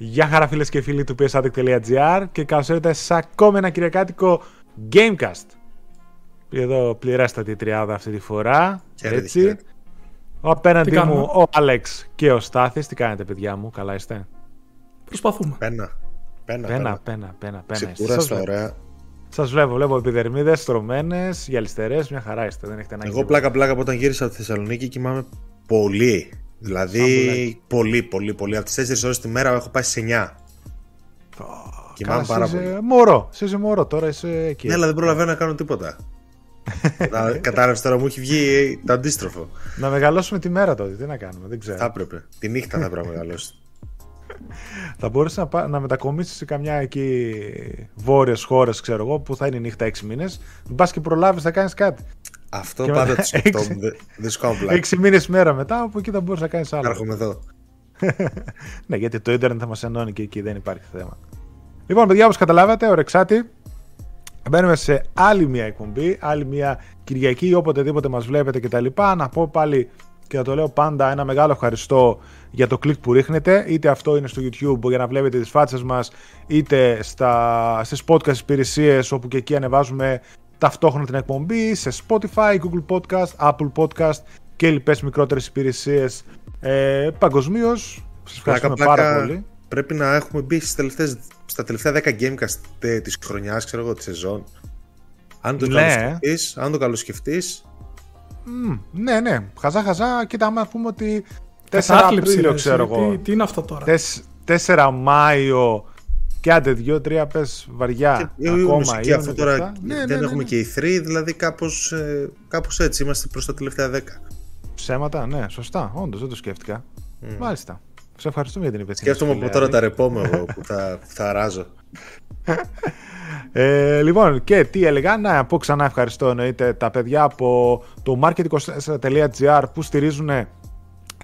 Γεια χαρά φίλες και φίλοι του psaddict.gr και καλώς ήρθατε σε ακόμη ένα κυριακάτικο Gamecast. Εδώ πληρέστατη η τριάδα αυτή τη φορά. Χαίρετε, έτσι. χαίρετε. Ο απέναντί Τι κάνουμε; μου ο Άλεξ και ο Στάθης. Τι κάνετε παιδιά μου, καλά είστε; Προσπαθούμε. Πένα. Πένα, Πένα, πένα. πένα, πένα. πένα. Ξεκούραστα, ωραία. Σας βλέπω, βλέπω επιδερμίδες στρωμένες, γυαλιστερές, μια χαρά είστε. Δεν έχετε ανάγκη. Εγώ πλάκα πλάκα από όταν γύρισα από τη Θεσσαλονίκη κοιμάμαι πολύ. Δηλαδή, Αμπουλάκι. πολύ, πολύ, πολύ. Από τις 4 ώρες τη μέρα έχω πάει σε 9. Κοιμάμαι πάρα είσαι πολύ. Μωρό, εσύ είσαι μωρό, τώρα είσαι εκεί. Ναι, αλλά δεν προλαβαίνω να κάνω τίποτα. Κατάλαβες τώρα, μου έχει βγει το αντίστροφο. Να μεγαλώσουμε τη μέρα τότε, τι να κάνουμε, δεν ξέρω. Θα έπρεπε. Τη νύχτα θα πρέπει να μεγαλώσεις. Θα μπορούσες να, πά- να μετακομίσεις σε καμιά εκεί βόρειες χώρες, ξέρω εγώ, που θα είναι η νύχτα 6 μήνες. Μπας και προλάβεις να κάνεις κάτι. Αυτό Και πάντα μετά το σκεφτόμουν. έξι- Δεν- Δεν σου κάνω πλάκα. 6 μήνες μέρα μετά, όπου εκεί θα μπορούσε να κάνεις άλλο. Έρχομαι εδώ. ναι, γιατί το ίντερνετ θα μας ενώνει και εκεί δεν υπάρχει θέμα. Λοιπόν, παιδιά, όπως καταλάβατε, ο Ρεξάτη. Μπαίνουμε σε άλλη μια εκπομπή, άλλη μια Κυριακή, οποτεδήποτε μας βλέπετε κτλ. Να πω πάλι και θα το λέω πάντα ένα μεγάλο ευχαριστώ για το κλικ που ρίχνετε, είτε αυτό είναι στο YouTube για να βλέπετε τις φάτσες μας, είτε στα, στις podcast υπηρεσίες όπου και εκεί ανεβάζουμε ταυτόχρονα την εκπομπή, σε Spotify, Google Podcast, Apple Podcast και λοιπές μικρότερες υπηρεσίες ε, παγκοσμίως. Σας ευχαριστούμε Πλάκα, πάρα πλάκα, πολύ. Πρέπει να έχουμε μπει στις τελευταίες, στα τελευταία 10 Gamecast ε, της χρονιάς, ξέρω εγώ, της σεζόν. Αν το Ναι. καλοσκεφτείς, αν το καλοσκεφτείς, Μμ, ναι, ναι. Χαζά, χαζά. Κοίτα, άμα πούμε ότι 4 Κατάθλιψη, Απρίλιο, ρε, ξέρω εσύ. εγώ. Τι, τι είναι αυτό τώρα; 4 Μάιο και άντε 2-3 πες βαριά. Και ακόμα. Ιούνιος και Ιούνιο αυτό και τώρα αυτά. Ναι, ναι, δεν ναι, έχουμε ναι. και οι 3, δηλαδή κάπως, ε, κάπως έτσι είμαστε προς τα τελευταία 10. Ψέματα, ναι, σωστά. Όντως δεν το σκέφτηκα. Μάλιστα. Σε ευχαριστούμε για την υπευθύνη. Σκέφτομαι σου, από φίλε, τώρα τα Άλη. ρεπό μου εγώ που θα, θα ράζω. Ε, λοιπόν, και τι έλεγα, να πω ξανά ευχαριστώ εννοείται τα παιδιά από το market24.gr που στηρίζουν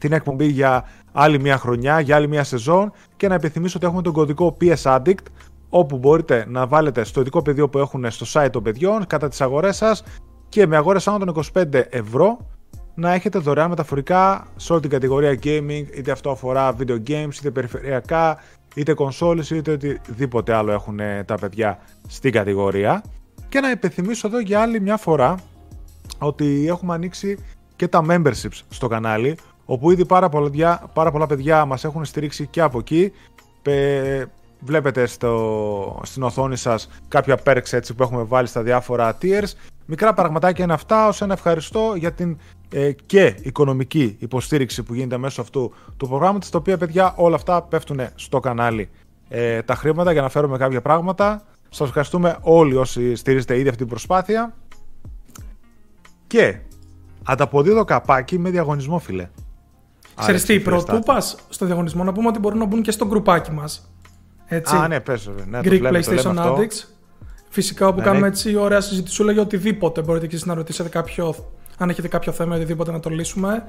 την εκπομπή για άλλη μια χρονιά, για άλλη μια σεζόν και να επιθυμίσω ότι έχουμε τον κωδικό PS Addict όπου μπορείτε να βάλετε στο ειδικό πεδίο που έχουν στο site των παιδιών κατά τις αγορές σας και με αγορές άνω των 25 ευρώ να έχετε δωρεάν μεταφορικά σε όλη την κατηγορία gaming, είτε αυτό αφορά video games, είτε περιφερειακά, είτε κονσόλες, είτε οτιδήποτε άλλο έχουν ε, τα παιδιά στην κατηγορία. Και να υπενθυμίσω εδώ για άλλη μια φορά ότι έχουμε ανοίξει και τα memberships στο κανάλι, όπου ήδη πάρα πολλά, παιδιά- πάρα πολλά παιδιά μας έχουν στηρίξει και από εκεί. Πε- Βλέπετε στο, στην οθόνη σας κάποια perks έτσι που έχουμε βάλει στα διάφορα tiers. Μικρά πραγματάκια είναι αυτά, ως ένα ευχαριστώ για την ε, και οικονομική υποστήριξη που γίνεται μέσω αυτού του προγράμματος, τα οποία παιδιά όλα αυτά πέφτουν στο κανάλι ε, τα χρήματα για να φέρουμε κάποια πράγματα. Σας ευχαριστούμε όλοι όσοι στηρίζετε ήδη αυτή την προσπάθεια. Και ανταποδίδω καπάκι με διαγωνισμό, φίλε. Ξέρεις Άρεσε, τι, φίλε πρωτού Στάθη. πας στο διαγωνισμό να πούμε ότι μπορούν να μπουν και στο γκρουπάκι μας. Έτσι. Α, ναι, πες, βέβαια. ναι, το Greek βλέπω, το λέμε PlayStation αυτό. Addicts. Φυσικά όπου Ναι, κάνουμε ναι. έτσι ωραία συζητησούλα για οτιδήποτε. Μπορείτε και εσείς να ρωτήσετε κάποιο, αν έχετε κάποιο θέμα ή οτιδήποτε να το λύσουμε.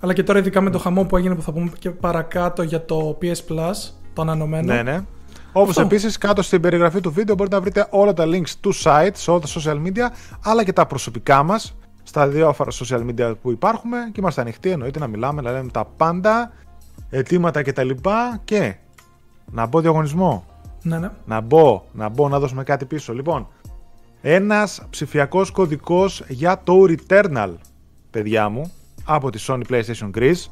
Αλλά και τώρα ειδικά με το χαμό που έγινε που θα πούμε και παρακάτω για το PS Plus, το ανανεωμένο. Ναι, ναι. Όπως Αυτό. επίσης κάτω στην περιγραφή του βίντεο μπορείτε να βρείτε όλα τα links του site σε όλα τα social media αλλά και τα προσωπικά μας στα διάφορα social media που υπάρχουμε και είμαστε ανοιχτοί εννοείται να μιλάμε, να λέμε τα πάντα, αιτήματα κτλ. Και να μπω διαγωνισμό. ναι, ναι. Να μπω, να μπω να δώσουμε κάτι πίσω. Λοιπόν, ένας ψηφιακός κωδικός για το Returnal, παιδιά μου, από τη Sony PlayStation Greece.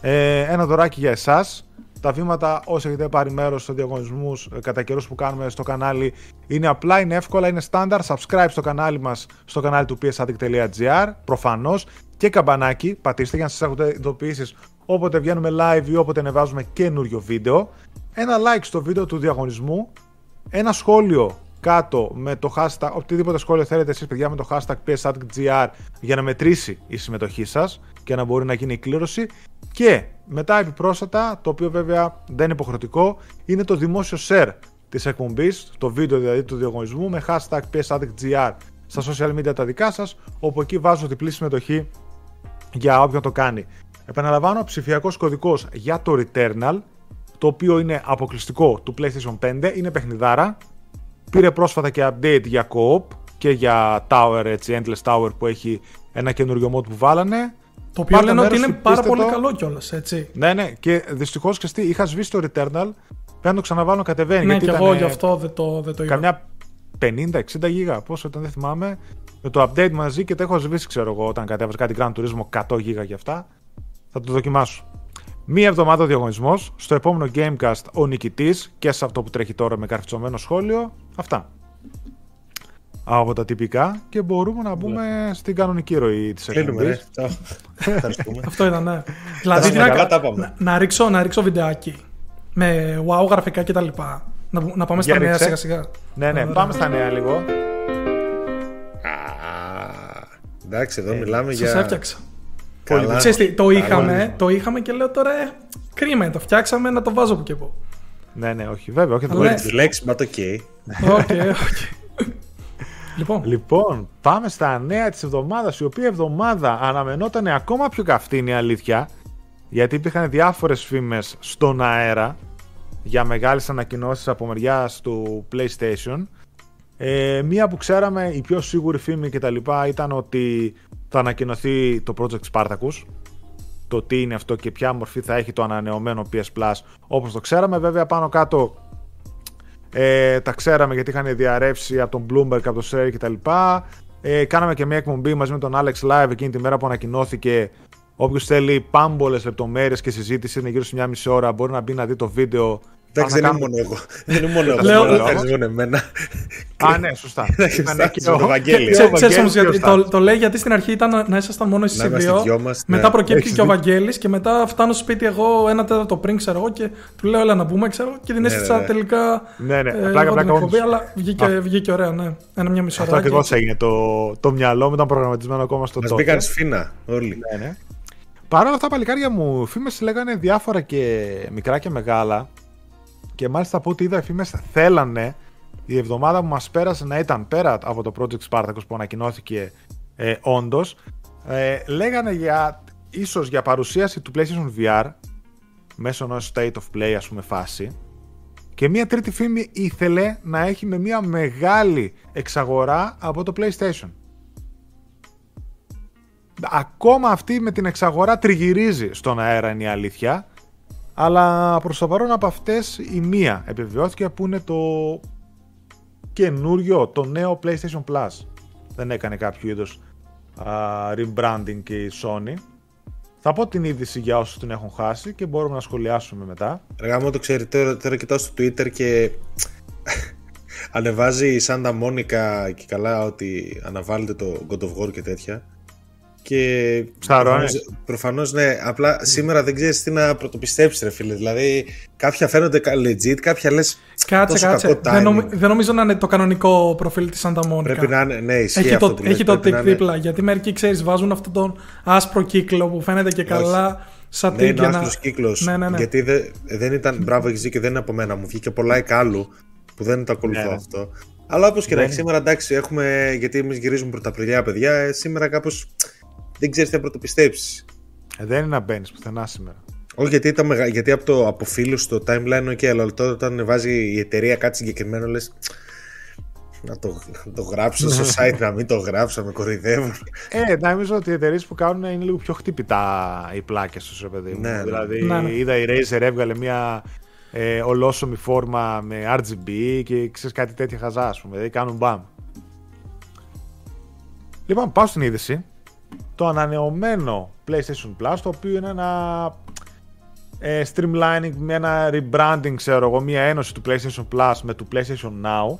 Ε, ένα δωράκι για εσάς. Τα βήματα όσοι έχετε πάρει μέρος στο διαγωνισμούς ε, κατά καιρούς που κάνουμε στο κανάλι είναι απλά, είναι εύκολα, είναι στάνταρ. Subscribe στο κανάλι μας, στο κανάλι του psaddict.gr, προφανώς. Και καμπανάκι, πατήστε για να σας έχετε ειδοποιήσεις όποτε βγαίνουμε live ή όποτε ανεβάζουμε καινούριο βίντεο. Ένα like στο βίντεο του διαγωνισμού ένα σχόλιο κάτω με το hashtag, οτιδήποτε σχόλιο θέλετε εσείς παιδιά με το hashtag PSAddict.gr για να μετρήσει η συμμετοχή σας και να μπορεί να γίνει η κλήρωση και μετά επιπρόσθετα, το οποίο βέβαια δεν είναι υποχρεωτικό, είναι το δημόσιο share της εκπομπής, το βίντεο δηλαδή του διαγωνισμού με hashtag PSAddict.gr στα social media τα δικά σας, όπου εκεί βάζω διπλή συμμετοχή για όποιον το κάνει. Επαναλαμβάνω, ψηφιακός κωδικός για το Returnal, το οποίο είναι αποκλειστικό του PlayStation 5, είναι παιχνιδάρα. Πήρε πρόσφατα και update για co-op και για Tower, έτσι, Endless Tower που έχει ένα καινούριο mod που βάλανε. Το οποίο Πάρτε λένε ότι μέρος, είναι πάρα χτυπήστε πολύ το. καλό κιόλας, έτσι. Ναι, ναι, και δυστυχώς και είχα σβήσει το Returnal Πρέπει να το ξαναβάλω κατεβαίνει. Ναι, γιατί και ήταν, εγώ ε, γι' αυτό δεν το, δεν το είδα. Καμιά 50-60 γίγα, πόσο ήταν, δεν θυμάμαι. Με το update μαζί και το έχω σβήσει, ξέρω εγώ, όταν κατέβασα κάτι Gran Turismo 100 γίγα και αυτά. Θα το δοκιμάσω. Μία εβδομάδα ο διαγωνισμός. Στο επόμενο Gamecast ο νικητής και σε αυτό που τρέχει τώρα με καρφιτσωμένο σχόλιο. Αυτά. Από τα τυπικά και μπορούμε να μπούμε στην κανονική ροή της Κλείνουμε, εκπομπή. ρε. Τσάου. Ευχαριστούμε. Αυτό ήταν, ναι. δηλαδή, πάμε, να, καλά τα πάμε. να, να ρίξω, να ρίξω βιντεάκι με wow γραφικά κτλ. Να, να πάμε στα Για νέα ρίξε. σιγά σιγά. Ναι, ναι, πάμε στα νέα λίγο. Α, Εντάξει, εδώ μιλάμε Σας για. έφτιαξα. Καλά. Ξέρεις τι, το Καλά. είχαμε, το είχαμε και λέω τώρα ε, κρίμα είναι, το φτιάξαμε να το βάζω που και που. Ναι, ναι, όχι, βέβαια, όχι. θα το Αλλά- Όχι ρίξω. τη λέξη, μα το OK. OK, OK. Λοιπόν, Λοιπόν, πάμε στα νέα της εβδομάδας, η οποία εβδομάδα αναμενόταν ακόμα πιο καυτή είναι η αλήθεια, γιατί υπήρχαν διάφορες φήμες στον αέρα για μεγάλες ανακοινώσεις από μεριά του PlayStation. Ε, μία που ξέραμε, η πιο σίγουρη φήμη και τα λοιπά ήταν ότι θα ανακοινωθεί το Project Spartacus, το τι είναι αυτό και ποια μορφή θα έχει το ανανεωμένο PS Plus όπως το ξέραμε. Βέβαια πάνω κάτω ε, τα ξέραμε γιατί είχαν διαρρεύσει από τον Bloomberg, από το Share και τα λοιπά. Ε, κάναμε και μια εκπομπή μαζί με τον Alex Live εκείνη τη μέρα που ανακοινώθηκε. Όποιος θέλει πάμπολες λεπτομέρειες και συζήτηση, είναι γύρω σε μια μισή ώρα. Μπορεί να μπει να δει το βίντεο. Εντάξει, Αν δεν θα είναι μόνο εγώ. Δεν είναι μόνο εγώ. Λέω- Δεν θα ζουν εμένα. κάνουμε- Α, ναι, σωστά. Ήταν Εντάξει, και στον ο- Ευαγγέλιο. και- Ξέ- ο ξέρεις όμως Βαγγέλης γιατί και ο το, το λέει γιατί στην αρχή ήταν να ήσασταν μόνο εσείς Να οι είμαστε δύο. δυο μας, μετά ναι. προκύπτει Έχεις και ο δίκιο. Βαγγέλης και μετά φτάνω στο σπίτι εγώ ένα τέταρτο πριν ξέρω εγώ και του λέω έλα να μπούμε ξέρω και την Ναι, έστεισα ναι, ναι. τελικά Ναι, ναι, ε, απλά εγώ απλά την εκπομπή όντως. αλλά βγήκε, βγήκε ωραία ναι. Ένα μια μισή Αυτό ώρα. ακριβώς έγινε. Το, το μυαλό μου ήταν προγραμματισμένο ακόμα στο Μας τότε. μπήκαν σφίνα όλοι. Ναι, ναι. Παρ' όλα αυτά, παλικάρια μου, φήμες λέγανε διάφορα και μικρά και μεγάλα. Και μάλιστα από ό,τι είδα, οι φήμες θέλανε η εβδομάδα που μας πέρασε να ήταν πέρα από το Project Spartacus που ανακοινώθηκε ε, όντως. Ε, λέγανε για ίσως για παρουσίαση του PlayStation VR μέσω ενός state of play, ας πούμε, φάση. Και μία τρίτη φήμη ήθελε να έχει με μία μεγάλη εξαγορά από το PlayStation. Ακόμα αυτή με την εξαγορά τριγυρίζει στον αέρα είναι η αλήθεια. Αλλά προς το παρόν από αυτές η μία επιβεβαιώθηκε που είναι το καινούριο, το νέο PlayStation Plus. Δεν έκανε κάποιο είδος α, rebranding και η Sony. Θα πω την είδηση για όσους την έχουν χάσει και μπορούμε να σχολιάσουμε μετά. Ρε μου το ξέρει, τώρα, τώρα κοιτάω στο Twitter και ανεβάζει η Σάντα Μόνικα και καλά ότι αναβάλλεται το God of War και τέτοια. Και Ψαρώνεις. προφανώς, προφανώς ναι, απλά σήμερα δεν ξέρεις τι να πρωτοπιστέψεις ρε φίλε. Δηλαδή κάποια φαίνονται κα- legit, κάποια λες Κάτσε, τόσο κάτσε. κακό Δεν, νομι- timing. δεν νομίζω να είναι το κανονικό προφίλ της Santa Monica. Πρέπει να είναι, ναι ισχύει έχει αυτό το, που λες, έχει το πρέπει τικ να είναι- δίπλα. Γιατί μερικοί ξέρεις, βάζουν αυτόν τον άσπρο κύκλο που φαίνεται και καλά. Σαν Ναι, είναι τίκ για ο να- άστρος κύκλος. Ναι, ναι, ναι. Γιατί δε- δεν ήταν, μπράβο έχεις και δεν είναι από μένα. Μου βγήκε πολλά εκάλου που δεν το ακολουθώ Ναι, ναι. αυτό. Αλλά όπως και να Δεν- έχει, σήμερα εντάξει, έχουμε, γιατί εμείς γυρίζουμε πρωταπριλιά, παιδιά, ε, σήμερα κάπως δεν ξέρεις τι να πρωτοπιστέψεις. Ε, Δεν είναι να μπαίνεις πουθενά σήμερα. Όχι γιατί, ήταν μεγα... γιατί από, το, από φίλους στο timeline, ok, αλλά τώρα όταν βάζει η εταιρεία κάτι συγκεκριμένο, λες να το, να το γράψω στο site, να μην το γράψω, να με κοροϊδεύουν. Ε, νομίζω ότι οι εταιρείες που κάνουν είναι λίγο πιο χτυπητά οι πλάκες τους, ρε παιδί μου. Ναι, ναι. Δηλαδή, Ναι, ναι. είδα η Razer έβγαλε μια ε, ολόσωμη φόρμα με RGB και ξέρεις κάτι τέτοια χαζά, ας πούμε. Δηλαδή κάνουν μπαμ. Λοιπόν, πάω στην είδηση. Το ανανεωμένο PlayStation Plus, το οποίο είναι ένα ε, streamlining με ένα rebranding, ξέρω εγώ, μια ένωση του PlayStation Plus με του PlayStation Now.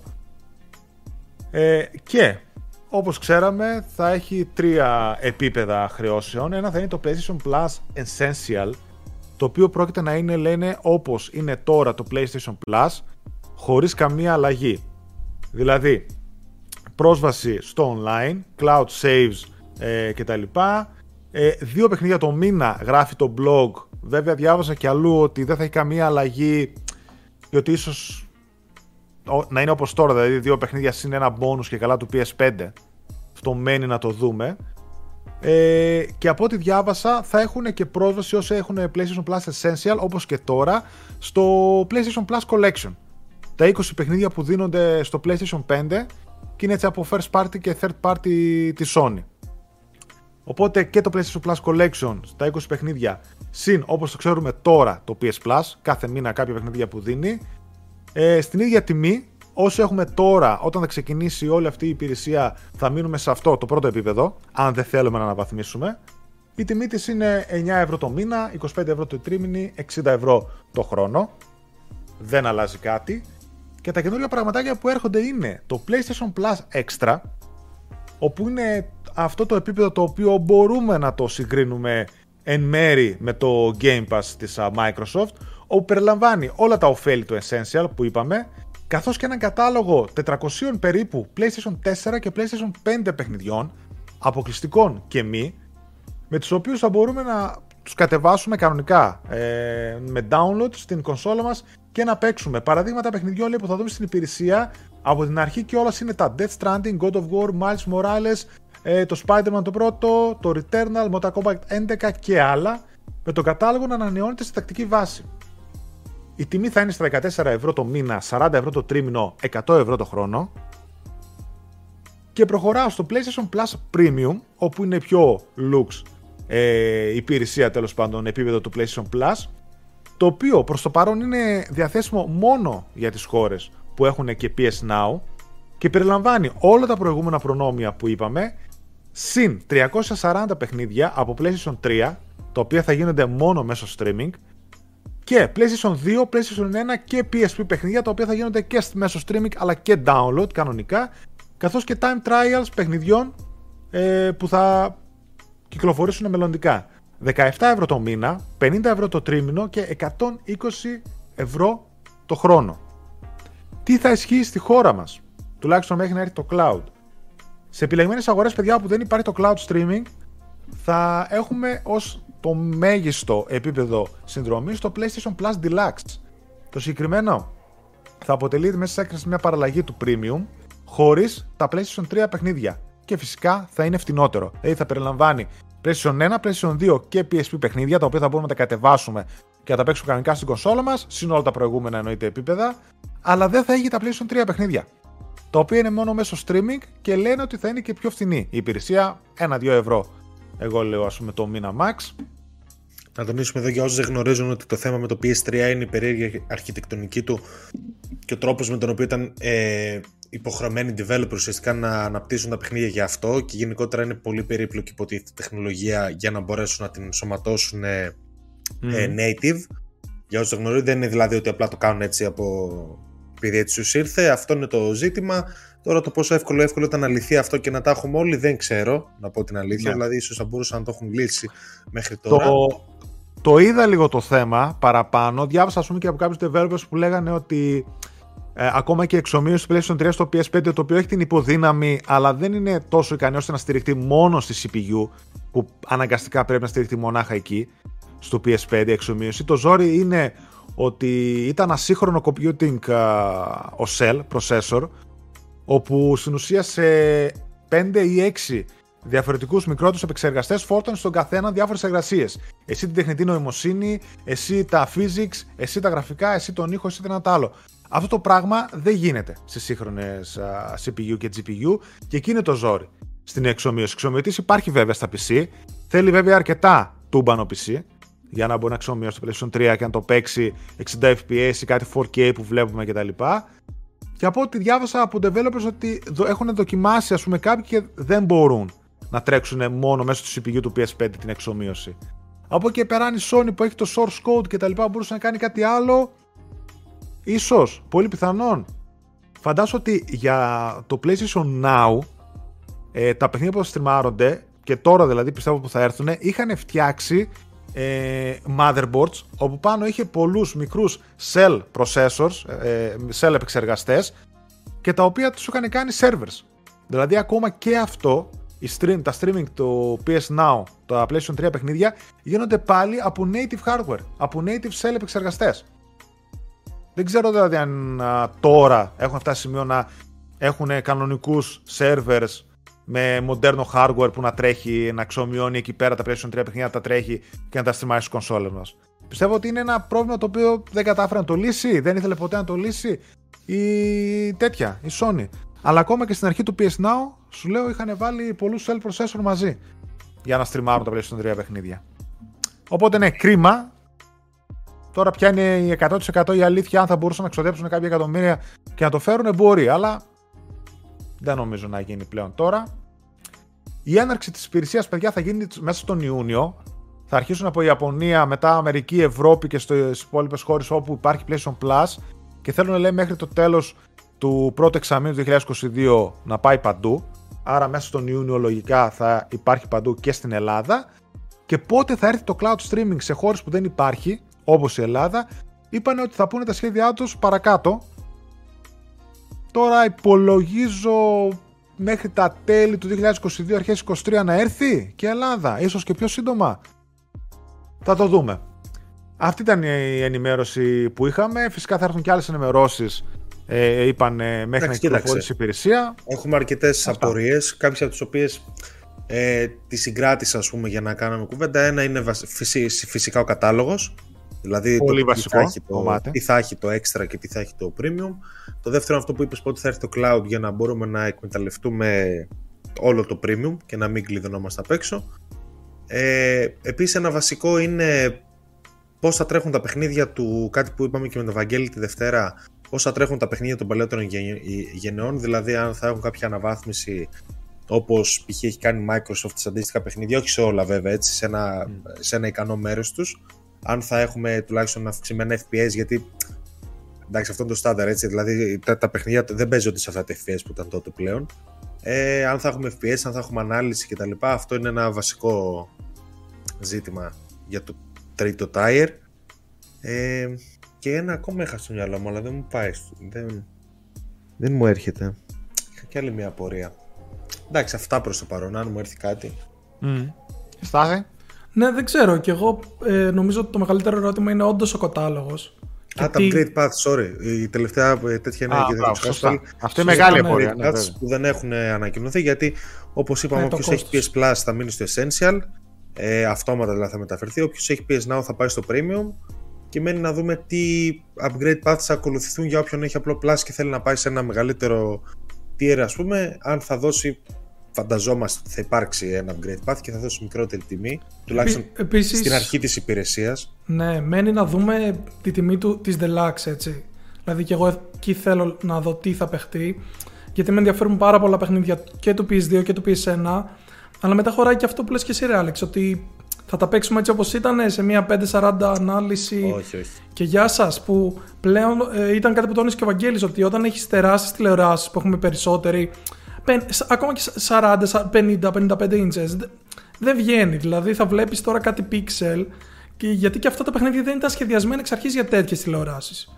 Ε, και όπως ξέραμε θα έχει τρία επίπεδα χρεώσεων. Ένα θα είναι το PlayStation Plus Essential, το οποίο πρόκειται να είναι, λένε, όπως είναι τώρα το PlayStation Plus, χωρίς καμία αλλαγή. Δηλαδή, πρόσβαση στο online, cloud saves ε, κτλ. Ε, δύο παιχνίδια το μήνα γράφει το blog. Βέβαια διάβασα και αλλού ότι δεν θα έχει καμία αλλαγή και ότι ίσως ο- να είναι όπως τώρα, δηλαδή δύο παιχνίδια συν ένα bonus και καλά του PS5. Αυτό μένει να το δούμε. Ε, και από ό,τι διάβασα θα έχουν και πρόσβαση όσοι έχουν PlayStation Plus Essential όπως και τώρα στο PlayStation Plus Collection. Τα 20 παιχνίδια που δίνονται στο PlayStation 5 και είναι έτσι από first party και third party της Sony. Οπότε και το PlayStation Plus Collection στα 20 παιχνίδια συν όπως το ξέρουμε τώρα το PS Plus κάθε μήνα κάποια παιχνίδια που δίνει ε, στην ίδια τιμή όσο έχουμε τώρα, όταν θα ξεκινήσει όλη αυτή η υπηρεσία, θα μείνουμε σε αυτό το πρώτο επίπεδο, αν δεν θέλουμε να αναβαθμίσουμε. Η τιμή της είναι 9 ευρώ το μήνα, 25 ευρώ το τρίμηνη, 60 ευρώ το χρόνο. Δεν αλλάζει κάτι. Και τα καινούργια πραγματάκια που έρχονται είναι το PlayStation Plus Extra, όπου είναι αυτό το επίπεδο το οποίο μπορούμε να το συγκρίνουμε εν μέρη με το Game Pass της Microsoft, όπου περιλαμβάνει όλα τα ωφέλη του Essential που είπαμε, καθώς και έναν κατάλογο 400 περίπου PlayStation 4 και PlayStation 5 παιχνιδιών, αποκλειστικών και μη, με τους οποίους θα μπορούμε να τους κατεβάσουμε κανονικά ε, με download στην κονσόλα μας και να παίξουμε. Παραδείγματα παιχνιδιών λέει, που θα δούμε στην υπηρεσία από την αρχή και όλα είναι τα Death Stranding, God of War, Miles Morales, ε, το Spider-Man το πρώτο, το Returnal, Mortal Kombat 11 και άλλα, με τον κατάλογο να ανανεώνεται στη τακτική βάση. Η τιμή θα είναι στα 14 ευρώ το μήνα, 40 ευρώ το τρίμηνο, 100 ευρώ το χρόνο. Και προχωράω στο PlayStation Plus Premium, όπου είναι πιο looks ε, υπηρεσία τέλος πάντων επίπεδο του PlayStation Plus, το οποίο προς το παρόν είναι διαθέσιμο μόνο για τις χώρες που έχουν και PS Now και περιλαμβάνει όλα τα προηγούμενα προνόμια που είπαμε, συν 340 παιχνίδια από PlayStation 3, τα οποία θα γίνονται μόνο μέσω streaming, και PlayStation 2, PlayStation 1 και PSP παιχνίδια τα οποία θα γίνονται και μέσω streaming αλλά και download κανονικά καθώς και time trials παιχνιδιών ε, που θα κυκλοφορήσουν μελλοντικά. 17 ευρώ το μήνα, 50 ευρώ το τρίμηνο και 120 ευρώ το χρόνο. Τι θα ισχύει στη χώρα μας, τουλάχιστον μέχρι να έρθει το cloud. Σε επιλεγμένες αγορές παιδιά που δεν υπάρχει το cloud streaming θα έχουμε ως το μέγιστο επίπεδο συνδρομής στο PlayStation Plus Deluxe. Το συγκεκριμένο θα αποτελεί μέσα σε μια παραλλαγή του Premium χωρίς τα PlayStation 3 παιχνίδια. Και φυσικά θα είναι φτηνότερο. Δηλαδή θα περιλαμβάνει PlayStation 1, PlayStation 2 και PSP παιχνίδια τα οποία θα μπορούμε να τα κατεβάσουμε και να τα παίξουμε κανονικά στην κονσόλα μας, συν όλα τα προηγούμενα εννοείται επίπεδα, αλλά δεν θα έχει τα PlayStation 3 παιχνίδια. Τα οποία είναι μόνο μέσω streaming και λένε ότι θα είναι και πιο φθηνή η υπηρεσία, 1-2 ευρώ. Εγώ λέω ας πούμε το μήνα max να τονίσουμε εδώ για όσους δεν γνωρίζουν ότι το θέμα με το PS3 είναι η περίεργη αρχιτεκτονική του και ο τρόπος με τον οποίο ήταν ε, υποχρεωμένοι developers ουσιαστικά να αναπτύσσουν τα παιχνίδια για αυτό και γενικότερα είναι πολύ περίπλοκη υποτίθεται τεχνολογία για να μπορέσουν να την σωματώσουν ε, ε native. Για όσους δεν γνωρίζουν, δεν είναι δηλαδή ότι απλά το κάνουν έτσι από επειδή έτσι του ήρθε. Αυτό είναι το ζήτημα. Τώρα το πόσο εύκολο εύκολο ήταν να λυθεί αυτό και να τα έχουμε όλοι δεν ξέρω, να πω την αλήθεια. Ναι. Δηλαδή, ίσως θα μπορούσαν να το έχουν λύσει μέχρι τώρα. Το, το είδα λίγο το θέμα παραπάνω. Διάβασα, ας πούμε, και από κάποιους developers που λέγανε ότι ε, ακόμα και η εξομοίωση του PlayStation 3 στο PS5, το οποίο έχει την υποδύναμη, αλλά δεν είναι τόσο ικανό ώστε να στηριχτεί μόνο στη CPU, που αναγκαστικά πρέπει να στηριχτεί μονάχα εκεί, στο PS5 εξομοίωση. Το ζόρι είναι ότι ήταν ασύγχρονο computing ο Cell processor, όπου στην ουσία σε 5 ή 6 διαφορετικούς μικρότερους επεξεργαστές φόρτωνε στον καθένα διάφορες εργασίες. Εσύ την τεχνητή νοημοσύνη, εσύ τα physics, εσύ τα γραφικά, εσύ τον ήχο, εσύ ένα άλλο. Αυτό το πράγμα δεν γίνεται σε σύγχρονες CPU και GPU και εκεί είναι το ζόρι στην εξομοίωση. Εξομοιωτή υπάρχει βέβαια στα PC, θέλει βέβαια αρκετά τούμπανο PC για να μπορεί να εξομοιώσει το PlayStation 3 και να το παίξει 60 FPS ή κάτι 4K που βλέπουμε κτλ. Και από ό,τι διάβασα από developers ότι έχουν δοκιμάσει ας πούμε κάποιοι και δεν μπορούν να τρέξουν μόνο μέσω του CPU του PS5 την εξομοίωση. Από εκεί πέρα η Sony που έχει το source code και τα λοιπά μπορούσε να κάνει κάτι άλλο, ίσως, πολύ πιθανόν. Φαντάσου ότι για το PlayStation Now ε, τα παιχνίδια που θα στριμάρονται και τώρα δηλαδή πιστεύω που θα έρθουν είχαν φτιάξει ε, motherboards όπου πάνω είχε πολλούς μικρούς cell processors, ε, cell επεξεργαστές και τα οποία τους είχαν κάνει servers. Δηλαδή ακόμα και αυτό η stream, τα streaming του PS Now, τα PlayStation 3 παιχνίδια γίνονται πάλι από native hardware, από native cell επεξεργαστές. Δεν ξέρω δηλαδή αν τώρα έχουν φτάσει σημείο να έχουν κανονικούς servers με μοντέρνο hardware που να τρέχει, να ξομοιώνει εκεί πέρα τα PlayStation 3 παιχνίδια, τα τρέχει και να τα στριμάει στις κονσόλες μας. Πιστεύω ότι είναι ένα πρόβλημα το οποίο δεν κατάφερε να το λύσει, δεν ήθελε ποτέ να το λύσει η τέτοια, η Sony. Αλλά ακόμα και στην αρχή του PS Now, σου λέω, είχαν βάλει πολλούς cell processor μαζί για να στριμάρουν τα PlayStation 3 παιχνίδια. Οπότε ναι, κρίμα. Τώρα πια είναι η 100% η αλήθεια, αν θα μπορούσαν να ξοδέψουν κάποια εκατομμύρια και να το φέρουν, μπορεί, αλλά δεν νομίζω να γίνει πλέον τώρα. Η έναρξη της υπηρεσίας, παιδιά, θα γίνει μέσα στον Ιούνιο. Θα αρχίσουν από Ιαπωνία, μετά Αμερική, Ευρώπη και στις υπόλοιπες χώρες όπου υπάρχει PlayStation Plus και θέλουν, λέει, μέχρι το τέλος του πρώτου εξαμήνου 2022 να πάει παντού. Άρα μέσα στον Ιούνιο λογικά θα υπάρχει παντού και στην Ελλάδα. Και πότε θα έρθει το cloud streaming σε χώρες που δεν υπάρχει, όπως η Ελλάδα, είπαν ότι θα πούνε τα σχέδιά τους παρακάτω. Τώρα υπολογίζω μέχρι τα τέλη του 2022, αρχές 2023 να έρθει και η Ελλάδα, ίσως και πιο σύντομα. Θα το δούμε. Αυτή ήταν η ενημέρωση που είχαμε. Φυσικά θα έρθουν και άλλες ενημερώσεις ε, είπαν ε, μέχρι να κυκλοφορήσει η υπηρεσία. Έχουμε αρκετές απορίες, κάποιες από τις οποίες ε, τη συγκράτησα ας πούμε, για να κάνουμε κουβέντα. Ένα είναι φυσικά ο κατάλογος. Δηλαδή Πολύ το, βασικό τι θα, το, τι θα έχει το extra και τι θα έχει το premium. Το δεύτερο αυτό που είπες ότι θα έρθει το cloud για να μπορούμε να εκμεταλλευτούμε όλο το premium και να μην κλειδωνόμαστε απ' έξω. Ε, επίσης ένα βασικό είναι πώς θα τρέχουν τα παιχνίδια του, κάτι που είπαμε και με τον Βαγγέλη τη Δευτέρα, όσα τρέχουν τα παιχνίδια των παλαιότερων γενεών, δηλαδή αν θα έχουν κάποια αναβάθμιση όπως π.χ. έχει κάνει Microsoft σε αντίστοιχα παιχνίδια, όχι σε όλα βέβαια, έτσι, σε ένα, mm. σε ένα ικανό μέρος τους. Αν θα έχουμε τουλάχιστον αυξημένα FPS, γιατί εντάξει, αυτό είναι το στάνταρ έτσι. Δηλαδή τα, τα παιχνίδια δεν παίζονται σε αυτά τα FPS που ήταν τότε πλέον. Ε, αν θα έχουμε FPS, αν θα έχουμε ανάλυση κτλ. Αυτό είναι ένα βασικό ζήτημα για το τρίτο tire. Ε, και ένα ακόμα είχα στο μυαλό μου, αλλά δεν μου πάει. Δεν, δεν μου έρχεται. Είχα και άλλη μια απορία. Εντάξει, αυτά προς το παρόν, αν μου έρθει κάτι. Mm. Στάχε. Ναι, δεν ξέρω. Και εγώ ε, νομίζω ότι το μεγαλύτερο ερώτημα είναι όντως ο κατάλογος. Α, τα Great Path, sorry. Η τελευταία ε, τέτοια είναι για την Αυτή είναι μεγάλη απορία. Ναι, που δεν έχουν ανακοινωθεί γιατί, όπως είπαμε, ναι, όποιος έχει PS Plus θα μείνει στο Essential. Ε, αυτόματα δηλαδή θα μεταφερθεί. Όποιος έχει PS Now θα πάει στο Premium και μένει να δούμε τι upgrade paths θα ακολουθηθούν για όποιον έχει απλό plus και θέλει να πάει σε ένα μεγαλύτερο tier ας πούμε αν θα δώσει φανταζόμαστε ότι θα υπάρξει ένα upgrade path και θα δώσει μικρότερη τιμή τουλάχιστον Επίσης, στην αρχή της υπηρεσίας. Ναι, μένει να δούμε τη τιμή του, της Deluxe έτσι. Δηλαδή και εγώ εκεί θέλω να δω τι θα παιχτεί γιατί με ενδιαφέρουν πάρα πολλά παιχνίδια και του PS2 και του PS1 αλλά μετά χωράει και αυτό που λες και εσύ Ρε ότι θα τα παίξουμε έτσι όπως ήταν σε μια 540 ανάλυση. Όχι, όχι. και γεια σας που πλέον ε, ήταν κάτι που τόνισε και ο Βαγγέλης ότι όταν έχεις τεράστιες τηλεοράσεις που έχουμε περισσότεροι ακόμα και 40, 50, 55 inches δεν βγαίνει δηλαδή θα βλέπεις τώρα κάτι pixel και γιατί και αυτά τα παιχνίδια δεν ήταν σχεδιασμένα εξ αρχής για τέτοιες τηλεοράσεις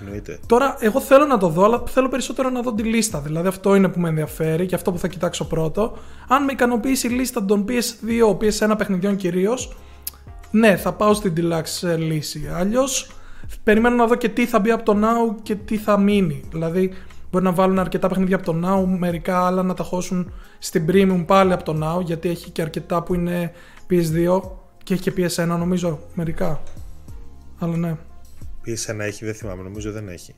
Εννοείται. Τώρα, εγώ θέλω να το δω, αλλά θέλω περισσότερο να δω τη λίστα. Δηλαδή, αυτό είναι που με ενδιαφέρει και αυτό που θα κοιτάξω πρώτο. Αν με ικανοποιήσει η λίστα των PS2, PS1 παιχνιδιών κυρίως, ναι, θα πάω στην deluxe ε, λύση. Αλλιώς, περιμένω να δω και τι θα μπει από το Now και τι θα μείνει. Δηλαδή, μπορεί να βάλουν αρκετά παιχνίδια από το Now, μερικά άλλα να τα χώσουν στην Premium πάλι από το Now, γιατί έχει και αρκετά που είναι PS2 και έχει και PS1 νομίζω, μερικά. Αλλά ναι. PS1 έχει, δεν θυμάμαι, νομίζω δεν έχει.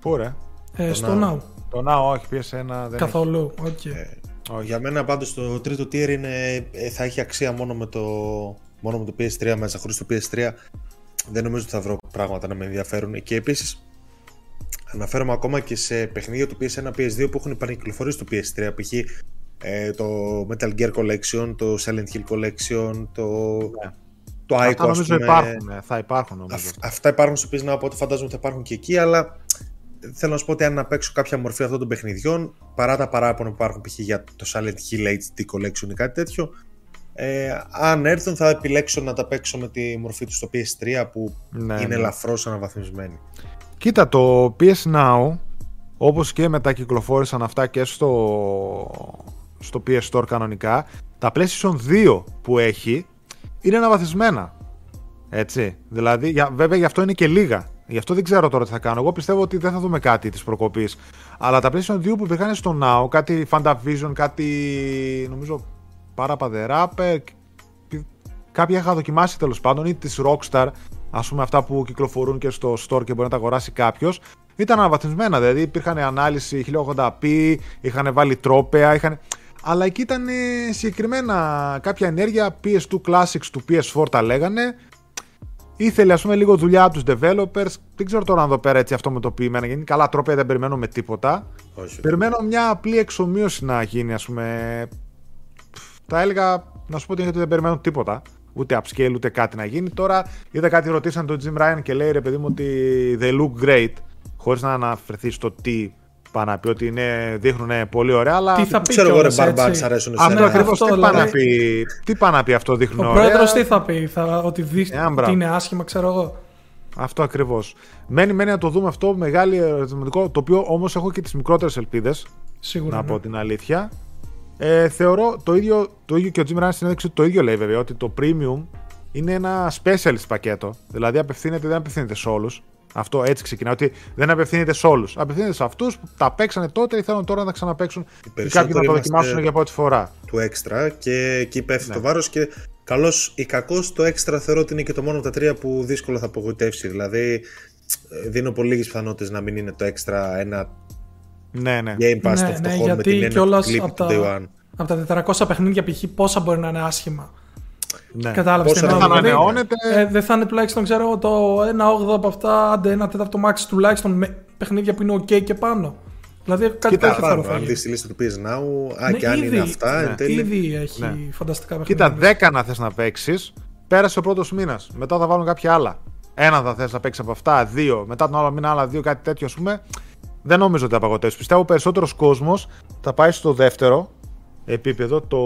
Πού ρε; Ε, στο Now. Το Now, όχι, PS1 δεν Καθόλου, okay. ε, Για μένα πάντως το τρίτο tier είναι, ε, θα έχει αξία μόνο με το, μόνο με το PS3 μέσα, χωρίς το PS3 δεν νομίζω ότι θα βρω πράγματα να με ενδιαφέρουν και επίσης αναφέρομαι ακόμα και σε παιχνίδια του PS1, PS2 που έχουν επανεκυκλοφορήσει το PS3 π.χ. Ε, το Metal Gear Collection, το Silent Hill Collection, το... Yeah. Ναι το Αυτά νομίζω πούμε, υπάρχουν, ε, θα υπάρχουν νομίζω. Αυ, αυτά υπάρχουν στο PS οπότε φαντάζομαι ότι θα υπάρχουν και εκεί, αλλά θέλω να σου πω ότι αν να παίξω κάποια μορφή αυτών των παιχνιδιών, παρά τα παράπονα που υπάρχουν π.χ. για το Silent Hill HD Collection ή κάτι τέτοιο, ε, αν έρθουν θα επιλέξω να τα παίξω με τη μορφή του στο PS3 που ναι, είναι ναι. ελαφρώς αναβαθμισμένη. Κοίτα, το PS Now, όπως και μετά κυκλοφόρησαν αυτά και στο, στο PS Store κανονικά, τα PlayStation 2 που έχει είναι αναβαθμισμένα. Έτσι. Δηλαδή, για, βέβαια γι' αυτό είναι και λίγα. Γι' αυτό δεν ξέρω τώρα τι θα κάνω. Εγώ πιστεύω ότι δεν θα δούμε κάτι της προκοπής. Αλλά τα PlayStation 2 που υπήρχαν στο Now, κάτι Fantavision, κάτι νομίζω παδερά, κάποια είχα δοκιμάσει τέλος πάντων, ή της Rockstar, ας πούμε αυτά που κυκλοφορούν και στο store και μπορεί να τα αγοράσει κάποιος, ήταν αναβαθμισμένα. Δηλαδή υπήρχαν ανάλυση 1080p, είχαν βάλει τρόπεα, είχαν αλλά εκεί ήταν συγκεκριμένα κάποια ενέργεια PS2 Classics του PS4 τα λέγανε Ήθελε ας πούμε λίγο δουλειά από τους developers. Δεν ξέρω τώρα αν εδώ πέρα έτσι αυτό με το ποιημένα γίνει. Καλά τρόπια δεν περιμένω με τίποτα. Όχι. Περιμένω μια απλή εξομοίωση να γίνει ας πούμε. Θα έλεγα να σου πω ότι δεν περιμένω τίποτα. Ούτε upscale ούτε κάτι να γίνει. Τώρα είδα κάτι ρωτήσαν τον Jim Ryan και λέει ρε παιδί μου ότι they look great. Χωρίς να αναφερθεί στο τι πάει να πει ότι είναι, δείχνουν πολύ ωραία, αλλά. Τι θα πει Ξέρω εγώ ρε κιόλας, Μπαρμπάν, έτσι. σ' αρέσουν Αυτό εσένα. ακριβώς Αυτό, τι πάει να δηλαδή. πει. Τι πάει να πει αυτό δείχνουν Ο ωραία; πρόεδρος τι θα πει, θα, ότι δείχνει Ε, μπράβο. ότι είναι άσχημα, ξέρω εγώ. Αυτό ακριβώς. Μένει, μένει να το δούμε αυτό μεγάλη ερωτηματικό, το οποίο όμως έχω και τις μικρότερες ελπίδες. Σίγουρα. Να ναι. πω την αλήθεια. Ε, θεωρώ το ίδιο, το ίδιο και ο Jim Ryan στην έδειξη το ίδιο λέει βέβαια ότι το premium είναι ένα specialist πακέτο. Δηλαδή απευθύνεται, δεν απευθύνεται σε όλους. Αυτό έτσι ξεκινά. Ότι δεν απευθύνεται σε όλους. Απευθύνεται σε αυτούς που τα παίξανε τότε ή θέλουν τώρα να τα ξαναπαίξουν ή κάποιοι περισσότεροι να το είμαστε- δοκιμάσουν για πρώτη φορά. του έξτρα και εκεί πέφτει Ναι. το βάρος και καλό ή κακό το έξτρα θεωρώ ότι είναι και το μόνο από τα τρία που δύσκολο θα απογοητεύσει. Δηλαδή ε, δίνω πολύ λίγες πιθανότητες να μην είναι το έξτρα ένα Ναι, ναι. Game Pass Ναι, στο ναι, φτωχό με γιατί την έννοια κιόλας του κλίπ από του τα- Day One. Από τα 400 παιχνίδια π.χ. πόσα μπορεί να είναι άσχημα. ναι. Κατάλαβες Πόσα τι δεν εννοώ. θα Δηλαδή, ανανεώνεται. ε, δεν θα είναι τουλάχιστον, ξέρω εγώ, το 1-8 από αυτά, άντε ένα τέταρτο max τουλάχιστον με παιχνίδια που είναι OK και πάνω. Δηλαδή κάτι Κοίτα, τέτοιο Πάνω, θεωρώ. αν θα δεις γίνει. τη λίστα του PS Now, α, Ναι, και αν ήδη, είναι αυτά, ναι. εν τέλει. Ήδη έχει Ναι. φανταστικά παιχνίδια. Κοίτα, 10 να θες να παίξεις. Πέρασε ο πρώτος μήνας. Μετά θα βάλουν κάποια άλλα. Ένα θα θες να παίξεις από αυτά, δύο. Μετά τον άλλο μήνα άλλα δύο, κάτι τέτοιο, ας πούμε. Δεν νομίζω ότι θα απαγορεύσει. Πιστεύω περισσότερος κόσμος θα πάει στο δεύτερο επίπεδο, το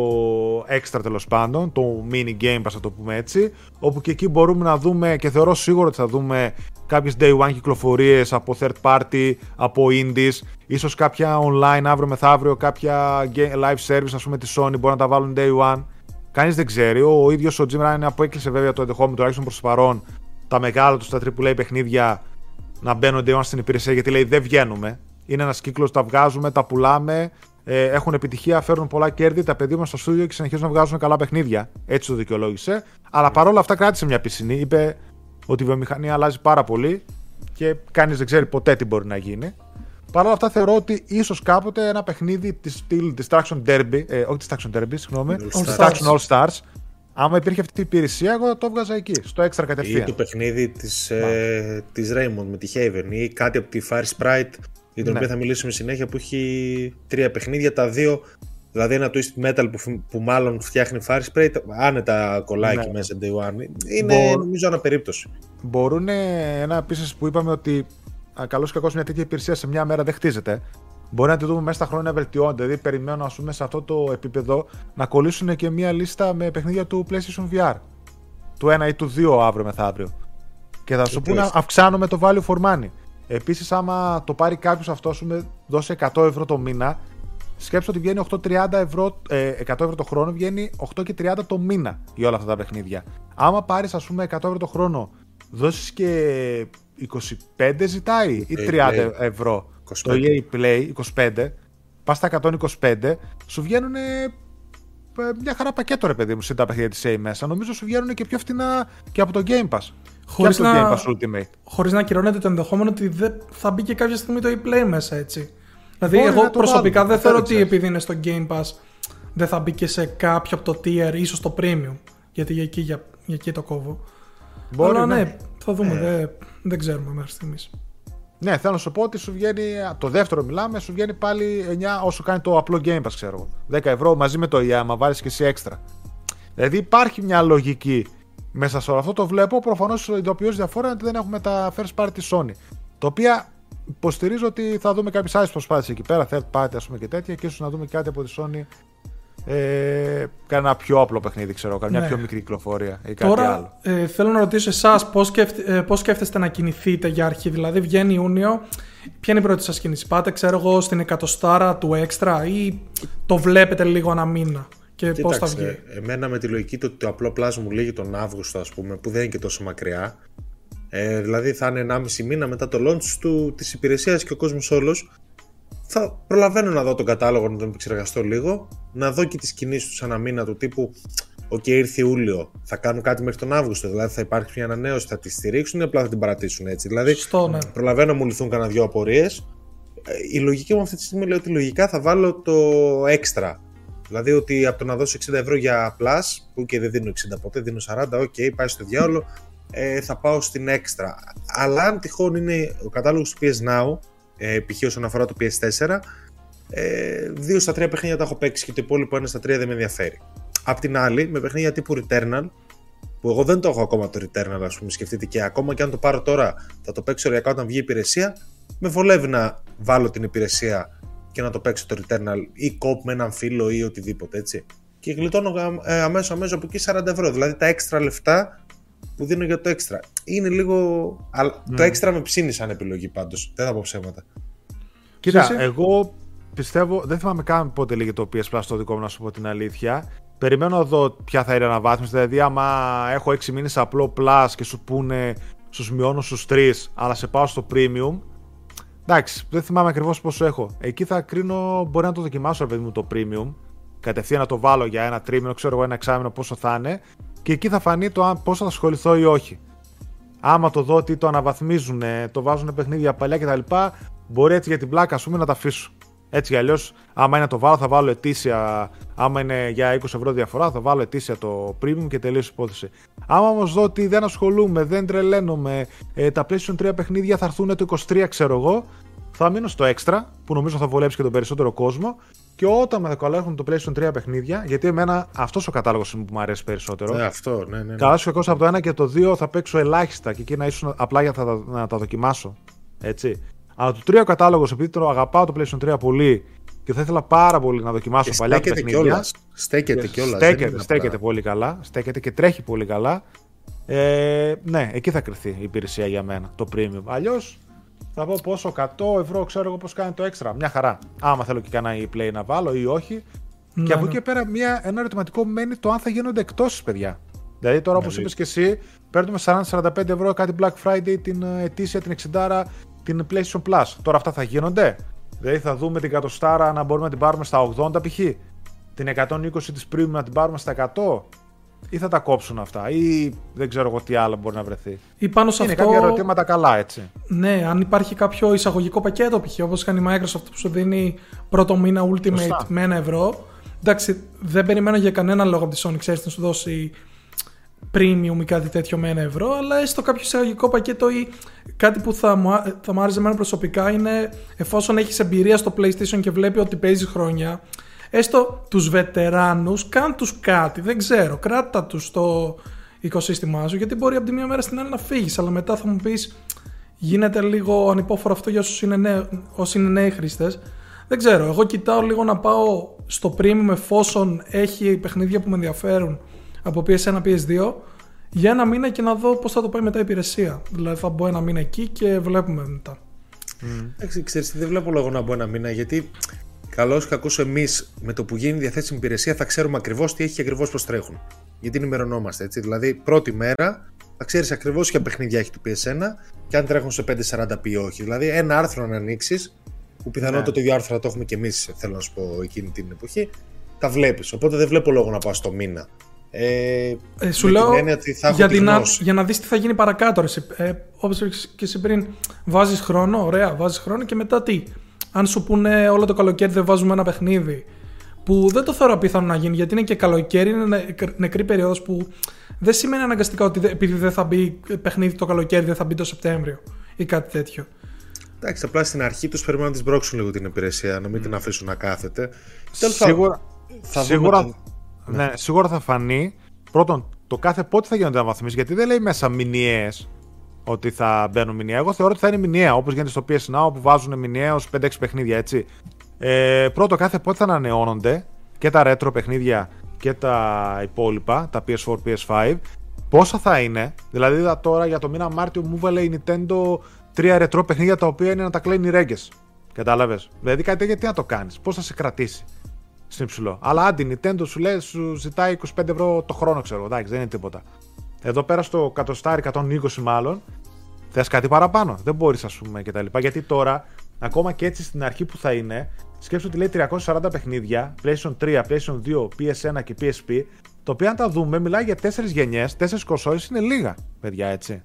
extra τέλος πάντων, το mini game, ας το πούμε έτσι. Όπου και εκεί μπορούμε να δούμε και θεωρώ σίγουρο ότι θα δούμε κάποιες day one κυκλοφορίες από third party, από indies, ίσως κάποια online αύριο μεθαύριο, κάποια ga- live service, ας πούμε της Sony μπορεί να τα βάλουν day one. Κανείς δεν ξέρει. Ο ίδιος ο Jim Ryan αποέκλεισε βέβαια το ενδεχόμενο τουλάχιστον προς το παρόν τα μεγάλα τους στα AAA παιχνίδια να μπαίνουν day one στην υπηρεσία γιατί λέει δεν βγαίνουμε. Είναι ένας κύκλος, τα βγάζουμε, τα πουλάμε, ε, έχουν επιτυχία, φέρνουν πολλά κέρδη, τα παιδιά μας στο στούντιο και συνεχίζουν να βγάζουν καλά παιχνίδια. Έτσι το δικαιολόγησε. Αλλά παρόλα αυτά κράτησε μια πισινή. Είπε ότι η βιομηχανία αλλάζει πάρα πολύ και κανείς δεν ξέρει ποτέ τι μπορεί να γίνει. Παρ' όλα αυτά θεωρώ ότι ίσως κάποτε ένα παιχνίδι της στυλ Distraction Derby, ε, όχι Distraction Derby, συγγνώμη, All Stars. Distraction All Stars, άμα υπήρχε αυτή η υπηρεσία, εγώ θα το έβγαζα εκεί, στο έξτρα Ή κατευθείαν. το παιχνίδι της, ε, της Raymond με τη Haven ή κάτι από τη Fire Sprite για την Ναι. οποία θα μιλήσουμε συνέχεια που έχει τρία παιχνίδια, τα δύο δηλαδή ένα Twisted Metal που, φ- που μάλλον φτιάχνει Fire Sprite άνετα κολλάει Ναι. εκεί μέσα Day One είναι Μπορώ- νομίζω αναπερίπτωση Μπορούν ένα επίσης που είπαμε ότι καλώ ή κακός μια τέτοια υπηρεσία σε μια μέρα δεν χτίζεται. Μπορεί να τη δούμε μέσα στα χρόνια να βελτιώνεται. Δηλαδή, περιμένω ας πούμε, σε αυτό το επίπεδο να κολλήσουν και μια λίστα με παιχνίδια του PlayStation VR. Του 1 ή του 2 αύριο μεθαύριο. Και θα σου το πούνε έχει. αυξάνουμε το value for money. Επίσης, άμα το πάρει κάποιος αυτό, σου με δώσει 100 ευρώ το μήνα, σκέψτε ότι βγαίνει 8,30 ευρώ, ε, 100 ευρώ το χρόνο, βγαίνει 8 και 30 το μήνα για όλα αυτά τα παιχνίδια. Άμα πάρεις, ας πούμε, 100 ευρώ το χρόνο, δώσεις και 25 ζητάει ή EA 30 Play. ευρώ. 25. Το EA Play 25, πας στα 125, σου βγαίνουν μια χαρά πακέτο ρε παιδί μου σε τα παιχνίδια της EA μέσα. Νομίζω σου βγαίνουν και πιο φτηνά και από το Game Pass. Χωρίς και από να- το Game Pass Ultimate. Χωρίς να ακυρώνεται το ενδεχόμενο ότι δεν θα μπει και κάποια στιγμή το e-play μέσα έτσι. Δηλαδή, Μπορεί εγώ να το προσωπικά βάλουν, δεν αυτό θεωρώ δεν ότι ξέρεις. επειδή είναι στο Game Pass δεν θα μπει και σε κάποιο από το tier, ίσως το premium. Γιατί για εκεί, για, για εκεί το κόβω. Μπορεί, Αλλά ναι. ναι, θα δούμε. Δεν, δεν ξέρουμε μέχρι στιγμής. Ναι, θέλω να σου πω ότι σου βγαίνει. Το δεύτερο μιλάμε, σου βγαίνει πάλι 9 όσο κάνει το απλό Game Pass, ξέρω εγώ. 10 ευρώ μαζί με το EA, άμα βάλεις και εσύ έξτρα. Δηλαδή υπάρχει μια λογική μέσα σε όλο αυτό. Το βλέπω. Προφανώς ο ειδοποιό διαφορά είναι ότι δεν έχουμε τα first party της Sony. Τα οποία υποστηρίζω ότι θα δούμε κάποιες άλλες προσπάθειες εκεί πέρα, third party ας πούμε και τέτοια, και ίσως να δούμε κάτι από τη Sony. Ε, κανένα πιο απλό παιχνίδι, ξέρω, καμιά Ναι. πιο μικρή κυκλοφορία ή κάτι άλλο. Τώρα ε, θέλω να ρωτήσω εσάς πώς ε, πώς σκέφτεστε να κινηθείτε για αρχή. Δηλαδή, βγαίνει Ιούνιο. Ποια είναι η πρώτη σας κίνηση, Πάτε, ξέρω εγώ, στην εκατοστάρα του έξτρα ή το βλέπετε λίγο ένα μήνα και πώς θα βγει; Κοίταξε, εμένα με τη λογική του ότι το απλό πλάσμα μου λύγει τον Αύγουστο, ας πούμε, που δεν είναι και τόσο μακριά. Ε, δηλαδή θα είναι 1,5 μήνα μετά το launch του, της υπηρεσίας και ο κόσμος όλος θα προλαβαίνω να δω τον κατάλογο να τον επεξεργαστώ λίγο να δω και τις κινήσεις του σαν ένα μήνα του τύπου Οκ, ήρθε Ιούλιο. Θα κάνουν κάτι μέχρι τον Αύγουστο. Δηλαδή θα υπάρχει μια ανανέωση, θα τη στηρίξουν ή απλά θα την παρατήσουν έτσι. Δηλαδή Σωστό, ναι. προλαβαίνω να μου λυθούν κανένα δυο απορίες. Η λογική μου αυτή τη στιγμή λέει ότι λογικά θα βάλω το έξτρα. Δηλαδή ότι από το να δώσω 60 ευρώ για Plus, που και δεν δίνω 60 ποτέ, δίνω 40, οκ, πάει στο διάολο. ε, θα πάω στην έξτρα. Αλλά αν τυχόν είναι ο κατάλογος του PS Now, ε, π.χ. όσον αφορά το PS4, ε, δύο στα τρία παιχνίδια τα έχω παίξει και το υπόλοιπο ένα στα τρία δεν με ενδιαφέρει. Απ' την άλλη, με παιχνίδια τύπου Returnal, που εγώ δεν το έχω ακόμα το Returnal, ας πούμε, σκεφτείτε και ακόμα και αν το πάρω τώρα, θα το παίξω ωριακά όταν βγει η υπηρεσία, με βολεύει να βάλω την υπηρεσία και να το παίξω το Returnal ή κόπ με έναν φίλο ή οτιδήποτε έτσι. Και γλιτώνω ε, αμέσως αμέσως από εκεί 40 ευρώ. Δηλαδή τα έξτρα λεφτά που δίνω για το έξτρα. Είναι λίγο. Το ναι. έξτρα με ψήνει σαν επιλογή πάντως. Δεν θα πω ψέματα. Κοίτα, εγώ πιστεύω. Δεν θυμάμαι καν πότε λέγεται το PS Plus το δικό μου να σου πω την αλήθεια. Περιμένω να δω ποια θα είναι η αναβάθμιση. Δηλαδή, άμα έχω 6 μήνες απλό Plus και σου πούνε στου μειώνω στους 3, αλλά σε πάω στο Premium. Εντάξει, δεν θυμάμαι ακριβώς πόσο έχω. Εκεί θα κρίνω, μπορεί να το δοκιμάσω, παιδί μου, το Premium. Κατευθείαν να το βάλω για ένα τρίμηνο, ξέρω εγώ ένα εξάμηνο πόσο θα είναι. Και εκεί θα φανεί το αν πόσο θα ασχοληθώ ή όχι. Άμα το δω ότι το αναβαθμίζουν, το βάζουν παιχνίδια παλιά κτλ. Μπορεί έτσι για την πλάκα, ας πούμε, να τα αφήσω. Έτσι κι αλλιώς, άμα είναι να το βάλω, θα βάλω ετήσια. Άμα είναι για 20 ευρώ διαφορά, θα βάλω ετήσια το premium και τελείως υπόθεση. Άμα όμως δω ότι δεν ασχολούμαι, δεν τρελαίνομαι, ε, τα PlayStation 3 παιχνίδια θα έρθουν το 23, ξέρω εγώ, θα μείνω στο extra, που νομίζω θα βολέψει και τον περισσότερο κόσμο. Και όταν με έχουν το PlayStation 3 παιχνίδια, γιατί εμένα αυτός ο κατάλογος είναι που μου αρέσει περισσότερο. Ναι, αυτό, ναι, ναι. ναι. Καλά σου από το 1 και το 2 θα παίξω ελάχιστα και εκεί να ήσουν απλά για να, να τα δοκιμάσω. Έτσι. Αλλά το 3 ο κατάλογος, επειδή το αγαπάω το PlayStation 3 πολύ και θα ήθελα πάρα πολύ να δοκιμάσω και παλιά παιχνίδια. Κιόλας. Στέκεται κιόλας. Στέκεται, στέκεται πολύ καλά. Στέκεται και τρέχει πολύ καλά. Ε, ναι, εκεί θα κρυθεί η υπηρεσία για μένα, το premium. Αλλιώς θα πω πόσο 100 ευρώ ξέρω εγώ πώς κάνει το έξτρα. Μια χαρά. Άμα θέλω και κανένα e-play να βάλω ή όχι. Ναι, και από ναι. εκεί και πέρα μια, ένα ερωτηματικό μένει το αν θα γίνονται εκτόσει, παιδιά. Δηλαδή τώρα, όπως είπες και εσύ, παίρνουμε 40-45 ευρώ κάτι Black Friday την ε, ετήσια, την 60 την PlayStation Plus. Τώρα αυτά θα γίνονται; Δηλαδή θα δούμε την κατοστάρα να μπορούμε να την πάρουμε στα 80 π.χ. Την 120 της Premium να την πάρουμε στα 100 ή θα τα κόψουν αυτά; Ή δεν ξέρω εγώ τι άλλο μπορεί να βρεθεί; Ή πάνω σε Είναι αυτό... κάποια ερωτήματα καλά έτσι. Ναι, αν υπάρχει κάποιο εισαγωγικό πακέτο π.χ. όπως κάνει η Microsoft που σου δίνει πρώτο μήνα Ultimate Σωστά. με ένα ευρώ. Εντάξει, δεν περιμένω για κανένα λόγο από τη Sony, ξέρεις, να σου δώσει premium ή κάτι τέτοιο με ένα ευρώ, αλλά έστω κάποιο εισαγωγικό πακέτο ή κάτι που θα μου, θα μου άρεσε εμένα προσωπικά είναι εφόσον έχεις εμπειρία στο PlayStation και βλέπει ότι παίζει χρόνια, έστω τους βετεράνους, κάν τους κάτι, δεν ξέρω, κράτα τους στο οικοσύστημά σου, γιατί μπορεί από τη μία μέρα στην άλλη να φύγεις, αλλά μετά θα μου πεις γίνεται λίγο ανυπόφορο αυτό για όσους είναι, νέοι, όσοι είναι νέοι χρήστες. Δεν ξέρω, εγώ κοιτάω λίγο να πάω στο premium εφόσον έχει παιχνίδια που με ενδιαφέρουν από PS1, PS2 για ένα μήνα και να δω πώς θα το πάει μετά η υπηρεσία. Δηλαδή θα μπω ένα μήνα εκεί και βλέπουμε μετά. Εντάξει, ξέρεις, δεν βλέπω λόγο να μπω ένα μήνα γιατί Καλό ή κακό εμείς με το που γίνει διαθέσιμη υπηρεσία θα ξέρουμε ακριβώς τι έχει και ακριβώς πώς τρέχουν. Γιατί ενημερωνόμαστε έτσι. Δηλαδή, πρώτη μέρα θα ξέρεις ακριβώς ποια παιχνίδια έχει το PS1 και αν τρέχουν σε 540p ή όχι. Δηλαδή, ένα άρθρο να ανοίξεις, που πιθανότατα ναι. το ίδιο άρθρο θα το έχουμε και εμείς, θέλω να σου πω, εκείνη την εποχή, τα βλέπεις. Οπότε δεν βλέπω λόγο να πάω στο μήνα. Ε, ε, σου λέω για, την, για να δεις τι θα γίνει παρακάτω. Ε, όπως και εσύ πριν, βάζεις χρόνο, ωραία, βάζεις χρόνο και μετά τι; Αν σου πούνε όλο το καλοκαίρι δεν βάζουμε ένα παιχνίδι. Που δεν το θεωρώ πιθανό να γίνει γιατί είναι και καλοκαίρι, είναι νεκρή περίοδος που δεν σημαίνει αναγκαστικά ότι επειδή δεν θα μπει παιχνίδι το καλοκαίρι δεν θα μπει το Σεπτέμβριο ή κάτι τέτοιο. Εντάξει, απλά στην αρχή τους περιμένουν να τη μπρώξουν λίγο την υπηρεσία, να μην την αφήσουν να κάθεται. Σίγουρα θα, σίγουρα, ναι, σίγουρα θα φανεί. Πρώτον, το κάθε πότε θα γίνονται αναβαθμίσεις, γιατί δεν λέει μέσα μηνιαίες ότι θα μπαίνουν μηνιαία. Εγώ θεωρώ ότι θα είναι μηνιαία, όπως γίνεται στο PS Now που βάζουν μηνιαία 5-6 παιχνίδια, έτσι. Ε, πρώτο, κάθε πότε θα ανανεώνονται και τα retro παιχνίδια και τα υπόλοιπα, τα PS4, PS5. Πόσα θα είναι, δηλαδή τώρα για το μήνα Μάρτιο μου έβαλε η Nintendo τρία retro παιχνίδια τα οποία είναι να τα κλείνει ρέγγε. Κατάλαβες; Δηλαδή κάτι γιατί να το κάνεις, πώς θα σε κρατήσει; Στην υψηλό. Αλλά άντι, η Nintendo σου λέει, σου ζητάει 25 ευρώ το χρόνο, ξέρω. Εντάξει, δεν είναι τίποτα. Εδώ πέρα στο κατοστάρι 120 μάλλον, θες κάτι παραπάνω. Δεν μπορείς, ας πούμε, κτλ. Γιατί τώρα, ακόμα και έτσι στην αρχή που θα είναι, σκέψου ότι λέει 340 παιχνίδια, PlayStation 3, PlayStation 2, PS1 και PSP, το οποίο αν τα δούμε, μιλάει για 4 γενιές, 4 κονσόλες είναι λίγα, παιδιά, έτσι.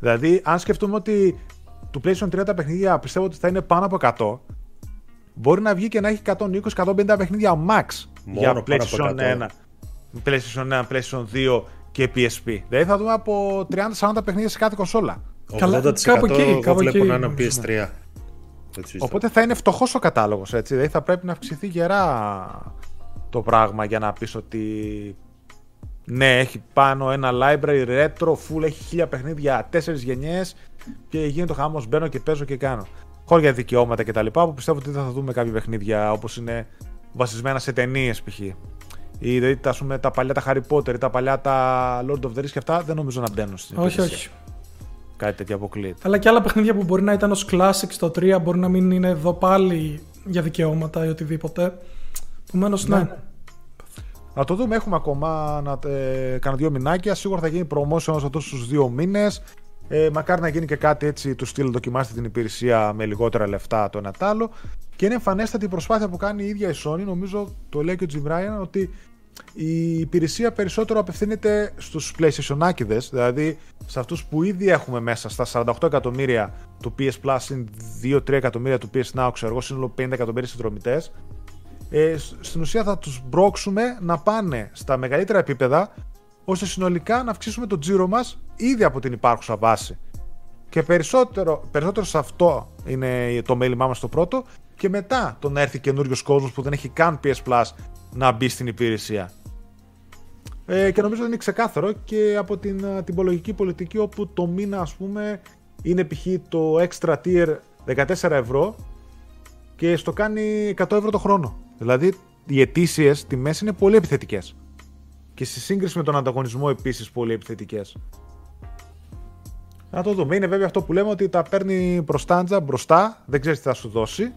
Δηλαδή, αν σκεφτούμε ότι του PlayStation 3 τα παιχνίδια πιστεύω ότι θα είναι πάνω από 100, μπορεί να βγει και να έχει 120-150 παιχνίδια max Μόνο για PlayStation 1. PlayStation 1, PlayStation 2 και PSP. Δηλαδή θα δούμε από 30-40 παιχνίδια σε κάθε κονσόλα. 80% κάπου εκεί, κάπου βλέπω να είναι PS3. Οπότε θα είναι φτωχός ο κατάλογος. Δηλαδή θα πρέπει να αυξηθεί γερά το πράγμα για να πεις ότι ναι, έχει πάνω ένα library retro, full, έχει χίλια παιχνίδια, τέσσερις γενιές και γίνεται ο χάμο. Μπαίνω και παίζω και κάνω. Χώρια δικαιώματα κτλ. Που πιστεύω ότι δεν θα δούμε κάποια παιχνίδια όπως είναι βασισμένα σε ταινίες π.χ. Ή δηλαδή τα, πούμε, τα παλιά τα Harry Potter ή τα παλιά τα Lord of the Rings και αυτά δεν νομίζω να μπαίνουν στην Όχι, όχι. Κάτι τέτοιο αποκλείεται. Αλλά και άλλα παιχνίδια που μπορεί να ήταν ως classic στο 3 μπορεί να μην είναι εδώ πάλι για δικαιώματα ή οτιδήποτε. Επομένως, ναι. ναι. Να το δούμε, έχουμε ακόμα να ε, κάνω δύο μηνάκια. Σίγουρα θα γίνει promotion αυτού του δύο μήνες. Ε, μακάρι να γίνει και κάτι έτσι του στυλ δοκιμάστε την υπηρεσία με λιγότερα λεφτά το ένα τ' άλλο. Και είναι εμφανέστατη η προσπάθεια που κάνει η ίδια η Sony. Νομίζω το λέει και ο Jim Ryan ότι η υπηρεσία περισσότερο απευθύνεται στους PlayStation δηλαδή σε αυτούς που ήδη έχουμε μέσα στα 48 εκατομμύρια του PS Plus συν 2-3 εκατομμύρια του PS Now, ξέρω εγώ, σύνολο 50 εκατομμύρια συνδρομητές ε, στην ουσία θα τους μπρώξουμε να πάνε στα μεγαλύτερα επίπεδα ώστε συνολικά να αυξήσουμε το τζίρο μας ήδη από την υπάρχουσα βάση. Και περισσότερο, περισσότερο σε αυτό είναι το μέλημά μας το πρώτο και μετά τον έρθει καινούριος κόσμος που δεν έχει καν PS Plus να μπει στην υπηρεσία. Ε, και νομίζω ότι είναι ξεκάθαρο και από την, την υπολογική πολιτική όπου το μήνα ας πούμε είναι π.χ. το extra tier 14 ευρώ και στο κάνει 100 ευρώ το χρόνο. Δηλαδή οι αιτήσιες τιμές είναι πολύ επιθετικές. Και στη σύγκριση με τον ανταγωνισμό επίσης πολύ επιθετικές. Να το δούμε. Είναι βέβαια αυτό που λέμε ότι τα παίρνει προστάντζα μπροστά, δεν ξέρεις τι θα σου δώσει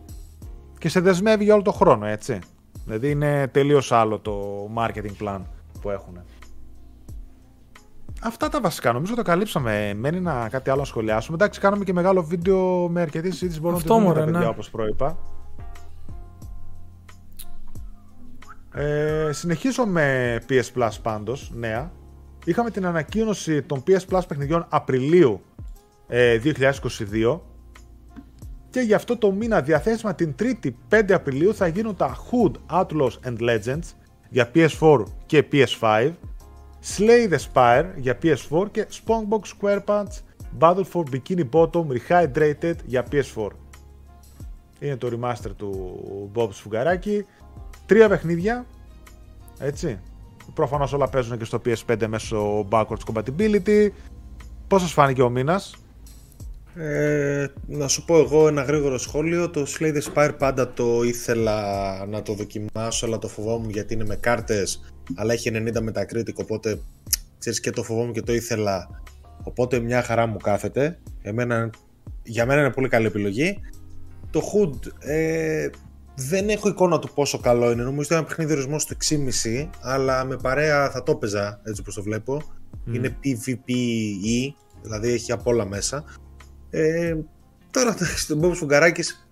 και σε δεσμεύει για όλο το χρόνο, έτσι. Δηλαδή είναι τελείως άλλο το marketing plan που έχουν. Αυτά τα βασικά. Νομίζω το καλύψαμε. Μένει να κάτι άλλο να σχολιάσουμε. Εντάξει, κάνουμε και μεγάλο βίντεο με αρκετή συζήτηση. Μπορούμε να το δούμε, παιδιά, ναι. όπως προείπα. Ε, συνεχίζω με PS Plus πάντως, νέα. Είχαμε την ανακοίνωση των PS Plus παιχνιδιών Απριλίου ε, 2022 και γι' αυτό το μήνα διαθέσιμα την 3η 5 Απριλίου θα γίνουν τα Hood, Outlaws and Legends για PS4 και PS5 Slay the Spire για PS4 και Spongebob SquarePants Battle for Bikini Bottom Rehydrated για PS4 είναι το remaster του Bob Σφουγγαράκη Τρία παιχνίδια. Έτσι. Προφανώς όλα παίζουν και στο PS5 μέσω backwards compatibility. Πώς σας φάνηκε ο μήνας, ε, να σου πω εγώ ένα γρήγορο σχόλιο. Το Slay the Spire πάντα το ήθελα να το δοκιμάσω, αλλά το φοβόμουν γιατί είναι με κάρτες. Αλλά έχει 90 Metacritic, οπότε ξέρεις και το φοβόμουν και το ήθελα. Οπότε μια χαρά μου κάθεται. Εμένα, για μένα είναι πολύ καλή επιλογή. Το Hood ε, δεν έχω εικόνα του πόσο καλό είναι. Νομίζω ότι είναι ένα παιχνίδι ορισμός στο 6,5, αλλά με παρέα θα το έπαιζα έτσι όπως το βλέπω. Mm. Είναι PvPE, δηλαδή έχει απ' όλα μέσα. Ε, τώρα στον Μπομπ Σφουγγαράκης,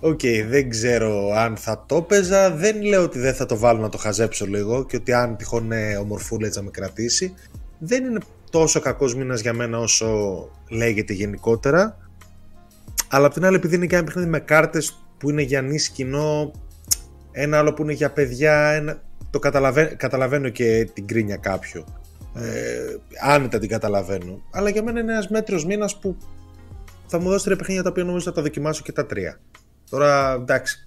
OK, okay, δεν ξέρω αν θα το έπαιζα. Δεν λέω ότι δεν θα το βάλω να το χαζέψω λίγο και ότι αν τυχόν είναι ομορφούλα έτσι να με κρατήσει. Δεν είναι τόσο κακός μήνας για μένα όσο λέγεται γενικότερα. Αλλά απ' την άλλη, επειδή είναι και ένα παιχνίδι με κάρτες που είναι για νη κοινό, ένα άλλο που είναι για παιδιά, ένα... το καταλαβαίνω, καταλαβαίνω και την κρίνια κάποιου. Ε, άνετα την καταλαβαίνω. Αλλά για μένα είναι ένας μέτρος μήνας που θα μου δώσει τρία παιχνίδια τα οποία νομίζω θα τα δοκιμάσω και τα τρία. Τώρα εντάξει.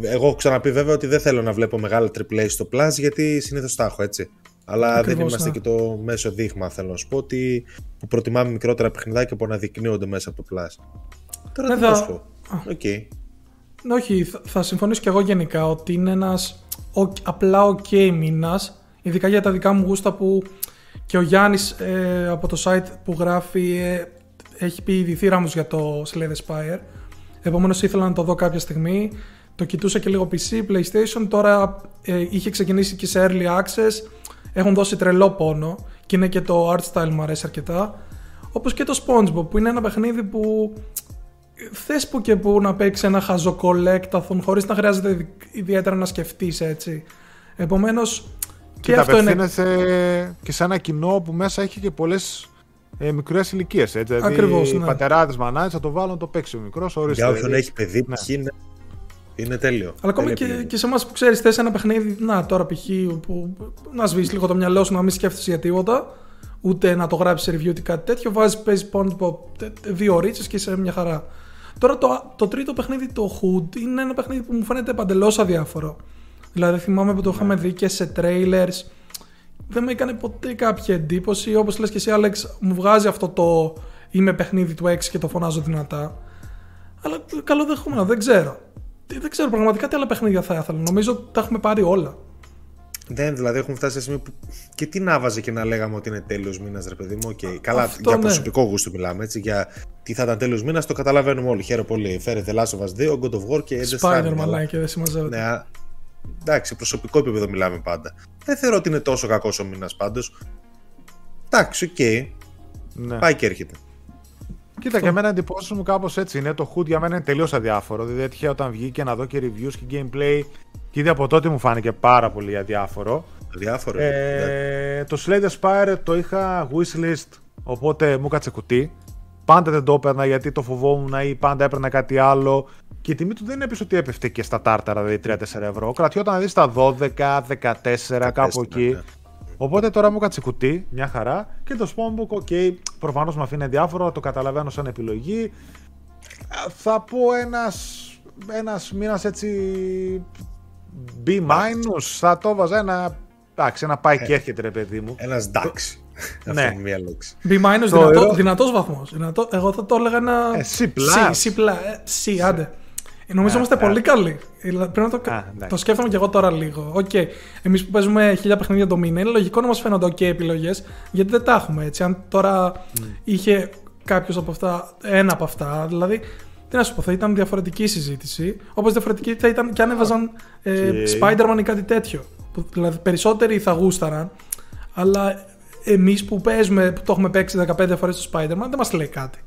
Εγώ έχω ξαναπεί βέβαια ότι δεν θέλω να βλέπω μεγάλα AAA στο Plus γιατί συνήθως τα έχω έτσι. Αλλά Ακριβώς, δεν είμαστε ναι. και το μέσο δείγμα, θέλω να σου πω ότι που προτιμάμε μικρότερα παιχνιδάκια που αναδεικνύονται μέσα από το Plus. Τώρα δεν θα πω. OK. Okay. Όχι, θα συμφωνήσω και εγώ γενικά ότι είναι ένας απλά ok μήνας, ειδικά για τα δικά μου γούστα που και ο Γιάννης ε, από το site που γράφει ε, έχει πει ήδη διθυράμβους για το Slay the Spire. Επομένως ήθελα να το δω κάποια στιγμή. Το κοιτούσα και λίγο PC, PlayStation, τώρα ε, είχε ξεκινήσει και σε Early Access. Έχουν δώσει τρελό πόνο και είναι και το art style μου αρέσει αρκετά. Όπως και το SpongeBob που είναι ένα παιχνίδι που θες που και που να παίξει ένα χαζό collectathon χωρίς να χρειάζεται ιδιαίτερα να σκεφτείς έτσι. Επομένως και, και αυτό είναι... και σε ένα κοινό που μέσα έχει και πολλές ε, μικρές ηλικίες. Ακριβώ. Δηλαδή, ναι. οι πατεράδες μανάδες θα το βάλουν το παίξει ο μικρός. Για όποιον έχει παιδί, ναι. είναι Είναι τέλειο. Αλλά ακόμα Δεν και, επιλέγει. και σε εμάς που ξέρεις, θες ένα παιχνίδι, να τώρα π.χ. που να σβήσεις λίγο το μυαλό σου, να μην σκέφτεσαι για τίποτα, ούτε να το γράψεις σε review ή κάτι τέτοιο, βάζεις, παίζεις πάνω από τε- τε- δύο ρίτσες και είσαι μια χαρά. Τώρα το, το τρίτο παιχνίδι, το Hood, είναι ένα παιχνίδι που μου φαίνεται παντελώς αδιάφορο. Δηλαδή θυμάμαι που το είχαμε δει και σε trailers. Δεν με έκανε ποτέ κάποια εντύπωση. Όπως λες και εσύ, Άλεξ, μου βγάζει αυτό το είμαι παιχνίδι του 6 και το φωνάζω δυνατά. Αλλά καλοδεχούμενο, δεν ξέρω. Τι- Δεν ξέρω πραγματικά τι άλλα παιχνίδια θα ήθελα. Νομίζω ότι τα έχουμε πάρει όλα. Δεν, δηλαδή έχουμε φτάσει σε σημείο που. Και τι να βάζε και να λέγαμε ότι είναι τέλειος μήνας, ρε παιδί μου. Okay. Καλά, Αυτό, για ναι. προσωπικό γούστο μιλάμε. Έτσι, για τι θα ήταν τέλειος μήνας, το καταλαβαίνουμε όλοι. Χαίρομαι πολύ. Φέρε The Last of Us 2, God of War και Death Stranding, Spider-Man αλλά- λέει και δεν συμμαζεύεται. Ναι, α- εντάξει, προσωπικό επίπεδο μιλάμε πάντα. Δεν θεωρώ ότι είναι τόσο κακός ο μήνας πάντως. Εντάξει, οκ. Ναι. Πάει και έρχεται. Κοίτα, και εμένα εντυπώσεις μου κάπως έτσι είναι. Το HUD για μένα είναι τελείως αδιάφορο. Δηλαδή έτυχε όταν βγήκε να δω και reviews και gameplay. Και ήδη από τότε μου φάνηκε πάρα πολύ αδιάφορο. Διάφορο. ναι. Ε, το Slade Spire το είχα wishlist, οπότε μου κάτσε κουτί. Πάντα δεν το έπαιρνα γιατί το φοβόμουν ή πάντα έπαιρνα κάτι άλλο. Και η τιμή του δεν είναι πίσω ότι έπεφτε και στα τάρταρα, δηλαδή 3-4 ευρώ. Κρατιόταν δηλαδή στα 12, 14, κάπου εκεί. ναι. Οπότε τώρα μου κάτσε κουτί, μια χαρά. Και το Spawnbook, ok, προφανώς με αφήνει διάφορο, το καταλαβαίνω σαν επιλογή. Α, Θα πω ένας, ένας μήνας έτσι B- θα το βάζα ένα, εντάξει, ένα πάει και έρχεται ρε παιδί μου. Ένας εντάξει. Ναι. Αυτό είναι μία λέξη. B- δυνατό, ερώ- δυνατός βαθμός. Δυνατό, εγώ θα το έλεγα ένα... Ε, C+. C, C+, ε, C, άντε. Ε, Νομίζω Α, είμαστε α. πολύ καλοί. Ε, Πρέπει να το, κα- Α, εντάξει. το σκέφτομαι και εγώ τώρα λίγο. Οκ. Εμείς που παίζουμε χίλια παιχνίδια το μήνα, είναι λογικό να μας φαίνονται OK επιλογές, γιατί δεν τα έχουμε έτσι. Αν τώρα είχε κάποιος από αυτά, ένα από αυτά, δηλαδή. Τι να σου πω, θα ήταν διαφορετική συζήτηση. Όπως διαφορετική θα ήταν και αν έβαζαν ε, OK. Spider-Man ή κάτι τέτοιο. Που, δηλαδή περισσότεροι θα γούσταραν, αλλά εμείς που παίζουμε, που το έχουμε παίξει 15 φορές το Spider-Man, δεν μας λέει κάτι.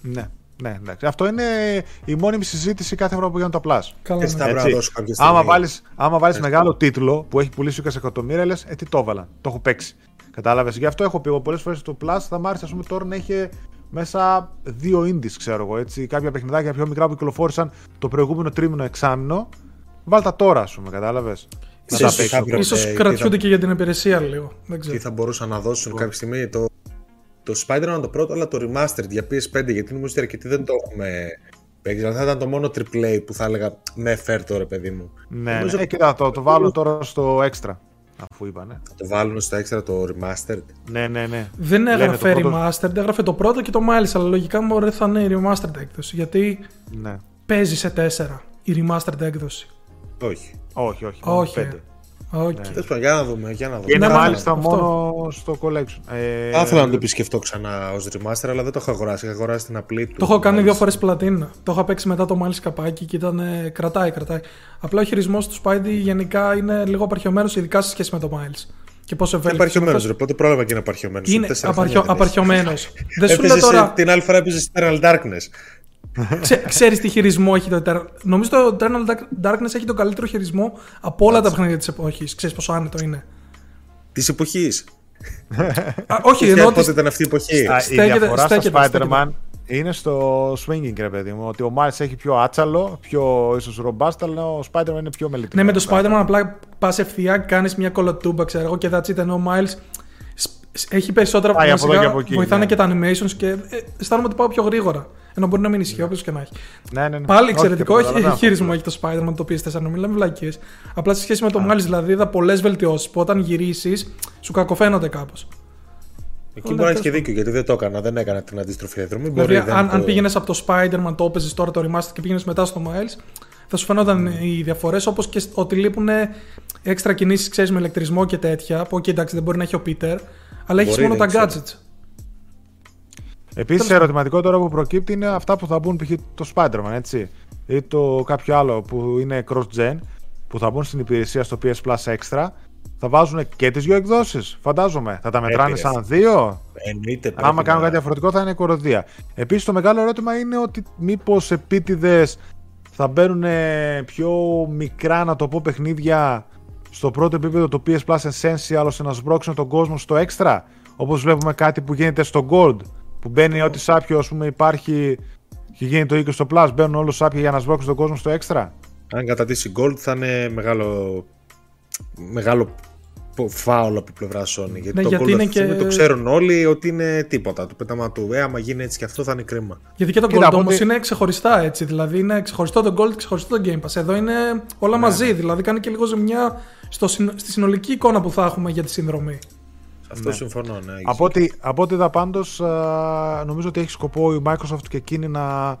Ναι, ναι, εντάξει. Αυτό είναι η μόνιμη συζήτηση κάθε φορά που γίνονται τα Plus. Καλά, Και ναι. στα πρέπει να Έτσι. δώσω κάποια στιγμή. Άμα βάλεις, άμα βάλεις μεγάλο τίτλο που έχει πουλήσει 20 εκατομμύρια, λες, ε, τι το έβαλα, το έχω παίξει. Κατάλαβες. Γι' αυτό έχω πει εγώ πολλές φορές στο Plus, θα μ' άρεσε ας πούμε τώρα να έχει μέσα δύο indies, ξέρω εγώ, έτσι, κάποια παιχνιδάκια πιο μικρά που κυκλοφόρησαν το προηγούμενο τρίμηνο εξάμηνο. Βάλ' τα τώρα, ας πούμε, κατάλαβες. Να Ίσως τα παίξω. είχα βρει- Ίσως ε, κρατιούνται είδα- και για την υπηρεσία λίγο. Δεν ξέρω. Τι θα μπορούσαν να δώσουν κάποια στιγμή το, το Spider-Man το πρώτο, αλλά το Remastered για PS5, γιατί νομίζω ότι αρκετοί δεν το έχουμε παίξει. Δηλαδή θα ήταν το μόνο AAA που θα έλεγα ναι, φέρ το ρε παιδί μου. Ναι, Νομίζω ναι. Ε, κοίτα, το, το βάλω τώρα στο extra, αφού είπανε. Θα το βάλουν στο έξτρα το Remastered. Ναι, ναι, ναι. Δεν Λένε έγραφε το πρώτο- remastered, έγραφε το πρώτο και το Miles, αλλά λογικά μου θα είναι η remastered έκδοση. Γιατί Ναι. παίζει σε 4 η remastered έκδοση. Όχι. Όχι, όχι. μόνο Όχι. πέντε. Όχι. Τέλος πάντων, για να δούμε. Για να δούμε. Και είναι Ναι, ναι, μάλιστα αυτό. μόνο στο collection. Ε, Θα ήθελα να το επισκεφτώ ξανά ως remaster, αλλά δεν το έχω αγοράσει. Είχα αγοράσει την απλή του. Το έχω κάνει δύο μάλιστα. φορές πλατίνα. Το έχω παίξει μετά το Miles καπάκι και ήταν. ε, κρατάει, κρατάει. Απλά ο χειρισμός του Spidey γενικά είναι λίγο απαρχιωμένο, ειδικά σε σχέση με το Miles. Και πόσο Είναι ευέλικτο. απαρχιωμένο, ρε. Πότε πρόλαβα και είναι απαρχιωμένο. Είναι απαρχιο, απαρχιωμένο. Δεν σου λέω Έπαιζες τώρα. την άλλη φορά έπαιζες Eternal Darkness. Ξέ, ξέρεις τι χειρισμό έχει το Eternal. Νομίζω το Eternal Dark- Darkness έχει τον καλύτερο χειρισμό από όλα τα παιχνίδια της εποχής. Ξέρεις πόσο άνετο είναι. Της εποχής. Α, όχι, ενώ Πότε της- ήταν αυτή η εποχή. Α, η Στέκεται- διαφορά στέκεται, στο Spider-Man είναι στο swinging, ρε παιδί μου. Ότι ο Miles έχει πιο άτσαλο, πιο ίσως ρομπάστα, αλλά ο Spider-Man είναι πιο μελιτικό. Ναι, με το Spider-Man απλά πας ευθεία, κάνεις μια κολοτούμπα, ξέρω εγώ, και that's it. Ενώ ο Miles σ- σ- έχει περισσότερα Πάει από βασικά, εδώ και από εκεί, Βοηθάνε ναι. και τα animations και ε, αισθάνομαι ότι πάω πιο γρήγορα. Ενώ μπορεί να μην ισχύει, όποιος και να έχει. Ναι, ναι, ναι. Πάλι Όχι, εξαιρετικό, το έχει καταλαβαίνω. χειρισμό έχει το Spider-Man το PS4, να μιλάμε βλακίες. Απλά σε σχέση με το Miles, δηλαδή είδα πολλές βελτιώσεις που όταν γυρίσεις σου κακοφαίνονται κάπως. Εκεί μπορεί να έχεις και δίκιο γιατί δεν το έκανα. Δεν έκανα την αντίστροφη διαδρομή. Δηλαδή, Μπορεί, δεν αν, το- αν πήγαινες από το Spider-Man, το έπαιζες τώρα το Remastered και πήγαινες μετά στο Miles, θα σου φαινόταν οι διαφορές όπως και σ- ότι λείπουν έξτρα κινήσεις, ξέρεις, με ηλεκτρισμό και τέτοια. Που, okay, εντάξει, δεν μπορεί να έχει ο Peter, αλλά έχει Μπορεί, μόνο τα δεν ξέρω. gadgets. Επίσης, ερωτηματικό τώρα που προκύπτει είναι αυτά που θα μπουν π.χ. το Spider-Man, έτσι. Ή το κάποιο άλλο που είναι cross-gen, που θα μπουν στην υπηρεσία στο PS Plus Extra. Θα βάζουν και τις δύο εκδόσεις, φαντάζομαι. Θα τα μετράνε ρε. σαν δύο; Εννοείται. πρέπει Άμα κάνουν να- κάτι διαφορετικό θα είναι κοροδία. Επίσης, το μεγάλο ερώτημα είναι ότι μήπως επίτηδες θα μπαίνουν ε, πιο μικρά, να το πω, παιχνίδια στο πρώτο επίπεδο το PS Plus Essential ώστε να σμπρώξουν τον κόσμο στο Extra. Όπως βλέπουμε κάτι που γίνεται στο Gold. Που μπαίνει ό,τι σάπιο ας πούμε, υπάρχει και γίνεται το 20 στο Plus. Μπαίνουν όλο σάπια για να σμπρώξουν τον κόσμο στο Extra. Αν κατατήσει Gold θα είναι μεγάλο, μεγάλο φάουλ από πλευρά Sony. Γιατί Ναι, το γιατί Gold είναι αυτή τη στιγμή και- το ξέρουν όλοι ότι είναι τίποτα. Το πέταμα του, ε, άμα γίνει έτσι και αυτό θα είναι κρίμα. Γιατί και το Κοίτα, Gold από όμως ό,τι- είναι ξεχωριστά έτσι. Δηλαδή είναι ξεχωριστό το Gold, ξεχωριστό το Game Pass. Εδώ είναι όλα Ναι, μαζί. Δηλαδή κάνει και λίγο ζημιά στο, συν- στη συνολική εικόνα που θα έχουμε για τη συνδρομή. Σε αυτό συμφωνώ. Ναι, έχεις Από ό,τι, από ό,τι είδα πάντως, α, νομίζω ότι έχει σκοπό η Microsoft και εκείνη να,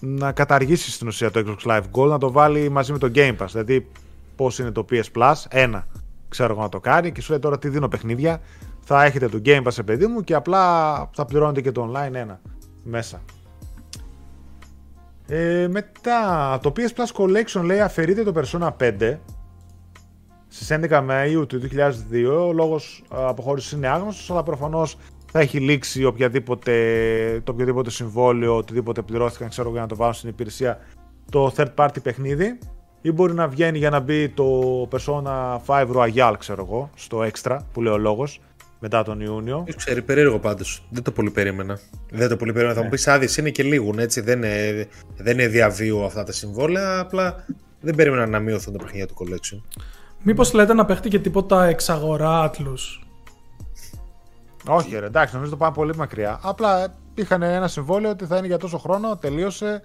να καταργήσει στην ουσία το Xbox Live Gold, να το βάλει μαζί με το Game Pass. Δηλαδή, πώς είναι το PS Plus, ένα, ξέρω εγώ να το κάνει και σου λέει τώρα τι δίνω παιχνίδια, θα έχετε το Game Pass, παιδί μου, και απλά θα πληρώνετε και το online ένα μέσα. Ε, μετά, το PS Plus Collection λέει αφαιρείται το Persona 5 στις 11 Μαΐου του 2002. Ο λόγος α, αποχώρησης είναι άγνωστος, αλλά προφανώς θα έχει λήξει οποιαδήποτε, το οποιοδήποτε συμβόλαιο, οτιδήποτε πληρώθηκαν, ξέρω εγώ, για να το βάλουν στην υπηρεσία το third party παιχνίδι. Ή μπορεί να βγαίνει για να μπει το Persona 5 Royal, ξέρω εγώ, στο extra που λέει ο λόγος, μετά τον Ιούνιο. Ποιος ξέρει, περίεργο πάντως. Δεν το πολύ περίμενα. Δεν το πολύ περίμενα. Θα μου πεις άδειε είναι και λίγουν έτσι. Δεν είναι, δεν είναι διαβίου αυτά τα συμβόλαια. Απλά δεν περίμενα να μειωθούν τα παιχνίδια του collection. Μήπως λέτε να παίχτηκε τίποτα εξαγορά άτλου. Όχι, ρε, εντάξει, νομίζω το πάμε πολύ μακριά. Απλά είχαν ένα συμβόλαιο ότι θα είναι για τόσο χρόνο, τελείωσε.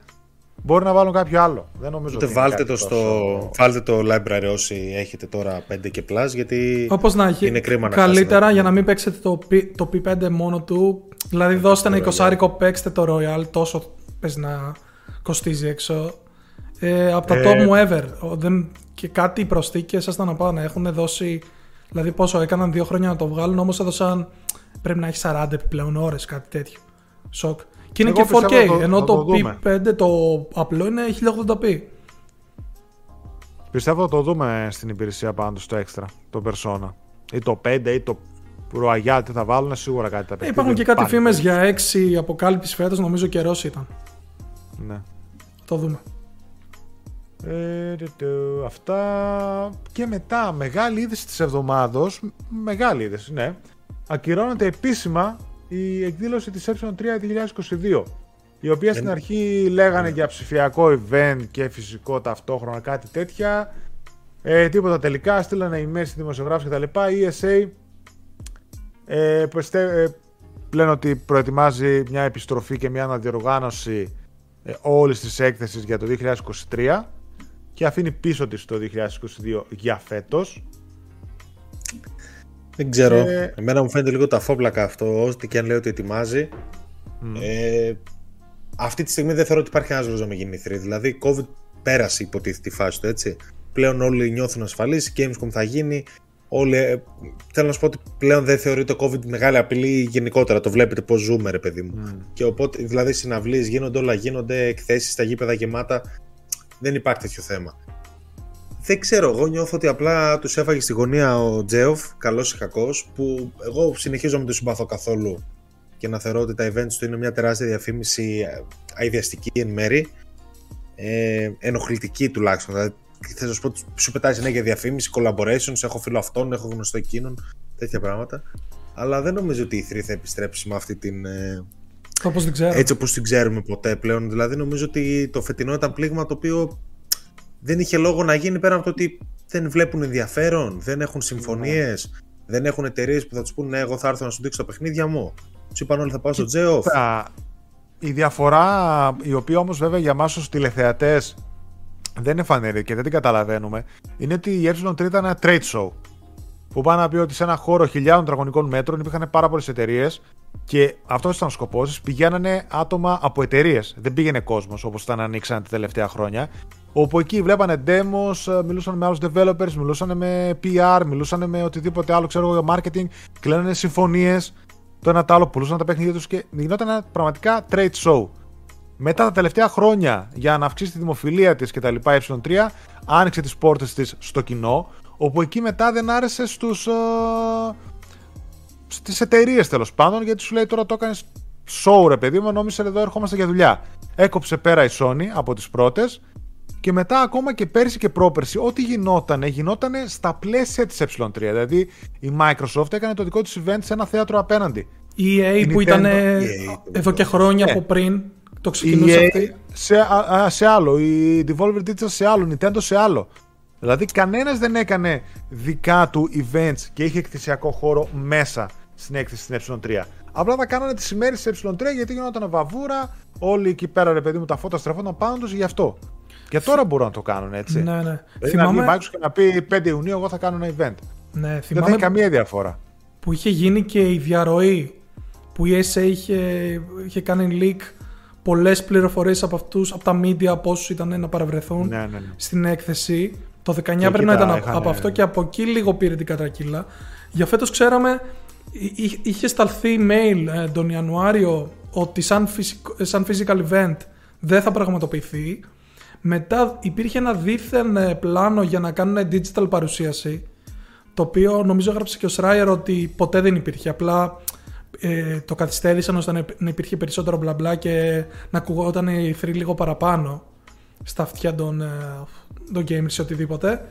Μπορεί να βάλουν κάποιο άλλο. Δεν νομίζω Οπότε ότι είναι βάλτε κάτι το, στο, τόσο- βάλτε το library όσοι έχετε τώρα 5 και plus γιατί Όπως να έχει. είναι κρίμα να καλύτερα χάσετε. για να μην παίξετε το, P, το P5 μόνο του. Δηλαδή, δώστε ένα 20 παίξτε το Royal, τόσο πες να κοστίζει έξω. Ε, από τα Ε, top μου ever. Ο, δεν, και κάτι οι προσθήκες έσταν να πάνε. Έχουν δώσει. Δηλαδή, πόσο έκαναν δύο χρόνια να το βγάλουν, όμως έδωσαν. Πρέπει να έχεις 40 επιπλέον ώρες, κάτι τέτοιο. Σοκ. Και είναι Εγώ και 4K, πιστεύω να το- ενώ να το, το δούμε. P5 το απλό είναι 1080p. Πιστεύω θα το δούμε στην υπηρεσία πάντως στο έξτρα, το Persona. Ή το 5 ή το Royal, τι θα βάλουν, σίγουρα κάτι τα Ε, παιχνίδια. υπάρχουν και κάτι Πάλι. φήμες για 6 αποκάλυψης φέτος, νομίζω καιρός ήταν. Ναι. Θα το δούμε. Ε, τε, τε, αυτά. Και μετά μεγάλη είδηση της εβδομάδος. Μεγάλη είδηση ναι. Ακυρώνεται επίσημα η εκδήλωση της ε3 2022 η οποία στην αρχή λέγανε για ψηφιακό event και φυσικό ταυτόχρονα κάτι τέτοια. Ε, τίποτα τελικά. Στείλανε email στη δημοσιογράφους κτλ η ESA ε, πιστε- ε, λένε ότι προετοιμάζει μια επιστροφή και μια αναδιοργάνωση ε, όλης της έκθεσης για το 2023 και αφήνει πίσω της το 2022 για φέτος. Δεν ξέρω. Ε, Εμένα μου φαίνεται λίγο τα φόμπλακα αυτό. Ό,τι και αν λέει ότι ετοιμάζει. Ε, αυτή τη στιγμή δεν θεωρώ ότι υπάρχει ένας λόγο να μην γίνει 3. Δηλαδή, η COVID πέρασε υποτίθεται τη φάση του έτσι. Πλέον όλοι νιώθουν ασφαλείς. Η Gamescom θα γίνει. Όλοι, ε, θέλω να σου πω ότι πλέον δεν θεωρεί το COVID μεγάλη απειλή γενικότερα. Το βλέπετε πώς ζούμε, ρε παιδί μου. Και οπότε, δηλαδή, συναυλίες γίνονται, όλα γίνονται, εκθέσεις στα γήπεδα γεμάτα. Δεν υπάρχει τέτοιο θέμα. Δεν ξέρω, εγώ νιώθω ότι απλά τους έφαγε στη γωνία ο Τζέοφ, καλός ή κακός, που εγώ συνεχίζω να μην το συμπαθώ καθόλου και να θεωρώ ότι τα events του είναι μια τεράστια διαφήμιση ε, αειδιαστική εν μέρη. Ε, ενοχλητική τουλάχιστον. Δηλαδή, θέλω να σου πω, ότι σου πετάει συνέχεια διαφήμιση, collaborations, έχω φίλο αυτόν, έχω γνωστό εκείνον, τέτοια πράγματα. Αλλά δεν νομίζω ότι η 3 θα επιστρέψει με αυτή την. Ε, Όπως δεν ξέρω. έτσι όπως την ξέρουμε ποτέ πλέον. Δηλαδή νομίζω ότι το φετινό ήταν πλήγμα το οποίο δεν είχε λόγο να γίνει πέρα από το ότι δεν βλέπουν ενδιαφέρον, δεν έχουν συμφωνίες, δεν έχουν εταιρείες που θα τους πούνε ναι, εγώ θα έρθω να σου δείξω τα παιχνίδια μου. Τους είπαν όλοι θα πάω στο Τζέοφ. Α, Η διαφορά, η οποία όμως βέβαια για εμάς ως τηλεθεατές δεν είναι φανερή και δεν την καταλαβαίνουμε, είναι ότι η ε3 ήταν ένα trade show. Που πάει να πει ότι σε ένα χώρο χιλιάδων τετραγωνικών μέτρων υπήρχαν πάρα πολλές εταιρείες και αυτός ήταν ο σκοπός τη. Πηγαίνανε άτομα από εταιρείες. Δεν πήγαινε κόσμος όπως ήταν ανοίξαν τα τελευταία χρόνια. Όπου εκεί βλέπανε demos, μιλούσαν με άλλους developers, μιλούσαν με PR, μιλούσαν με οτιδήποτε άλλο, ξέρω εγώ, για marketing, κλαίνανε συμφωνίες. Το ένα το άλλο πουλούσαν τα παιχνίδια τους και γινόταν ένα πραγματικά trade show. Μετά τα τελευταία χρόνια, για να αυξήσει τη δημοφιλία της και τα λοιπά, η ε3 άνοιξε τις πόρτες της στο κοινό, όπου εκεί μετά δεν άρεσε στους, ε, στις εταιρείες τέλος πάντων, γιατί σου λέει τώρα το έκανες show ρε παιδί μου, νόμιζε εδώ ερχόμαστε για δουλειά. Έκοψε πέρα η Sony από τις πρώτες και μετά ακόμα και πέρσι και πρόπερσι, ό,τι γινότανε, γινότανε στα πλαίσια της ε3. Δηλαδή η Microsoft έκανε το δικό της event σε ένα θέατρο απέναντι. Η EA Η που ήταν Nintendo. ε, EA. εδώ και χρόνια Ναι. από πριν, Το ξεκινούσε EA αυτή. σε, α, α, σε άλλο, η Devolver Digital σε άλλο, Nintendo σε άλλο. Δηλαδή κανένας δεν έκανε δικά του events και είχε εκθεσιακό χώρο μέσα στην έκθεση στην ε3. Απλά τα κάνανε τις ημέρες της ε3 γιατί γινόταν βαβούρα, όλοι εκεί πέρα ρε παιδί μου τα φώτα στρεφόταν πάνω τους γι' αυτό. Και τώρα μπορούν να το κάνουν έτσι. Ναι, ναι. Δηλαδή να βγει η Θυμάμαι, Microsoft και να πει 5 Ιουνίου εγώ θα κάνω ένα event. ναι, Δεν θα θυμάμαι έχει καμία διαφορά. που είχε γίνει και η διαρροή που η ESA είχε, είχε κάνει leak πολλές πληροφορίες από αυτούς, από τα media, από όσους ήταν να παραβρεθούν Ναι, ναι, ναι. στην έκθεση. Το 19 εκεί πρέπει να τα ήταν είχαν- από αυτό και από εκεί λίγο πήρε την κατρακύλα. Για φέτος ξέραμε, εί- εί- είχε σταλθεί email ε, τον Ιανουάριο ότι σαν, φυσικ- σαν physical event δεν θα πραγματοποιηθεί. Μετά υπήρχε ένα δίθεν ε, πλάνο για να κάνουν digital παρουσίαση το οποίο νομίζω έγραψε και ο Σράιερ ότι ποτέ δεν υπήρχε. Απλά ε, το καθυστέρησαν ώστε να- να υπήρχε περισσότερο μπλα μπλα και να ακουγόταν η 3 λίγο παραπάνω στα αυτιά των, ε, των gamers ή οτιδήποτε.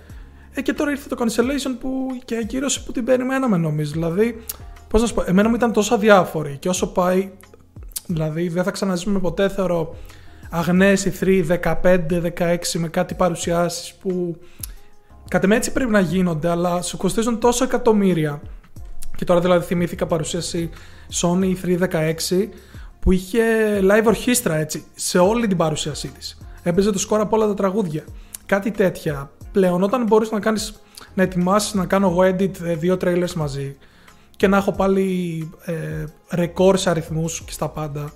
Ε, και τώρα ήρθε το cancellation που και ακύρωση που την περιμέναμε νομίζω. Δηλαδή, πώς να σου πω, εμένα μου ήταν τόσο αδιάφορη και όσο πάει, δηλαδή δεν θα ξαναζήσουμε ποτέ θεωρώ αγνές η 3 15-16 με κάτι παρουσιάσεις που Κατ' εμέ έτσι πρέπει να γίνονται, αλλά σου κοστίζουν τόσο εκατομμύρια. Και τώρα δηλαδή θυμήθηκα παρουσίαση Sony 316 που είχε live ορχήστρα έτσι, σε όλη την παρουσίασή της. Έπαιζε το σκορ από όλα τα τραγούδια. Κάτι τέτοια. Πλέον όταν μπορείς να κάνεις, να ετοιμάσεις να κάνω εγώ edit ε, δύο trailers μαζί και να έχω πάλι ε, ρεκόρς σε αριθμούς και στα πάντα.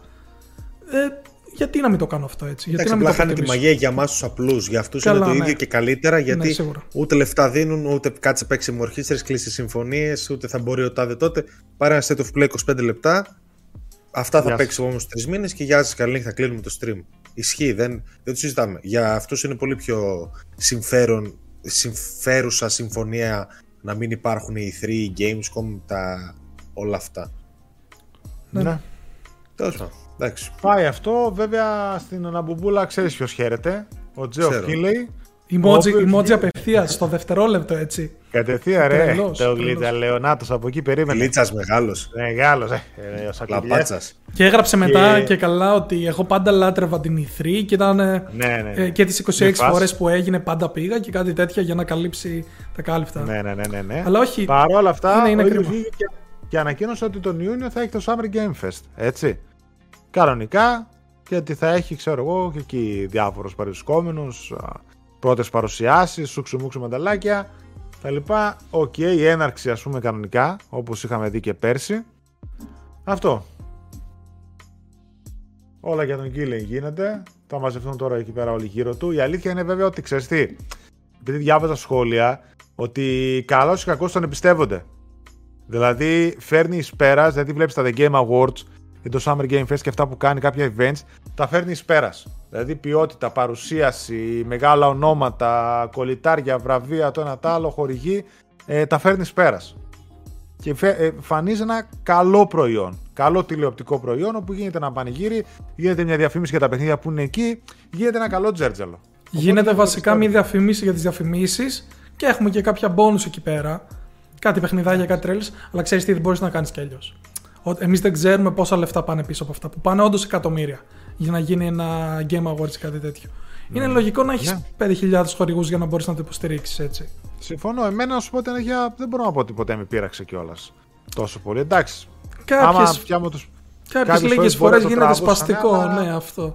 Ε, γιατί να μην το κάνω αυτό έτσι; Γιατί Εντάξει, να μην απλά το χάνει τη προτιμήσω. μαγεία για εμάς τους απλούς. Για αυτούς είναι Καλά, το ναι. ίδιο και καλύτερα γιατί Ναι, σίγουρα. ούτε λεφτά δίνουν, ούτε κάτσε παίξει με ορχήστρες, κλείσει συμφωνίες, ούτε θα μπορεί ο τάδε τότε. Πάρε ένα set of play 25 λεπτά. Αυτά θα Γεια παίξει όμως τρεις μήνες και γεια σας, καλή θα κλείνουμε το stream. Ισχύει, δεν, δεν το συζητάμε. Για αυτούς είναι πολύ πιο συμφέρον, συμφέρουσα συμφωνία να μην υπάρχουν οι 3, οι Gamescom, τα, όλα αυτά. Ναι. Τέλος πάντων. Εντάξει. Πάει αυτό, βέβαια στην Αναμπουμπούλα ξέρεις ποιος χαίρεται. Ο Τζέο Ξέρω. Κίλεϊ. Emoji, Όποιος emoji βγει- απευθείας στο δευτερόλεπτο έτσι. Κατευθείαν ρε, Τρελός, το τρελός. γλίτσα Λεωνάτος από εκεί περίμενε. Λίτσα μεγάλος. Μεγάλος, ε, ε, ο Σακουδιές. Λαπάτσας. Και έγραψε μετά Και- και καλά ότι εγώ πάντα λάτρευα την E3 και ήταν ε, Ναι, ναι, ναι. ε, και τις 26 Μη φας. φορές που έγινε πάντα πήγα και κάτι τέτοια για να καλύψει τα κάλυπτα. Ναι, ναι, ναι, ναι, ναι. Αλλά όχι, Παρ' όλα αυτά, είναι- είναι ο ίδιος κρίμα. βγήκε και, και ανακοίνωσε ότι τον Ιούνιο θα έχει το Summer Game Fest. Έτσι. Κανονικά, γιατί θα έχει, ξέρω εγώ, και εκεί διάφορους παρουσιασκόμενους, α, πρώτες παρουσιάσεις, σούξου μουξου μανταλάκια, τα λοιπά. Οκ, η έναρξη ας πούμε κανονικά, όπως είχαμε δει και πέρσι. Αυτό. Όλα για τον Keighley γίνεται. Θα μαζευτούν τώρα εκεί πέρα όλοι γύρω του. Η αλήθεια είναι βέβαια ότι ξέρεις τι. Επειδή διάβαζα σχόλια ότι καλό ή κακό τον εμπιστεύονται. Δηλαδή φέρνει εις πέρας, δηλαδή βλέπεις τα The Game Awards ή το Summer Game Fest και αυτά που κάνει κάποια events, τα φέρνει εις πέρας. Δηλαδή ποιότητα, παρουσίαση, μεγάλα ονόματα, κολλητάρια, βραβεία, το ένα το άλλο, χορηγή, ε, τα φέρνεις ει πέρας. Και φε, ε, φανίζει ένα καλό προϊόν. Καλό τηλεοπτικό προϊόν όπου γίνεται ένα πανηγύρι, γίνεται μια διαφήμιση για τα παιχνίδια που είναι εκεί, γίνεται ένα καλό τζέρτζελο. γίνεται Οπότε, βασικά πιστεύω. μια διαφήμιση για τις διαφημίσεις και έχουμε και κάποια bonus εκεί πέρα. Κάτι παιχνιδάκια, κάτι trailers, αλλά ξέρεις τι δεν μπορείς να κάνεις κι αλλιώς. Ο- Εμείς δεν ξέρουμε πόσα λεφτά πάνε πίσω από αυτά, που πάνε όντως εκατομμύρια για να γίνει ένα Game Awards ή κάτι τέτοιο. Είναι λογικό να έχεις Ναι. 5.000 χορηγούς για να μπορείς να το υποστηρίξεις έτσι. Συμφωνώ. Εμένα να σου πω την αλήθεια, δεν μπορώ να πω ότι ποτέ με πείραξε κιόλας τόσο πολύ. Εντάξει. Άμα Κάποιες, πιάμε τους... κάποιες κάποιες λίγες φορές μπορεί φορές να το γίνεται τραβούσαν, σπαστικό, αλλά- ναι αυτό.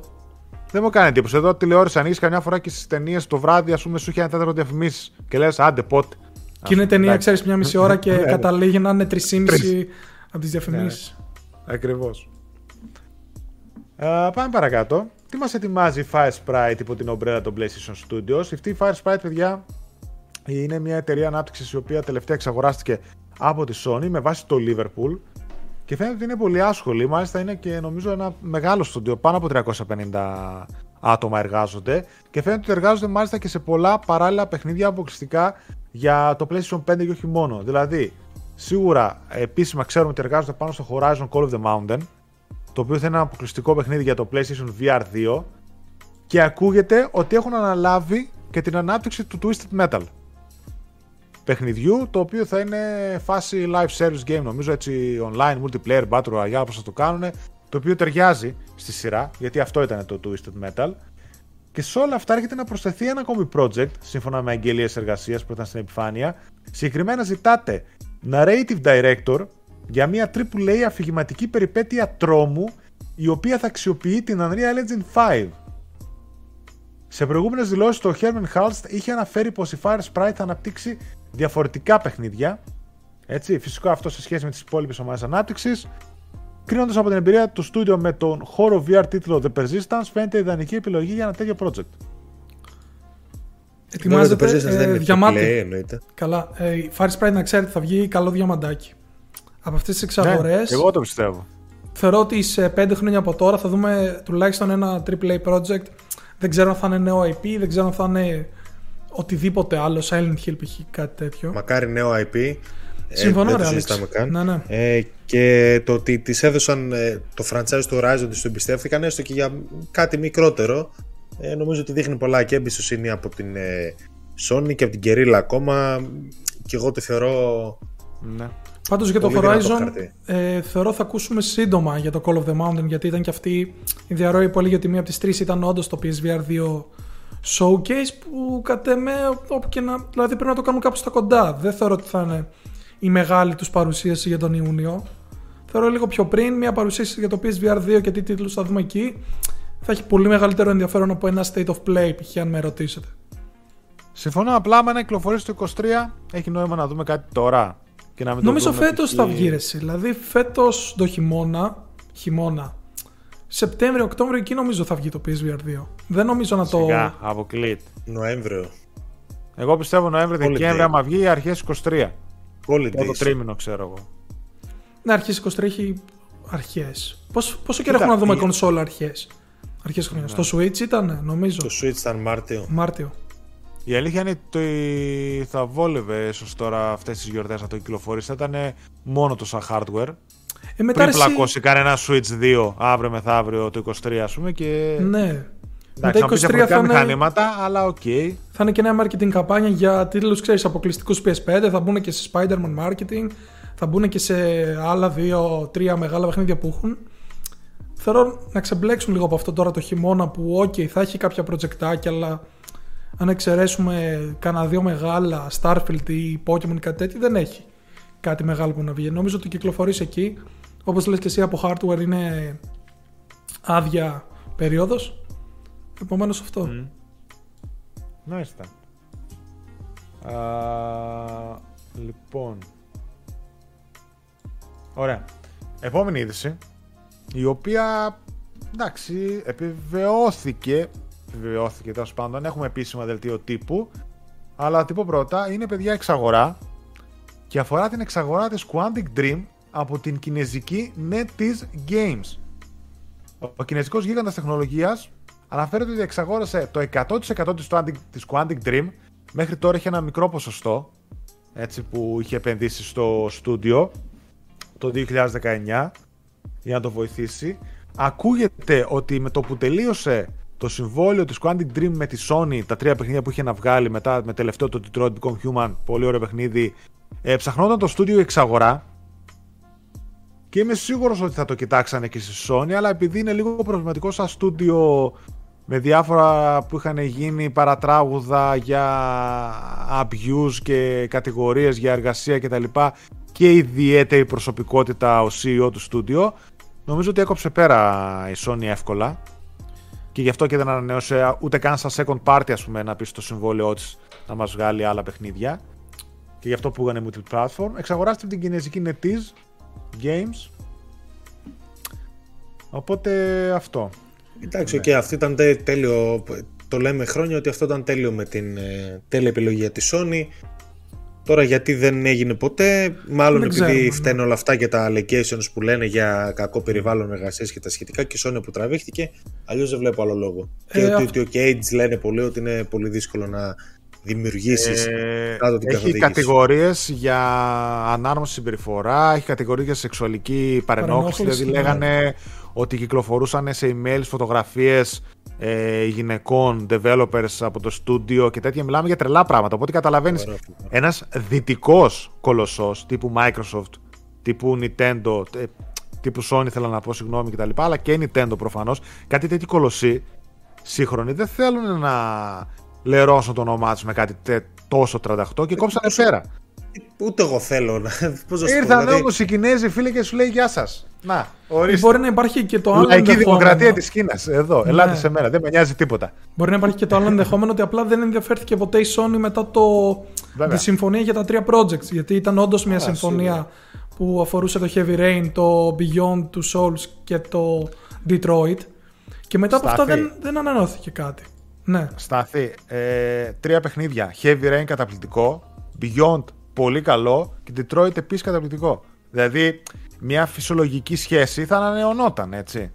Δεν μου κάνει εντύπωση. Εδώ τηλεόραση ανοίγεις καμιά φορά και στις ταινίες το βράδυ, ας πούμε, σου είχε ένα τέταρτο διαφημίσεις και λες, άντε πότε. Και είναι ταινία, εντάξει. ξέρεις, μια μισή ώρα και Ναι, ναι. καταλήγει να είναι 3,5 από τις διαφημίσεις. Ακριβώς. Ε, πάμε παρακάτω. Τι μας ετοιμάζει η Fire Sprite υπό την ομπρέλα των PlayStation Studios; Αυτή η Fire Sprite, παιδιά, είναι μια εταιρεία ανάπτυξης η οποία τελευταία εξαγοράστηκε από τη Sony με βάση το Liverpool και φαίνεται ότι είναι πολύ άσχολη. Μάλιστα είναι και νομίζω ένα μεγάλο στούντιο, πάνω από 350 άτομα εργάζονται και φαίνεται ότι εργάζονται μάλιστα και σε πολλά παράλληλα παιχνίδια αποκλειστικά για το PlayStation 5 και όχι μόνο. Δηλαδή, σίγουρα επίσημα ξέρουμε ότι εργάζονται πάνω στο Horizon Call of the Mountain, το οποίο θα είναι ένα αποκλειστικό παιχνίδι για το PlayStation VR 2 και ακούγεται ότι έχουν αναλάβει και την ανάπτυξη του Twisted Metal παιχνιδιού, το οποίο θα είναι φάση live service game, νομίζω έτσι online, multiplayer, battle royale, πώς θα το κάνουν, το οποίο ταιριάζει στη σειρά, γιατί αυτό ήταν το Twisted Metal. Και σε όλα αυτά έρχεται να προσθεθεί ένα ακόμη project, σύμφωνα με αγγελίες εργασίας που ήταν στην επιφάνεια. Συγκεκριμένα ζητάτε narrative director για μια AAA αφηγηματική περιπέτεια τρόμου, η οποία θα αξιοποιεί την Unreal Engine 5. Σε προηγούμενες δηλώσεις, το Herman Halst είχε αναφέρει πως η Fire Sprite θα αναπτύξει διαφορετικά παιχνίδια. Έτσι, φυσικό αυτό σε σχέση με τις υπόλοιπες ομάδες ανάπτυξης. Κρίνοντας από την εμπειρία του στούντιο με τον χώρο VR τίτλο The Persistence, φαίνεται ιδανική επιλογή για ένα τέτοιο project. Ετοιμάζεται Βέβαια, το Persistence δεν ε, είναι διαμάτι. AAA, εννοείται. Καλά. Ε, η Fire Sprite να ξέρετε θα βγει καλό διαμαντάκι. Από αυτές τις εξαγορές Ναι, εγώ το πιστεύω. θεωρώ ότι σε 5 χρόνια από τώρα θα δούμε τουλάχιστον ένα AAA project. Δεν ξέρω αν θα είναι νέο IP, δεν ξέρω αν θα είναι οτιδήποτε άλλο, Silent Hill π.χ. κάτι τέτοιο. Μακάρι νέο IP. Συμφωνώ, ε, δεν ρε, το Άλεξ. συζητάμε καν. Ναι, ναι. Ε, και το ότι της έδωσαν ε, το franchise του Horizon, της το εμπιστεύτηκαν έστω και για κάτι μικρότερο, ε, νομίζω ότι δείχνει πολλά και εμπιστοσύνη από την ε, Sony και από την Guerrilla ακόμα. Και εγώ τη θεωρώ Ναι. Πάντως για το Πολύ δυνατό Horizon χαρτί. ε, θεωρώ θα ακούσουμε σύντομα για το Call of the Mountain γιατί ήταν και αυτή η διαρροή που έλεγε ότι μία από τις τρεις ήταν όντως το PSVR 2 showcase που κατ' εμέ όπου και να, δηλαδή πρέπει να το κάνουν κάπου στα κοντά. Δεν θεωρώ ότι θα είναι η μεγάλη τους παρουσίαση για τον Ιούνιο. Θεωρώ λίγο πιο πριν μια παρουσίαση για το PSVR 2 και τι τίτλους θα δούμε εκεί. Θα έχει πολύ μεγαλύτερο ενδιαφέρον από ένα state of play π.χ. αν με ρωτήσετε. Συμφωνώ απλά με ένα κυκλοφορήσει το 23 έχει νόημα να δούμε κάτι τώρα. Και να μην το Νομίζω δούμε φέτος π.χ. θα βγει ρε εσύ. Δηλαδή φέτος το χειμώνα, χειμώνα, Σεπτέμβριο, Οκτώβριο εκεί νομίζω θα βγει το PSVR 2. Δεν νομίζω να το... Σιγά, αποκλείεται. Νοέμβριο. Εγώ πιστεύω Νοέμβριο, Holiday. Δεκέμβριο, άμα βγει αρχές 23. Holidays. Πρώτο τρίμηνο ξέρω εγώ. Ναι, αρχές 23 έχει αρχές. Πόσο, πόσο καιρό Κοίτα, έχουμε να δούμε η- κονσόλα αρχές; Αρχές χρόνια. Στο Switch ήταν, νομίζω. Το Switch ήταν Μάρτιο. Μάρτιο. Η αλήθεια είναι ότι θα βόλευε ίσως τώρα αυτές τις γιορτές να το κυκλοφορήσει. Θα ήταν μόνο το σαν hardware. Ε, μετά Πριν ρε εσύ- πλακώσει κανένα Switch 2 αύριο μεθαύριο το 23, ας πούμε. Και... Ναι. Εντάξει, Μετά θα 23 πει θα διαφορετικά είναι, μηχανήματα, αλλά οκ. θα είναι και νέα marketing καμπάνια για τίτλους, ξέρεις, αποκλειστικούς PS5. Θα μπουν και σε Spider-Man marketing. Θα μπουν και σε άλλα δύο-τρία μεγάλα παιχνίδια που έχουν. Θέλω να ξεμπλέξουν λίγο από αυτό τώρα το χειμώνα που, ok, θα έχει κάποια προτζεκτάκια, αλλά αν εξαιρέσουμε κανένα δύο μεγάλα, Starfield ή Pokemon ή κάτι τέτοιο, δεν έχει κάτι μεγάλο που να βγει. Νομίζω ότι κυκλοφορείς εκεί, όπως λες και εσύ από hardware είναι άδεια περίοδος. Επομένως αυτό. Μάλιστα. Α, λοιπόν. Ωραία. Επόμενη είδηση. Η οποία εντάξει, επιβεβαιώθηκε. Επιβεβαιώθηκε τέλος πάντων. Έχουμε επίσημα δελτίο τύπου. Αλλά τύπο πρώτα είναι παιδιά εξαγορά. Και αφορά την εξαγορά της Quantic Dream από την κινέζικη NetEase Games. Ο κινέζικος γίγαντας τεχνολογίας αναφέρεται ότι εξαγόρασε το 100% της Quantic, της Quantic Dream. Μέχρι τώρα είχε ένα μικρό ποσοστό έτσι, που είχε επενδύσει στο στούντιο το 2019 για να το βοηθήσει. Ακούγεται ότι με το που τελείωσε το συμβόλαιο της Quantic Dream με τη Sony, τα τρία παιχνίδια που είχε να βγάλει μετά με τελευταίο το Detroit Become Human, πολύ ωραίο παιχνίδι, ε, ψαχνόταν το στούντιο εξαγορά και είμαι σίγουρος ότι θα το κοιτάξανε και στη Sony, αλλά επειδή είναι λίγο προβληματικό σαν στούντιο με διάφορα που είχαν γίνει παρατράγουδα για abuse και κατηγορίες για εργασία κτλ. Και ιδιαίτερη προσωπικότητα ο CEO του στούντιο, νομίζω ότι έκοψε πέρα η Sony εύκολα. Και γι' αυτό και δεν ανανέωσε ούτε καν σαν second party, ας πούμε, να πει στο συμβόλαιό της να μας βγάλει άλλα παιχνίδια. Και γι' αυτό που είχαν multi-platform. Εξαγοράστηκε την κινέζικη NetEase Games. Οπότε αυτό. Εντάξει, οκ, αυτό ήταν τε- τέλειο. Το λέμε χρόνια ότι αυτό ήταν τέλειο με την ε, τέλεια επιλογή για τη Sony. Τώρα γιατί δεν έγινε ποτέ, μάλλον Δεν επειδή ξέρουμε, ναι. φταίνουν όλα αυτά και τα allegations που λένε για κακό περιβάλλον εργασία και τα σχετικά και η Sony που τραβήχτηκε, αλλιώς δεν βλέπω άλλο λόγο. Ε, και ότι, αυτό- ότι ο Cage λένε πολύ ότι είναι πολύ δύσκολο να δημιουργήσεις Ε, κάτω την έχει καθοδήγηση. κατηγορίες για ανάρμοση συμπεριφορά, έχει κατηγορίες για σεξουαλική παρενόχληση, Παρενόχληση, δηλαδή ναι. λέγανε ότι κυκλοφορούσαν σε emails φωτογραφίες ε, γυναικών, developers από το στούντιο και τέτοια. Μιλάμε για τρελά πράγματα. Οπότε καταλαβαίνεις Ωραία, ωραία. ένας δυτικός κολοσσός τύπου Microsoft, τύπου Nintendo, ε, τύπου Sony θέλω να πω συγγνώμη κτλ. Αλλά και Nintendo προφανώς. Κάτι τέτοιο κολοσσί σύγχρονοι δεν θέλουν να λερώσουν το όνομά τους με κάτι τόσο 38 και κόψανε πέρα. Ούτε εγώ θέλω να. Πώς να Ήρθαν δηλαδή... όμως οι Κινέζοι φίλοι και σου λέει Γεια σας. Να, ορίστε. Μπορεί να υπάρχει και το άλλο. Λαϊκή δημοκρατία της Κίνας. Εδώ, ναι. ελάτε σε μένα. Δεν με νοιάζει τίποτα. Μπορεί να υπάρχει και το άλλο ενδεχόμενο ότι απλά δεν ενδιαφέρθηκε ποτέ η Sony μετά το... τη συμφωνία για τα τρία projects. Γιατί ήταν όντως μια συμφωνία που αφορούσε το Heavy Rain, το Beyond Two Souls και το Detroit. Και μετά από αυτά δεν, δεν ανανεώθηκε κάτι. Ναι. Στάθη. Ε, τρία παιχνίδια. Heavy Rain καταπληκτικό. Beyond πολύ καλό. Και Detroit επίσης καταπληκτικό. Δηλαδή μια φυσιολογική σχέση θα ανανεωνόταν έτσι.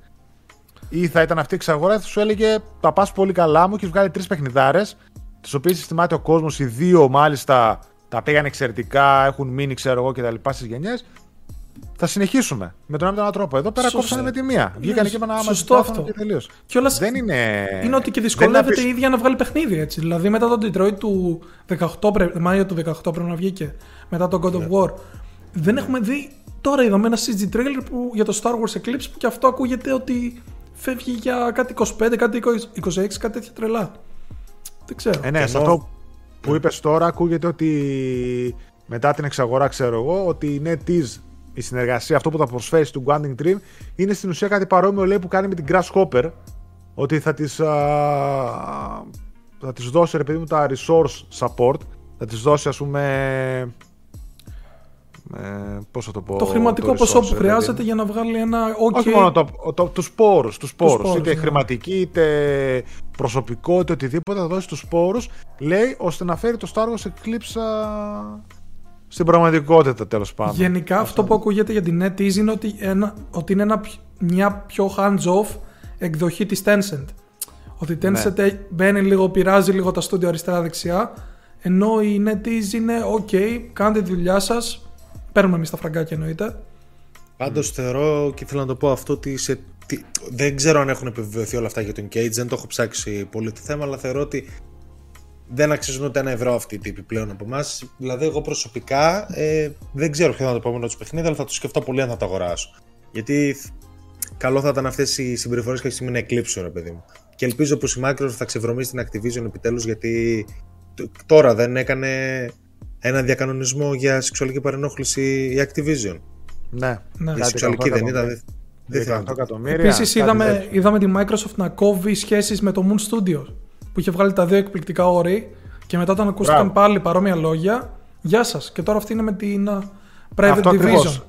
Ή θα ήταν αυτή η εξαγορά θα σου έλεγε Τα πα πολύ καλά μου και βγάλει τρεις παιχνιδάρες. Τις οποίες συστημάται ο κόσμος. Οι δύο μάλιστα τα πήγαν εξαιρετικά. Έχουν μείνει ξέρω εγώ κτλ. στις γενιές θα συνεχίσουμε με τον έναν τρόπο. Εδώ πέρα κόψανε με τη μία. Ναι, Βγήκαν και είπαν άμα Σωστό αυτό. Και τελείω. Και όλας... Δεν είναι. Είναι ότι και δυσκολεύεται η ίδια να βγάλει παιχνίδι έτσι. Δηλαδή μετά τον Detroit του 18, Μάιο του 18 πρέπει να βγει και μετά τον God of ναι. War. Δεν έχουμε δει. Τώρα είδαμε ένα CG trailer που, για το Star Wars Eclipse που και αυτό ακούγεται ότι φεύγει για κάτι 25, κάτι 26, κάτι τέτοια τρελά. Δεν ξέρω. Ε, ναι, σε αυτό που είπες τώρα ακούγεται ότι μετά την εξαγορά, ξέρω εγώ, ότι είναι NetEase η συνεργασία, αυτό που θα προσφέρει του Guanding Dream, είναι στην ουσία κάτι παρόμοιο λέει, που κάνει με την Grasshopper. Ότι θα τις, θα τις δώσει ρε παιδί μου τα resource support, θα τις δώσει ας πούμε ε, πώς θα το πω. Το χρηματικό το ποσό που χρειάζεται για να βγάλει ένα OK. Όχι μόνο το, το, τους σπόρους, τους σπόρους, είτε ναι. χρηματική είτε προσωπικό είτε οτιδήποτε θα δώσει τους σπόρους λέει ώστε να φέρει το Star Wars Eclipse στην πραγματικότητα τέλος πάντων. Γενικά αυτό που ακούγεται για την NetEase είναι ότι, ένα, ότι είναι ένα, μια πιο hands-off εκδοχή της Tencent. Ότι η Tencent ναι. μπαίνει λίγο, πειράζει λίγο τα στούντιο αριστερά-δεξιά, ενώ η NetEase είναι ok, κάντε τη δουλειά σας, παίρνουμε εμείς τα φραγκάκια εννοείται. Πάντως θεωρώ και θέλω να το πω αυτό ότι σε, δεν ξέρω αν έχουν επιβεβαιωθεί όλα αυτά για τον Cage, δεν το έχω ψάξει πολύ το θέμα, αλλά θεωρώ ότι δεν αξίζουν ούτε ένα ευρώ αυτοί οι τύποι πλέον από εμάς. Δηλαδή, εγώ προσωπικά ε, δεν ξέρω ποιο θα το επόμενο τους παιχνίδι, αλλά θα το σκεφτώ πολύ αν θα το αγοράσω. Γιατί καλό θα ήταν αυτές οι συμπεριφορές κάποια στιγμή να εκλείψουν, ρε παιδί μου. Και ελπίζω πω η Microsoft θα ξεβρωμίσει την Activision επιτέλους, γιατί τώρα δεν έκανε ένα διακανονισμό για σεξουαλική παρενόχληση η Activision. Ναι, ναι. Για σεξουαλική δεν ήταν. Δεν θέλω Επίσης, είδαμε, είδαμε τη Microsoft να κόβει σχέσεις με το Moon Studio που είχε βγάλει τα δύο εκπληκτικά όρη και μετά όταν ακούστηκαν πάλι παρόμοια λόγια, γεια σας. Και τώρα αυτή είναι με την Private αυτό Division.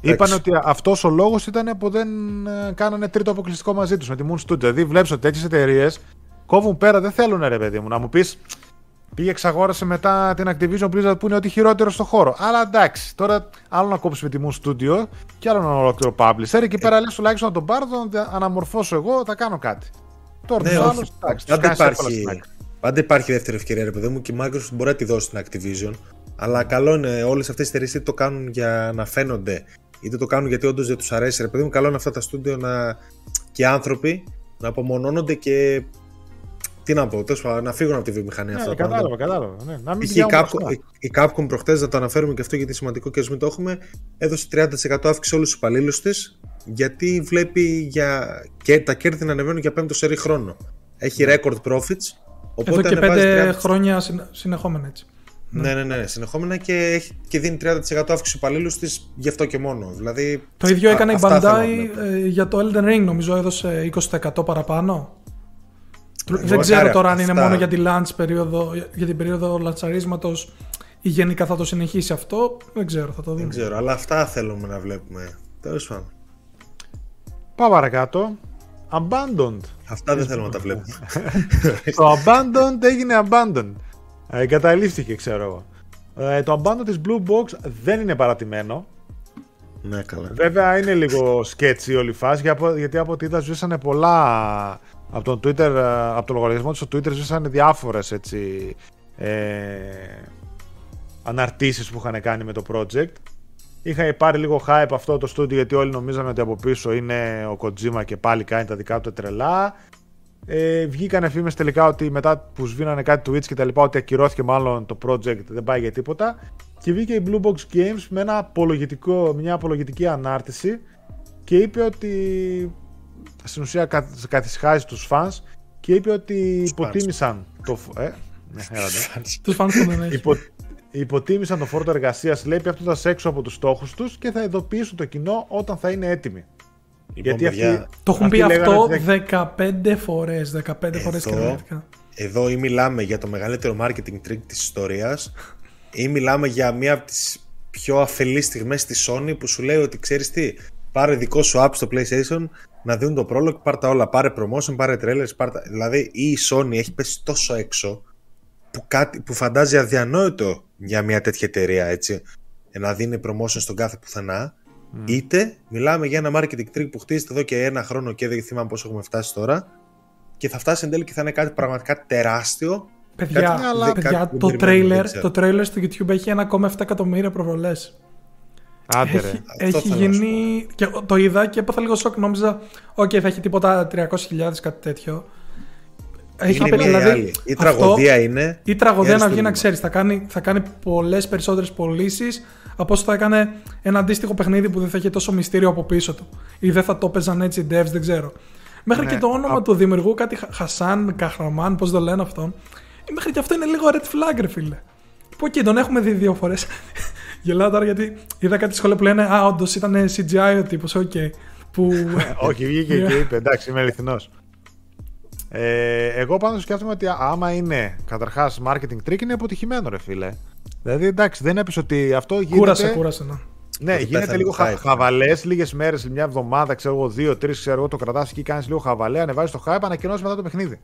Είπαν ότι αυτός ο λόγος ήταν που δεν ε, κάνανε τρίτο αποκλειστικό μαζί τους με τη Moon Studio. Δηλαδή, βλέπεις ότι τέτοιε εταιρείες κόβουν πέρα, δεν θέλουν ρε παιδί μου να μου πεις. Πήγε εξαγόρασε μετά την Activision Blizzard που είναι ότι χειρότερο στο χώρο. Αλλά εντάξει, τώρα άλλο να κόψεις με τη Moon Studio και άλλο να ολόκληρο publisher. Εκεί πέρα λες τουλάχιστον να τον πάρω, να αναμορφώσω εγώ, θα κάνω κάτι. Τώρα ναι, όχι. εντάξει, πάντα, υπάρχει, πάντα υπάρχει δεύτερη ευκαιρία, ρε παιδί μου, και η Microsoft μπορεί να τη δώσει στην Activision. Αλλά καλό είναι όλες αυτές οι εταιρείες είτε το κάνουν για να φαίνονται, είτε το κάνουν γιατί όντως δεν τους αρέσει. Ρε παιδί μου, καλό είναι αυτά τα στούντιο να... και άνθρωποι να απομονώνονται και. Τι να πω, τόσο, να φύγουν από τη βιομηχανία ναι, αυτά. Κατάλαβα, κατάλαβα. Ναι. Να μην η, Capcom, η Capcom προχτές, να το αναφέρουμε και αυτό γιατί είναι σημαντικό και ας μην το έχουμε, έδωσε 30% αύξηση όλους τους υπαλλήλους της γιατί βλέπει για... και τα κέρδη να ανεβαίνουν για πέμπτο σερή χρόνο. Έχει ναι. record profits. Οπότε Εδώ και πέντε χρόνια συνεχόμενα έτσι. Ναι, ναι, ναι, συνεχόμενα και, έχει, και δίνει 30% αύξηση υπαλλήλους της γι' αυτό και μόνο. Δηλαδή, το ίδιο έκανε η Bandai ε, για το Elden Ring, νομίζω έδωσε 20% παραπάνω. Δεν ξέρω τώρα αν είναι μόνο για, τη launch περίοδο, για την περίοδο λαντσαρίσματο ή γενικά θα το συνεχίσει αυτό. Δεν ξέρω, θα το δούμε. Δεν ξέρω, αλλά αυτά θέλουμε να βλέπουμε. Τέλος πάντων. Πάμε παρακάτω. Abandoned. Αυτά δεν θέλουμε να τα βλέπουμε. το Abandoned έγινε Abandoned. Ε, εγκαταλείφθηκε, ξέρω εγώ. Ε, το Abandoned της Blue Box δεν είναι παρατημένο. Ναι, καλά. Βέβαια είναι λίγο σκέτσι όλη η φάση γιατί από ό,τι είδα ζούσαν πολλά από, τον Twitter, ε, από το λογαριασμό τους στο Twitter ζούσαν διάφορες έτσι ε, αναρτήσεις που είχαν κάνει με το project Είχα πάρει λίγο hype αυτό το στούντιο γιατί όλοι νομίζαμε ότι από πίσω είναι ο Kojima και πάλι κάνει τα δικά του τρελά. Ε, βγήκαν φήμες τελικά ότι μετά που σβήνανε κάτι Twitch και τα λοιπά ότι ακυρώθηκε μάλλον το project δεν πάει για τίποτα και βγήκε η Blue Box Games με ένα απολογητικό, μια απολογητική ανάρτηση και είπε ότι στην ουσία καθησυχάζει τους φανς και είπε ότι υποτίμησαν το... Ε, ναι, τους φανς που δεν έχει. Υπο, υποτίμησαν το φόρτο εργασίας, λέει πέφτοντας έξω από τους στόχους τους και θα ειδοποιήσουν το κοινό όταν θα είναι έτοιμοι. Λοιπόν, Γιατί αυτοί, το έχουν πει αυτό 15 φορές. 15 φορές Εδώ ή μιλάμε για το μεγαλύτερο marketing trick της ιστορίας, ή μιλάμε για μία από τις πιο αφελείς στιγμές στη Sony που σου λέει ότι ξέρεις τι, πάρε δικό σου app στο PlayStation να δίνουν το πρόλογο, πάρε τα όλα. Πάρε promotion, πάρε trailers. Πάρε τα... Δηλαδή η Sony έχει πέσει τόσο έξω που, κάτι, που φαντάζει αδιανόητο για μια τέτοια εταιρεία έτσι, να δίνει promotion στον κάθε πουθενά. Mm. Είτε μιλάμε για ένα marketing trick που χτίζεται εδώ και ένα χρόνο και δεν θυμάμαι πόσο έχουμε φτάσει τώρα και θα φτάσει εν τέλει και θα είναι κάτι πραγματικά τεράστιο. Παιδιά, κάτι, αλλά, παιδιά το, trailer, το trailer στο YouTube έχει 1,7 εκατομμύρια προβολές. Άντε έχει, έχει γίνει. Και το είδα και έπαθα λίγο σοκ. Νόμιζα, OK, θα έχει τίποτα 300.000 κάτι τέτοιο. Έχει είναι δηλαδή, άλλη. Η τραγωδία είναι. Η τραγωδία να βγει να ξέρεις. Θα κάνει, θα κάνει πολλές περισσότερες πωλήσεις από όσο θα έκανε ένα αντίστοιχο παιχνίδι που δεν θα είχε τόσο μυστήριο από πίσω του. Ή δεν θα το έπαιζαν έτσι οι devs, δεν ξέρω. Μέχρι ναι. και το όνομα του δημιουργού, κάτι Χασάν Καχραμάν, πώς το λένε αυτόν. Μέχρι και αυτό είναι λίγο red flag, ρε φίλε. Που εκεί τον έχουμε δει δύο φορές. Γελάω τώρα γιατί είδα κάτι σχόλια που λένε Α, όντως ήταν CGI ο τύπος, OK. Okay. Που... Όχι, βγήκε και είπε εντάξει, είμαι αληθινός. Ε, εγώ πάντως σκέφτομαι ότι άμα είναι καταρχάς marketing trick είναι αποτυχημένο, ρε φίλε. Δηλαδή εντάξει, δεν έπεισε ότι αυτό γίνεται. Κούρασε, κούρασε, ναι. Ναι, γίνεται λίγο χα... χαβαλές, λίγες μέρες, μια εβδομάδα, ξέρω εγώ, δύο-τρεις, ξέρω εγώ, το κρατάς εκεί, κάνεις λίγο χαβαλέ, ανεβάζεις το hype, ανακοινώσει μετά το παιχνίδι.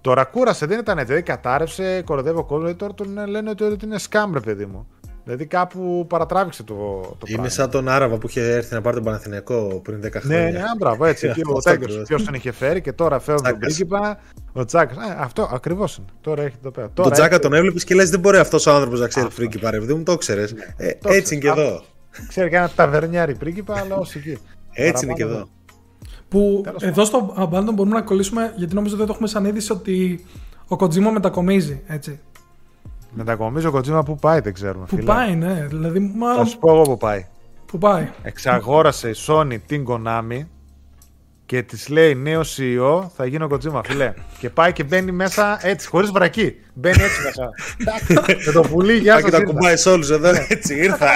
Τώρα κούρασε, δεν ήταν έτσι. Δηλαδή κατάρρευσε, κοροϊδεύει ο κόσμο, τώρα τον λένε ότι, ότι είναι σκάμπ, ρε παιδί μου. Δηλαδή κάπου παρατράβηξε το, το Είναι πράγμα. σαν τον Άραβα που είχε έρθει να πάρει τον Παναθηναϊκό πριν 10 ναι, χρόνια. Ναι, ναι, μπράβο, έτσι. Εκεί ο Τσάκ, ποιος τον είχε φέρει και τώρα φέρνει τον πρίγκιπα. Ο Τσάκ. Ε, αυτό ακριβώς είναι. Τώρα έχει το πέρα. Τον Τσάκα τον έβλεπες και λες: Δεν μπορεί αυτός ο άνθρωπος να ξέρει πρίγκιπα, ρε παιδί μου, το ξέρει. Ναι, ε, έτσι είναι και εδώ. Ξέρει ένα ταβερνιάρι πρίγκιπα, αλλά ως εκεί. Έτσι είναι και εδώ. Που εδώ στο Abandon μπορούμε να κολλήσουμε, γιατί νομίζω ότι το έχουμε σαν είδηση ότι ο Κοτζίμο μετακομίζει, έτσι. Μετακομίζει ο Kojima που πάει, δεν ξέρουμε. Που πάει, ναι. Δηλαδή, μάλλον... Θα σου πω εγώ που πάει. Που πάει; Εξαγόρασε η Sony την Konami και της λέει νέο CEO θα γίνει ο Kojima, φιλέ. και πάει και μπαίνει μέσα έτσι, χωρίς βρακή. Μπαίνει έτσι μέσα. Με το πουλί, γεια σας. Και τα κουμπάει σε όλους εδώ, ναι. έτσι ήρθα.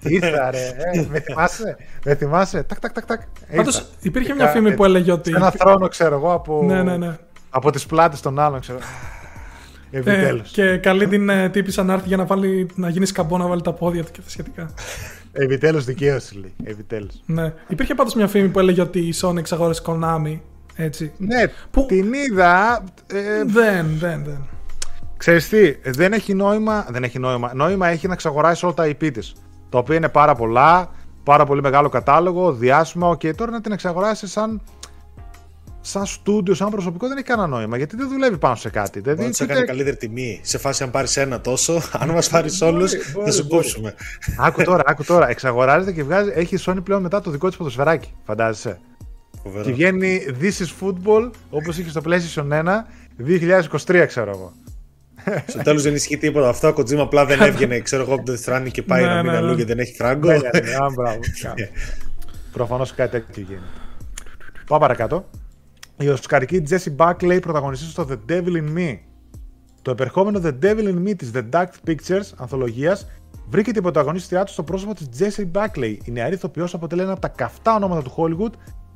ήρθα, ρε. Ε, με θυμάσαι. Με θυμάσαι. Τάκ, τάκ, τάκ. τάκ. Πάντως υπήρχε μια φήμη που έλεγε ότι. Ένα θρόνο, ξέρω εγώ, από. Ναι, ναι, ναι. Από τις πλάτες των άλλων, ξέρω. Ε, και καλεί την ε, τύπησα να έρθει για να, βάλει, να γίνει σκαμπό να βάλει τα πόδια του και τα σχετικά. Επιτέλους δικαίωση λέει. Επιτέλους. Ναι. Υπήρχε πάντως μια φήμη που έλεγε ότι η Sony εξαγόρεσε Konami. Έτσι. Ναι, που... την είδα. Ε... Δεν, δεν, δεν. Ξέρεις τι, δεν έχει νόημα, δεν έχει νόημα. Νόημα έχει να εξαγοράσει όλα τα IP της. Τα οποία είναι πάρα πολλά, πάρα πολύ μεγάλο κατάλογο, διάσημο και τώρα να την εξαγοράσει σαν σαν στούντιο, σαν προσωπικό δεν έχει κανένα νόημα. Γιατί δεν δουλεύει πάνω σε κάτι. Δηλαδή, θα κάνει καλύτερη τιμή. Σε φάση αν πάρεις ένα τόσο, αν μας πάρεις όλους, θα σου κόψουμε. άκου τώρα, άκου τώρα. Εξαγοράζεται και βγάζει. Έχει η Sony πλέον μετά το δικό της ποδοσφαιράκι. Φαντάζεσαι. Φοβερό. Και βγαίνει This is football όπως είχε στο PlayStation 1 2023, ξέρω εγώ. Στο τέλος δεν ισχύει τίποτα. Αυτό ο Kojima απλά δεν έβγαινε, ξέρω εγώ, από το Death και πάει να μην αλλού και δεν έχει φράγκο. Προφανώς κάτι τέτοιο γίνεται. Πάμε παρακάτω. Η οσκαρική Jessie Buckley πρωταγωνιστής στο The Devil in Me. Το επερχόμενο The Devil in Me της The Dark Pictures ανθολογίας βρήκε την πρωταγωνίστριά του στο πρόσωπο της Jessie Buckley. Η νεαρή ηθοποιός αποτελεί ένα από τα καυτά ονόματα του Hollywood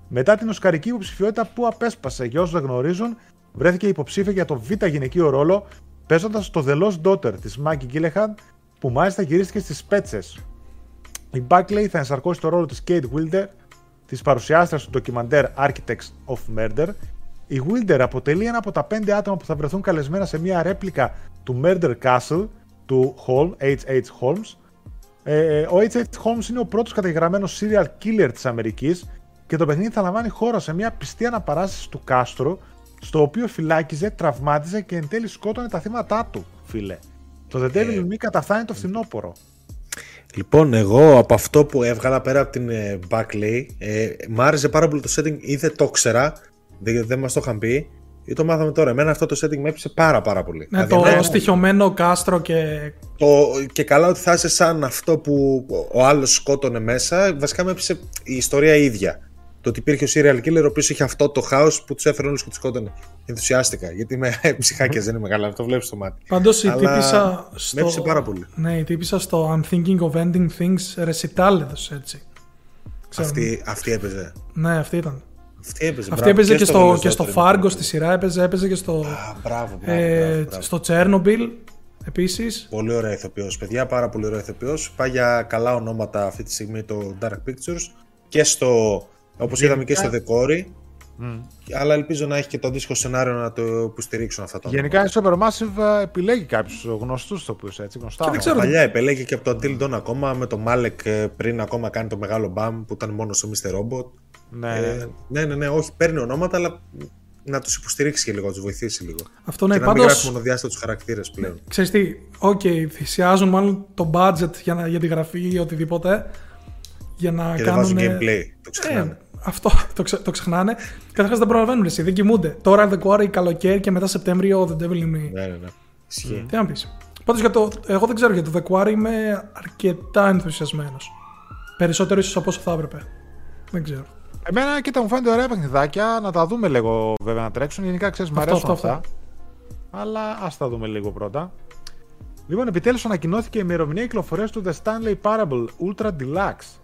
μετά την οσκαρική υποψηφιότητα που απέσπασε. Για όσους δεν γνωρίζουν, βρέθηκε υποψήφια για το β' γυναικείο ρόλο παίζοντα το The Lost Daughter της Maggie Gyllenhaal που μάλιστα γυρίστηκε στις Πέτσες. Η Buckley θα ενσαρκώσει το ρόλο της Kate Wilder της παρουσιάστρια του ντοκιμαντέρ Architects of Murder, η Wilder αποτελεί ένα από τα πέντε άτομα που θα βρεθούν καλεσμένα σε μια ρέπλικα του Murder Castle του Holmes, H.H. Holmes. Ε, ο H.H. Holmes είναι ο πρώτος καταγεγραμμένος serial killer της Αμερικής και το παιχνίδι θα λαμβάνει χώρα σε μια πιστή αναπαράσταση του κάστρο, στο οποίο φυλάκιζε, τραυμάτιζε και εν τέλει σκότωνε τα θύματα του, φίλε. Το The Devil Me καταφθάνει το φθινόπωρο. Λοιπόν, εγώ από αυτό που έβγαλα πέρα από την ε, Buckley, ε, μ' άρεσε πάρα πολύ το setting, ή δεν το ήξερα, δεν, δεν μας το είχαν πει, ή το μάθαμε τώρα. Εμένα αυτό το setting με έπεισε πάρα πάρα πολύ. Ναι, δηλαδή, το ναι, στοιχειωμένο κάστρο και Το, και καλά ότι θα είσαι σαν αυτό που ο άλλος σκότωνε μέσα. Βασικά με έπεισε η ιστορία ίδια. Το ότι υπήρχε ο serial killer ο οποίος είχε αυτό το χάος που τους έφερε όλους και τους σκότωνε. Ενθουσιάστηκα. Γιατί είμαι ψυχάκια, δεν είναι μεγάλα. Το βλέπεις στο μάτι. Πάντως η Αλλά τύπησα. Με Στο... έπεισε πάρα πολύ. Ναι, η τύπησα στο I'm thinking of ending things recital έδωσε έτσι. Ξέρω. Αυτή, αυτή έπαιζε. Ναι, αυτή ήταν. Αυτή έπαιζε. Αυτή μπράβο. έπαιζε και, στο, Velociraptor και στο είναι Fargo πολύ. στη σειρά, έπαιζε, έπαιζε και στο, Α, μπράβο, μπράβο, ε, μπράβο, μπράβο. στο Chernobyl επίσης. Πολύ ωραία ηθοποιός. Παιδιά, πάρα πολύ ωραία ηθοποιός. Πάει για καλά ονόματα αυτή τη στιγμή το Dark Pictures και στο. Όπως είδαμε και στο The Quarry. Αλλά ελπίζω να έχει και το αντίστοιχο σενάριο να το υποστηρίξουν αυτά τα Γενικά η Supermassive ε, επιλέγει κάποιους γνωστούς τοπίου έτσι, γνωστά. Και δεν ονόματα. ξέρω- Παλιά επελέγει και από το Until Dawn ακόμα με το Malek ε, πριν ακόμα κάνει το μεγάλο μπαμ που ήταν μόνος στο Mr. Robot. Ναι, Ε, ναι. ναι, ναι, ναι, όχι, παίρνει ονόματα, αλλά να τους υποστηρίξει και λίγο, να τους βοηθήσει λίγο. Αυτό ναι, και να μην πάντως, γράφει μονοδιάστατους χαρακτήρες πλέον. ξέρεις τι, οκ, θυσιάζουν μάλλον το budget για, να, για τη γραφή ή οτιδήποτε για να Και δεν κάνουν... βάζουν gameplay. Το ξεχνάνε. Ε, αυτό το, ξε, το ξεχνάνε. Καταρχάς δεν προλαβαίνουν εσύ, δεν κοιμούνται. Τώρα The Quarry καλοκαίρι και μετά Σεπτέμβριο The Devil in Me. Ναι, ναι, ναι. Ισχύει. Τι να πεις. Πάντως για το. Εγώ δεν ξέρω για το The Quarry είμαι αρκετά ενθουσιασμένος. Περισσότερο ίσως από όσο θα έπρεπε. Δεν ξέρω. Εμένα, κοίτα, μου φαίνεται ωραία παιχνιδάκια. Να τα δούμε λίγο βέβαια να τρέξουν. Γενικά ξέρεις, μου Αυτό, αρέσουν αυτό, αυτά. Αλλά ας τα δούμε λίγο πρώτα. Λοιπόν, επιτέλους ανακοινώθηκε η ημερομηνία κυκλοφορίας του The Stanley Parable Ultra Deluxe.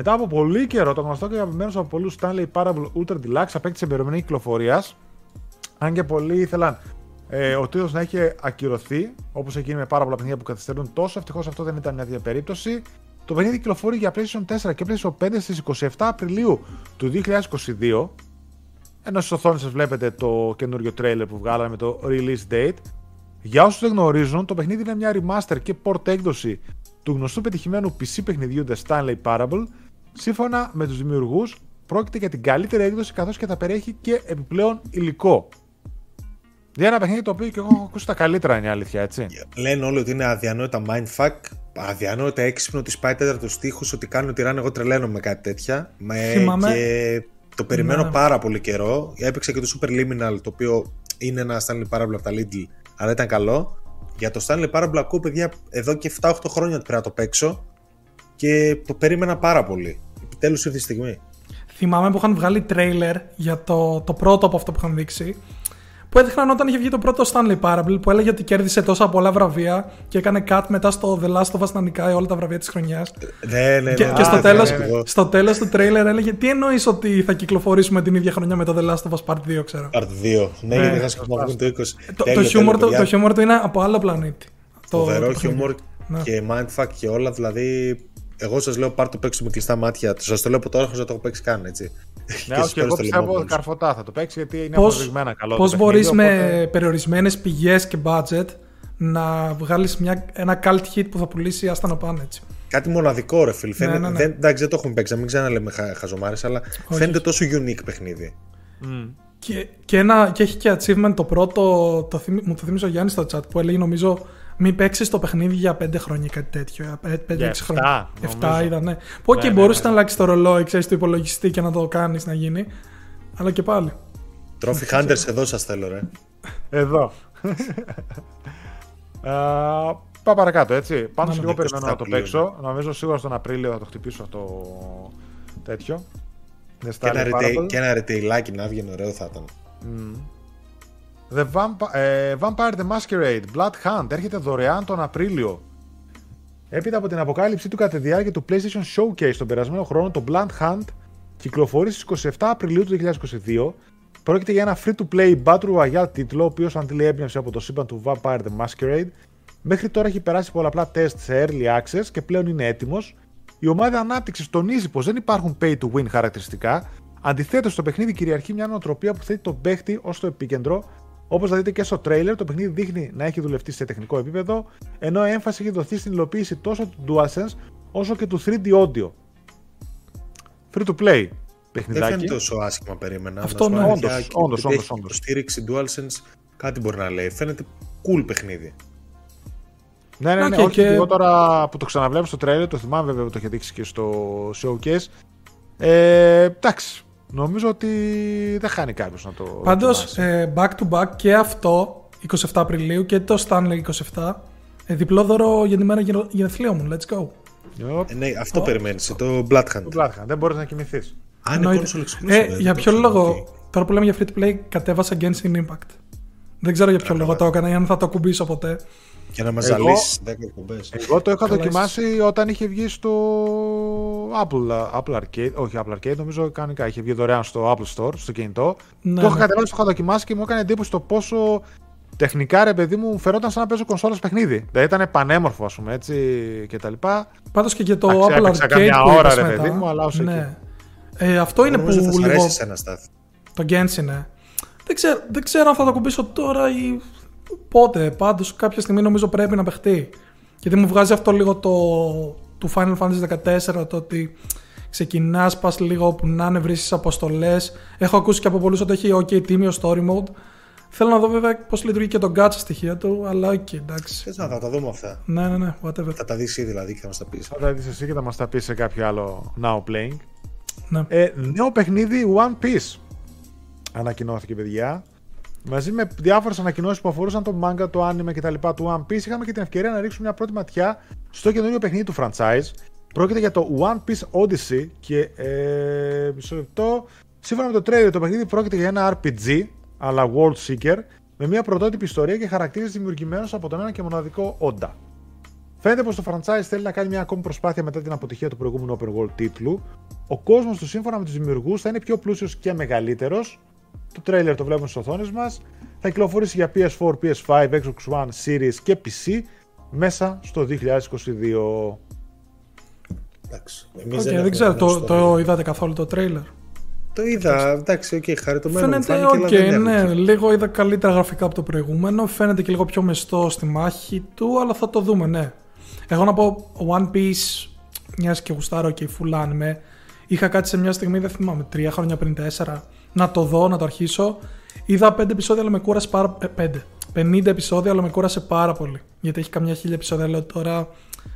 Μετά από πολύ καιρό, το γνωστό και αγαπημένο από πολλούς Stanley Parable Ultra Deluxe απέκτησε ημερομηνία κυκλοφορίας. Αν και πολλοί ήθελαν ε, ο τίτλο να έχει ακυρωθεί, όπως έχει γίνει με πάρα πολλά παιχνίδια που καθυστερούν τόσο, ευτυχώς αυτό δεν ήταν μια τέτοια περίπτωση. Το παιχνίδι κυκλοφορεί για PlayStation 4 και PlayStation 5 στις 27 Απριλίου του 2022. Ενώ στις οθόνες σας βλέπετε το καινούριο trailer που βγάλαμε με το release date. Για όσους δεν γνωρίζουν, το παιχνίδι είναι μια remaster και port έκδοση του γνωστού πετυχημένου PC παιχνιδιού The Stanley Parable. Σύμφωνα με τους δημιουργούς, πρόκειται για την καλύτερη έκδοση καθώς και θα περιέχει και επιπλέον υλικό. Για ένα παιχνίδι το οποίο και εγώ έχω ακούσει τα καλύτερα είναι η αλήθεια, έτσι. Λένε όλοι ότι είναι αδιανόητα mindfuck, αδιανόητα έξυπνο, ότι σπάει τέταρτος τείχου, ότι κάνει ότι ράνε. Εγώ τρελαίνω με κάτι τέτοια. Με, Θυμάμαι- Και το περιμένω Ναι. πάρα πολύ καιρό. Έπαιξα και το Super Liminal, το οποίο είναι ένα Stanley Parable από τα Lidl, αλλά ήταν καλό. Για το Stanley Parable ακούω, παιδιά, εδώ και 7-8 χρόνια ότι πρέπει να το παίξω και το περίμενα πάρα πολύ. Επιτέλου ήρθε η στιγμή. Θυμάμαι που είχαν βγάλει τρέιλερ για το, το πρώτο από αυτό που είχαν δείξει. Που έδειχναν όταν είχε βγει το πρώτο Stanley Parable που έλεγε ότι κέρδισε τόσα πολλά βραβεία και έκανε cut μετά στο The Last of Us να νικάει όλα τα βραβεία της χρονιάς. Ναι, ναι, Και, ναι, και στο, ναι, τέλος, ναι, ναι, ναι. στο τέλος του τρέιλερ έλεγε τι εννοείς ότι θα κυκλοφορήσουμε την ίδια χρονιά με το The Last of Us Part 2 ξέρω. Part 2. Ναι, Ναι, γιατί θα σκεφτόμουν το 20. το, Τέλειο, το, χιούμορ, τέλειο, του, παιδιά. το χιούμορ του είναι από άλλο πλανήτη. Το- Φοβερό το παιχνίδι. χιούμορ Ναι. και mindfuck και όλα. Δηλαδή, εγώ σας λέω πάρ το παίξω με κλειστά μάτια. Σας το λέω από τώρα χωρί να το έχω παίξει καν, έτσι. Ναι, Και όχι, σας φέρω εγώ στο πιστεύω λαιμό ότι μόνος. καρφωτά θα το παίξει γιατί είναι Πώς, αποδειγμένα καλό. πώς το μπορείς παιχνίδι, με οπότε- περιορισμένες πηγές και budget να βγάλεις μια, ένα cult hit που θα πουλήσει άστα να πάνε έτσι. Κάτι μοναδικό, ρε φίλ. Φαίνεται, ναι, ναι. Δεν, εντάξει, δεν το έχουμε παίξει, να μην ξαναλέμε χα, χαζομάρες, αλλά φαίνεται τόσο unique παιχνίδι. Μμ. Και, και, ένα, και έχει και achievement το πρώτο, το, θυμ- μου το θύμισε ο Γιάννης στο chat που έλεγε νομίζω μην παίξεις το παιχνίδι για 5 χρόνια ή κάτι τέτοιο. 5-6 Για χρόνια. εφτά, 7 νομίζω. είδα, ναι. Που okay, ναι, μπορούσε ναι. να αλλάξει το ρολόι, ξέρεις το υπολογιστή και να το κάνεις να γίνει. Αλλά και πάλι. Trophy Hunters εδώ σας θέλω, ρε. Εδώ. Α, Πάω παρακάτω, έτσι. Πάνω Να, και ναι, εγώ περιμένω να το 27 παίξω. Νομίζω σίγουρα στον Απρίλιο θα το χτυπήσω αυτό τέτοιο. The Και ένα, Starry retail, Parable. και ένα retailάκι να βγαίνει ωραίο θα ήταν. The Vamp- ε, Vampire the Masquerade Blood Hunt έρχεται δωρεάν τον Απρίλιο. Έπειτα από την αποκάλυψή του κατά τη διάρκεια του PlayStation Showcase τον περασμένο χρόνο, το Blood Hunt κυκλοφορεί στις 27 Απριλίου του 2022. Πρόκειται για ένα free-to-play Battle Royale τίτλο, ο οποίος αντιλεί έμπνευση από το σύμπαν του Vampire the Masquerade. Μέχρι τώρα έχει περάσει πολλαπλά τεστ σε Early Access και πλέον είναι έτοιμος. Η ομάδα ανάπτυξης τονίζει πως δεν υπάρχουν pay to win χαρακτηριστικά. Αντιθέτως, στο παιχνίδι κυριαρχεί μια νοοτροπία που θέτει τον παίχτη ως το επίκεντρο. Όπως θα δείτε και στο τρέιλερ, το παιχνίδι δείχνει να έχει δουλευτεί σε τεχνικό επίπεδο, ενώ έμφαση έχει δοθεί στην υλοποίηση τόσο του DualSense όσο και του 3D audio. Free to play Δεν παιχνιδάκι. φαίνεται τόσο άσχημα, περίμενα. Αυτό Να σου ναι. πω Όντως, αλήθεια, όντως, επειδή όντως, έχει όντως. Υποστήριξη DualSense, κάτι μπορεί να λέει. Φαίνεται cool παιχνίδι. Ναι, ναι, Να ναι. και- όχι, και- Εγώ τώρα που το ξαναβλέπω στο τρέιλερ, το θυμάμαι βέβαια που το είχε δείξει και στο showcase. Ε, εντάξει. Νομίζω ότι δεν χάνει κάποιος να το. Πάντως, δοκιμάσει. ε, back to back και αυτό 27 Απριλίου και το Stanley 27 Ε, διπλό δώρο για τη μέρα γενο- γενεθλίων μου. Let's go. Yep. Ε, ναι, αυτό περιμένεις. Το Bloodhunt. Το Bloodhunt. Δεν μπορείς να κοιμηθείς. Α, είναι Εννοείται. console exclusive. Ε, ε, για το ποιο ξέρω, λόγο, οκ. τώρα που λέμε για free to play, κατέβασα Genshin Impact. Δεν ξέρω για ποιο λόγο το έκανα ή αν θα το ακουμπήσω ποτέ. Για να μας Εγώ- ζαλίσεις 10 εκπομπές. Εγώ το είχα Καλά, δοκιμάσει όταν είχε βγει στο Apple, Apple Arcade. Όχι, Apple Arcade, νομίζω κανονικά. Είχε βγει δωρεάν στο Apple Store, στο κινητό. Ναι, το είχα ναι. κατεβάσει, το είχα δοκιμάσει και μου έκανε εντύπωση το πόσο τεχνικά ρε παιδί μου φερόταν σαν να παίζω κονσόλα παιχνίδι. Δηλαδή ήταν πανέμορφο, ας πούμε έτσι κτλ. Πάντως και για το Εντάξει, Apple έπαιξα Arcade καμιά που ώρα, είπες ρε μετά, παιδί μου, αλλά ως ναι. Ε, αυτό είναι Νομίζω θα που σ' λίγο... αρέσει ένα στάθ. Το Genshin, ναι. Δεν ξέρω, δεν ξέρω αν θα το ακουμπήσω τώρα ή πότε. Πάντως κάποια στιγμή νομίζω πρέπει να παιχτεί. Γιατί μου βγάζει αυτό λίγο το του Final Fantasy 14, το ότι ξεκινάς, πας λίγο όπου να είναι, βρίσκεις αποστολές. Έχω ακούσει και από πολλούς ότι έχει ok τίμιο story mode. Θέλω να δω βέβαια πώς λειτουργεί και το gacha στοιχεία του, αλλά ok, εντάξει. Θες να θα τα δούμε αυτά. Ναι, ναι, ναι, whatever. Θα τα δεις ήδη δηλαδή και θα μας τα πεις. Θα τα δεις εσύ και θα μας τα πεις σε κάποιο άλλο Now Playing. Ναι. Ε, νέο παιχνίδι One Piece ανακοινώθηκε, παιδιά. Μαζί με διάφορες ανακοινώσεις που αφορούσαν το manga, το anime κτλ. του One Piece, είχαμε και την ευκαιρία να ρίξουμε μια πρώτη ματιά στο καινούριο παιχνίδι του franchise. Πρόκειται για το One Piece Odyssey και ε, μισό λεπτό. Σύμφωνα με το trailer, το παιχνίδι πρόκειται για ένα RPG, αλλά World Seeker, με μια πρωτότυπη ιστορία και χαρακτήρες δημιουργημένους από τον ένα και μοναδικό Όντα. Φαίνεται πως το franchise θέλει να κάνει μια ακόμη προσπάθεια μετά την αποτυχία του προηγούμενου open world τίτλου. Ο κόσμος του σύμφωνα με τους δημιουργούς θα είναι πιο πλούσιος και μεγαλύτερος. Το trailer το βλέπουμε στις οθόνες μας. Θα κυκλοφορήσει για PS4, PS5, Xbox One, Series και PC μέσα στο 2022. Εντάξει. Οκ, Εμείς δεν, έχουμε ξέρω, το, γνώση το είδατε καθόλου το trailer. Το είδα, εντάξει, οκ, χαριτωμένο. μου Φαίνεται, φάνηκε, οκ, αλλά δεν ναι, έχω. λίγο είδα καλύτερα γραφικά από το προηγούμενο. Φαίνεται και λίγο πιο μεστό στη μάχη του, αλλά θα το δούμε, ναι. Εγώ να πω, One Piece, μιας και γουστάρω και full anime, είχα κάτι σε μια στιγμή, δεν θυμάμαι, τρία χρόνια πριν, τέσσερα, να το δω, να το αρχίσω. Είδα πέντε επεισόδια, αλλά με κούρασε πάρα ε, πέντε. 50 επεισόδια, αλλά με κούρασε πάρα πολύ. Γιατί έχει καμιά χίλια επεισόδια, λέω τώρα.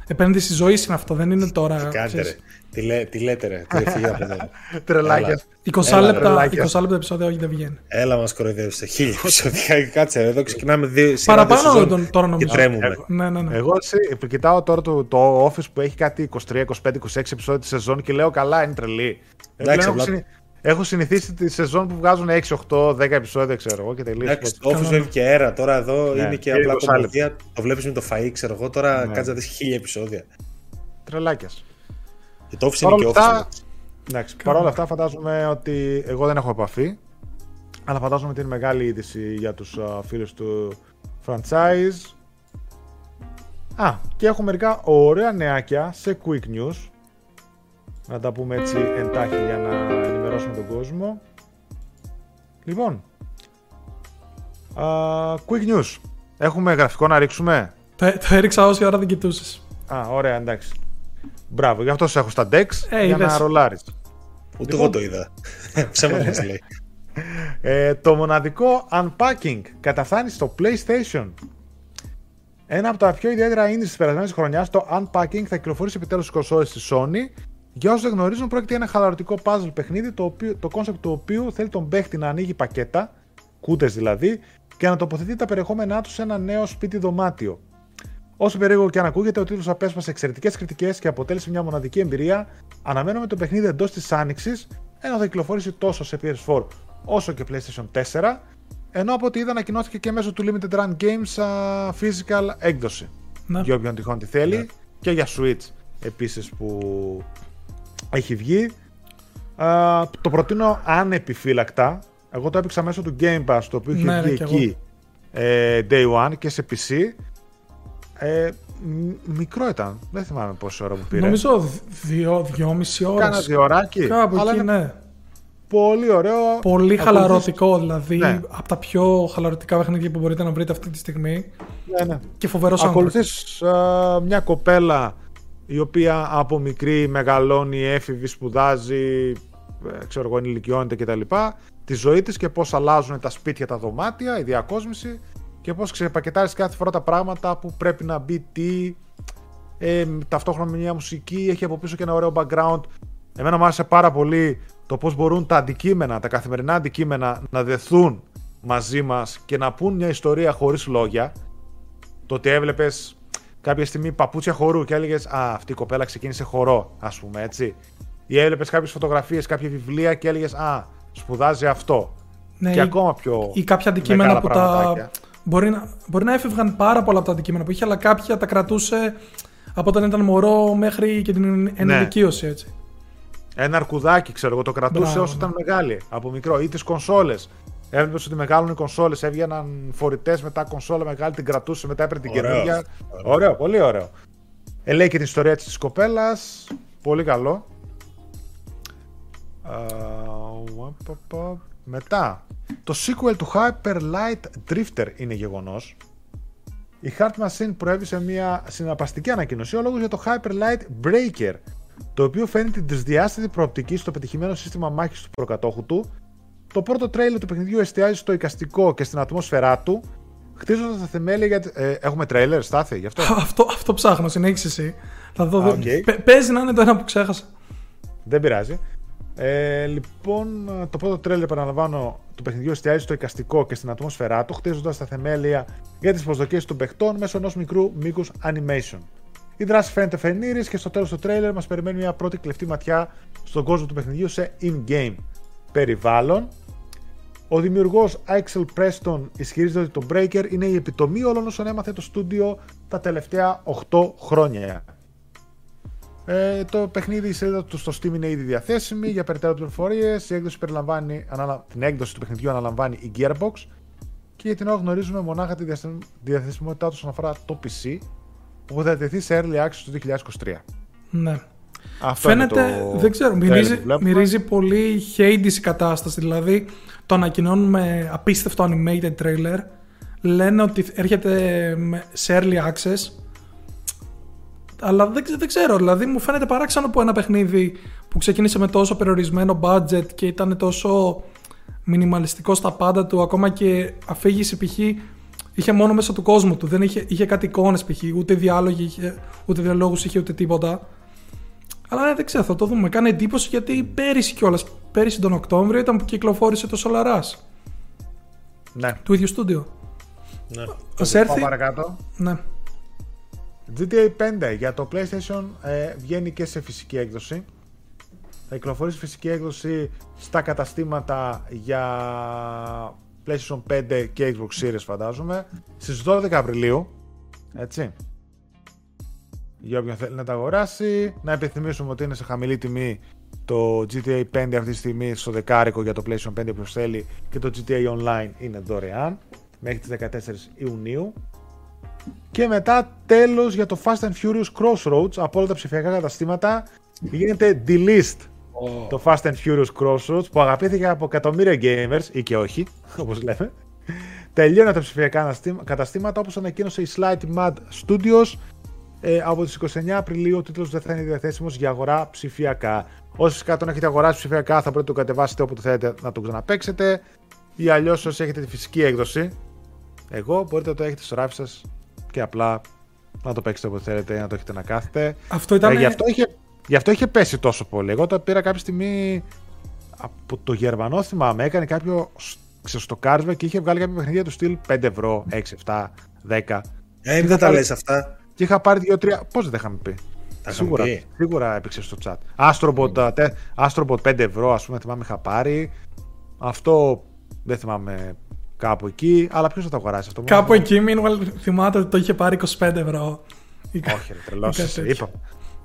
Επένδυση ζωή είναι αυτό, δεν είναι τώρα. Τι κάνετε, ξέρεις, ρε. Τι, λέ, τι λέτε, ρε. Τι φύγει από εδώ. Τρελάκια. 20 Έλα, λεπτά, τρελάκια. 20 λεπτά επεισόδια, όχι δεν βγαίνει. Έλα, μας κοροϊδεύστε. Χίλια επεισόδια. Κάτσε, ρε, εδώ ξεκινάμε δύο σειρά Παραπάνω δύο σεζόν τον- τώρα Και νομίζω. τρέμουμε. Ναι, ναι, ναι. Εγώ εσύ, που κοιτάω τώρα το, το Office που έχει κάτι 23, 25, 26 επεισόδια τη σεζόν και λέω καλά, είναι τρελή. Ε, Εντάξει, πλέον έχω, απλά- συνη- έχω συνηθίσει τη σεζόν που βγάζουν 6, 8, 10 επεισόδια, ξέρω εγώ και τελείως. Εντάξει, το Office βλέπει και αέρα. Τώρα εδώ Ναι, είναι και είναι απλά 20 κομμωδία. Το βλέπεις με το φαΐ, ξέρω εγώ. Τώρα Ναι. κάτσε να δεις χίλια επεισόδια. Τρελάκιας. Και το Office Παρ' είναι όλα και Office. αυτά, εντάξει. εντάξει, παρ' όλα αυτά φαντάζομαι ότι εγώ δεν έχω επαφή, αλλά φαντάζομαι ότι είναι μεγάλη είδηση για τους uh, φίλους του franchise. Α, και έχω μερικά ωραία νεάκια σε quick news. Να τα πούμε έτσι εντάχει για να ενημερώσουμε τον κόσμο. Λοιπόν, α, quick news. Έχουμε γραφικό να ρίξουμε; Το, το έριξα όση ώρα δεν κοιτούσες. Α, ωραία, εντάξει. Μπράβο, γι' αυτό σε έχω στα decks Ε, για είδες. να ρολάρεις. Ούτε εγώ το είδα. Ψέματα μα λέει. Ε, το μοναδικό unpacking καταφθάνεις στο PlayStation. Ένα από τα πιο ιδιαίτερα indies της περασμένης χρονιάς, το unpacking θα κυκλοφορήσει επιτέλους στις κονσόλες της Sony. Για όσους δεν γνωρίζουν, πρόκειται για ένα χαλαρωτικό puzzle παιχνίδι το, οποίο, το concept του οποίου θέλει τον παίχτη να ανοίγει πακέτα, κούτες δηλαδή, και να τοποθετεί τα περιεχόμενά του σε ένα νέο σπίτι δωμάτιο. Όσο περίεργο και αν ακούγεται, ο τίτλος απέσπασε εξαιρετικές κριτικές και αποτέλεσε μια μοναδική εμπειρία. Αναμένουμε το παιχνίδι εντός της άνοιξης, ενώ θα κυκλοφορήσει τόσο σε PS4 όσο και PlayStation 4. Ενώ από ό,τι είδα ανακοινώθηκε και μέσω του Limited Run Games α, physical έκδοση. Ναι. Για όποιον τυχόν τη θέλει. Ναι. Και για Switch επίσης που έχει βγει. Α, το προτείνω ανεπιφύλακτα. Εγώ το έπαιξα μέσω του Game Pass, το οποίο είχε Ναι, ναι, βγει κι εκεί ε, Day One και σε PC. Ε, μ- μικρό ήταν. Δεν θυμάμαι πόση ώρα μου πήρε. Νομίζω δύο, δυόμιση ώρες. Κάνα δύο ωράκι. Κάπου αλλά εκεί, είναι ναι. πολύ ωραίο. Πολύ Ακολουθείς- χαλαρωτικό, δηλαδή Ναι. από τα πιο χαλαρωτικά παιχνίδια που μπορείτε να βρείτε αυτή τη στιγμή. Ναι, ναι. Και φοβερός soundtrack. Ακολουθείς α, μια κοπέλα η οποία από μικρή μεγαλώνει, έφηβη, σπουδάζει, ε, ξέρω εγώ, ενηλικιώνεται κτλ. Τη ζωή της και πώς αλλάζουν τα σπίτια, τα δωμάτια, η διακόσμηση και πώς ξεπακετάρεις κάθε φορά τα πράγματα που πρέπει να μπει τι, ε, ταυτόχρονα με μια μουσική, έχει από πίσω και ένα ωραίο background. Εμένα μου άρεσε πάρα πολύ το πώς μπορούν τα αντικείμενα, τα καθημερινά αντικείμενα να δεθούν μαζί μας και να πούν μια ιστορία χωρίς λόγια. Το ότι έβλεπες κάποια στιγμή παπούτσια χορού και έλεγες Α, αυτή η κοπέλα ξεκίνησε χορό, ας πούμε έτσι. Ή έβλεπες κάποιες φωτογραφίες, κάποια βιβλία και έλεγες Α, σπουδάζει αυτό. Ναι, και ή- ακόμα πιο. Ή κάποια αντικείμενα μεγάλα που τα. πραγματάκια. Μπορεί να, μπορεί να έφευγαν πάρα πολλά από τα αντικείμενα που είχε, αλλά κάποια τα κρατούσε από όταν ήταν μωρό μέχρι και την Ναι. ενηλικίωση έτσι. Ένα αρκουδάκι, ξέρω εγώ, το κρατούσε Μπράβο, όσο ναι. ήταν μεγάλη, από μικρό. Ή τις κονσόλες. Έβλεπες ότι μεγάλωνε οι κονσόλες, έβγαιναν φορητές μετά κονσόλα μεγάλη, την κρατούσε, μετά έπαιρνε την Ωραίος καινούργια. αυτό. Ωραίο, πολύ ωραίο. Ε, λέει και την ιστορία της κοπέλας. Πολύ καλό. Α, πα, πα. Μετά, το sequel του Hyper Light Drifter είναι γεγονός. Η Heart Machine προέβη σε μια συναπαστική ανακοίνωση ο λόγος για το Hyper Light Breaker, το οποίο φέρνει την τρισδιάστατη προοπτική στο πετυχημένο σύστημα μάχης του προκατόχου του. Το πρώτο τρέιλερ του παιχνιδιού εστιάζει στο εικαστικό και στην ατμόσφαιρά του, χτίζοντας τα θεμέλια για... Ε, έχουμε τρέιλερ, Στάθη, γι' αυτό; αυτό, αυτό ψάχνω, συνέχισε εσύ. Θα δω. Α, οκ. Παι- παίζει να είναι το ένα που ξέχασα. Δεν πειράζει. Ε, λοιπόν, το πρώτο τρέιλερ, επαναλαμβάνω, του παιχνιδιού εστιάζει στο εικαστικό και στην ατμόσφαιρά του, χτίζοντας τα θεμέλια για τις προσδοκίες των παιχτών μέσω ενός μικρού μήκους animation. Η δράση φαίνεται φενήρης και στο τέλος του τρέλερ μας περιμένει μια πρώτη κλεφτή ματιά στον κόσμο του παιχνιδιού σε in-game περιβάλλον. Ο δημιουργός Axel Preston ισχυρίζεται ότι το Breaker είναι η επιτομή όλων όσων έμαθε το στούντιο τα τελευταία 8 χρόνια. Ε, το παιχνίδι, η σελίδα του στο Steam είναι ήδη διαθέσιμη για περαιτέρω πληροφορίες. Η έκδοση περιλαμβάνει, αναλα... την έκδοση του παιχνιδιού αναλαμβάνει η Gearbox και για την ώρα γνωρίζουμε μονάχα τη διασυ- διαθεσιμότητά του όσον αφορά το PC που θα τεθεί σε Early Access το 2023. Ναι. Αυτό Φαίνεται, είναι το δεν ξέρω, trailer μυρίζει, που βλέπουμε. μυρίζει πολύ Hades η κατάσταση. Δηλαδή, το ανακοινώνουν με απίστευτο animated trailer. Λένε ότι έρχεται με- σε early access. Αλλά δεν, ξε- δεν ξέρω, δηλαδή μου φαίνεται παράξενο που ένα παιχνίδι που ξεκίνησε με τόσο περιορισμένο budget και ήταν τόσο μινιμαλιστικό στα πάντα του, ακόμα και αφήγηση π.χ. είχε μόνο μέσα του κόσμου του. Δεν είχε, είχε κάτι εικόνες π.χ. ούτε διάλογοι, είχε, ούτε διαλόγους είχε ούτε τίποτα. Αλλά ναι, δεν ξέρω, θα το δούμε. Κάνει εντύπωση γιατί πέρυσι κιόλας, πέρυσι τον Οκτώβριο ήταν που κυκλοφόρησε το Solaras Ναι. του ίδιου στούντιο. Ναι. Α Πάμε έρθει. παρακάτω. Ναι. GTA 5 για το PlayStation ε, βγαίνει και σε φυσική έκδοση. Θα κυκλοφορήσει φυσική έκδοση στα καταστήματα για PlayStation 5 και Xbox Series φαντάζομαι στις 12 Απριλίου. Έτσι. Για όποιον θέλει να τα αγοράσει. Να επιθυμίσουμε ότι είναι σε χαμηλή τιμή το GTA 5 αυτή τη στιγμή στο δεκάρικο για το PlayStation 5 που θέλει και το GTA Online είναι δωρεάν μέχρι τις 14 Ιουνίου. Και μετά τέλος για το Fast and Furious Crossroads από όλα τα ψηφιακά καταστήματα γίνεται delist το Fast and Furious Crossroads που αγαπήθηκε από εκατομμύρια gamers ή και όχι, όπως λέμε. Τελειώνει τα ψηφιακά αναστήμα- καταστήματα όπως ανακοίνωσε η Slight Mad Studios ε, από τις 29 Απριλίου ο τίτλος δεν θα είναι διαθέσιμος για αγορά ψηφιακά. Όσοι φυσικά τον έχετε αγοράσει ψηφιακά θα πρέπει να το κατεβάσετε όποτε θέλετε να τον ξαναπαίξετε ή αλλιώς όσοι έχετε τη φυσική έκδοση εγώ μπορείτε να το έχετε στο ράφι σας και απλά να το παίξετε όποτε θέλετε ή να το έχετε να κάθετε. Αυτό ήταν. Ε, γι, αυτό είχε, γι' αυτό είχε πέσει τόσο πολύ. Εγώ το πήρα κάποια στιγμή από το Γερμανό, θυμάμαι, έκανε κάποιο σ- ξεστοκάρισμα και είχε βγάλει κάποια παιχνίδια του στυλ 5 ευρώ, 6, 7, 10. Ε, μην δεν τα λες αυτά. Και είχα πάρει 2-3. Πώς δεν τα είχαμε πει; Τα είχαμε Σίγουρα, πει. σίγουρα έπαιξε στο chat. Astrobot, α, τε- Astrobot 5 ευρώ, ας πούμε, θυμάμαι είχα πάρει. Αυτό δεν θυμάμαι κάπου εκεί. Αλλά ποιος θα το αγοράσει αυτό. μόνο Κάπου μου; εκεί, meanwhile, θυμάται ότι το είχε πάρει 25 ευρώ. Όχι, ρε, τρελός. Ή κάτι τέτοιο. Είπα.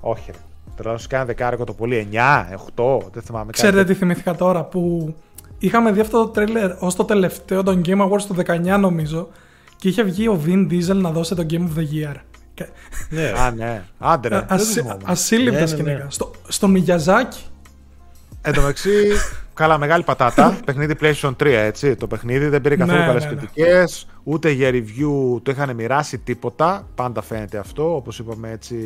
Όχι, ρε. Τρελός, κάνα δεκάρικο το πολύ. 9, 8, δεν θυμάμαι. κάτι Ξέρετε τέτοιο. τι θυμήθηκα τώρα που είχαμε δει αυτό το τρέλερ ως το τελευταίο των Game Awards του 19 νομίζω και είχε βγει ο Vin Diesel να δώσει το Game of the Year. Και- Ναι. Α, ναι. Άντε, ρε. δεν το ασύ- θυμόμουν. Ασύλληπτα Ναι, ναι, σκηνικά. ναι. Στο, στο Μιγιαζάκι. Εν τω μεταξύ, καλά, μεγάλη πατάτα. παιχνίδι PlayStation 3, έτσι. Το παιχνίδι δεν πήρε καθόλου Ναι, καλές ναι, ναι. κριτικές. Ούτε για review το είχαν μοιράσει τίποτα. Πάντα φαίνεται αυτό, όπως είπαμε έτσι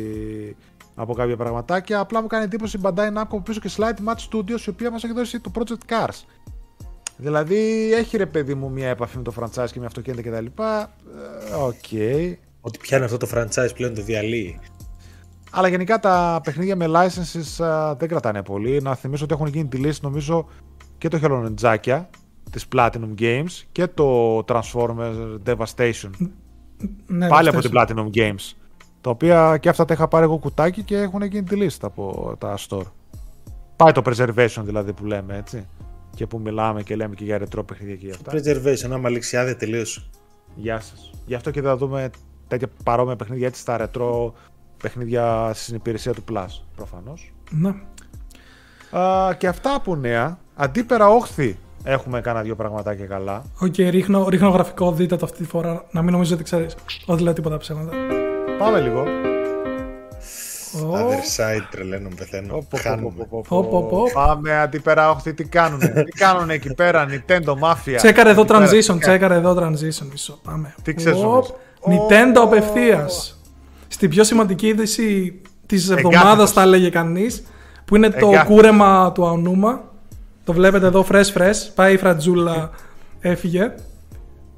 από κάποια πραγματάκια. Απλά μου κάνει εντύπωση η Bandai Namco από πίσω και Slightly Mad Studios, η οποία μας έχει δώσει το Project Cars. Δηλαδή έχει ρε παιδί μου μια επαφή με το franchise και με αυτοκίνητα κτλ. Ε, Οκ. Ότι πιάνει αυτό το franchise πλέον το διαλύει. Αλλά γενικά τα παιχνίδια με licenses α, δεν κρατάνε πολύ. Να θυμίσω ότι έχουν γίνει delist νομίζω και τα χελωνονιντζάκια της Platinum Games και το Transformers Devastation. Ναι, Πάλι αυτές. από την Platinum Games. Τα οποία και αυτά τα είχα πάρει εγώ κουτάκι και έχουν γίνει τη λίστα από τα store. Πάει το preservation δηλαδή που λέμε έτσι. Και που μιλάμε και λέμε και για ρετρό παιχνίδια και για αυτά. Preservation, άμα ληξιάδε τελείωσε. Γεια σας. Γι' αυτό και θα δούμε τέτοια παρόμοια παιχνίδια έτσι στα ρετρό παιχνίδια στην υπηρεσία του Plus προφανώς. Ναι. και αυτά από νέα. Αντίπερα όχθη έχουμε κάνα δύο πραγματάκια καλά. OK, okay, ρίχνω, ρίχνω γραφικό, δείτε το αυτή τη φορά. Να μην νομίζετε ότι ξέρεις. Όχι λέω τίποτα ψέματα. Πάμε λίγο. Other side τρελαίνω, πεθαίνω. Πάμε αντίπερα όχθη, τι κάνουνε. τι κάνουνε εκεί πέρα, Nintendo, Mafia. Τσέκαρε εδώ transition, τσέκαρε εδώ transition. Μισό, πάμε. Τι ξέρεις Nintendo απευθείας. Στην πιο σημαντική είδηση της εβδομάδας, θα έλεγε κανείς, που είναι το κούρεμα του Αονούμα. Το βλέπετε εδώ fresh fresh. Πάει η φρατζούλα, έφυγε.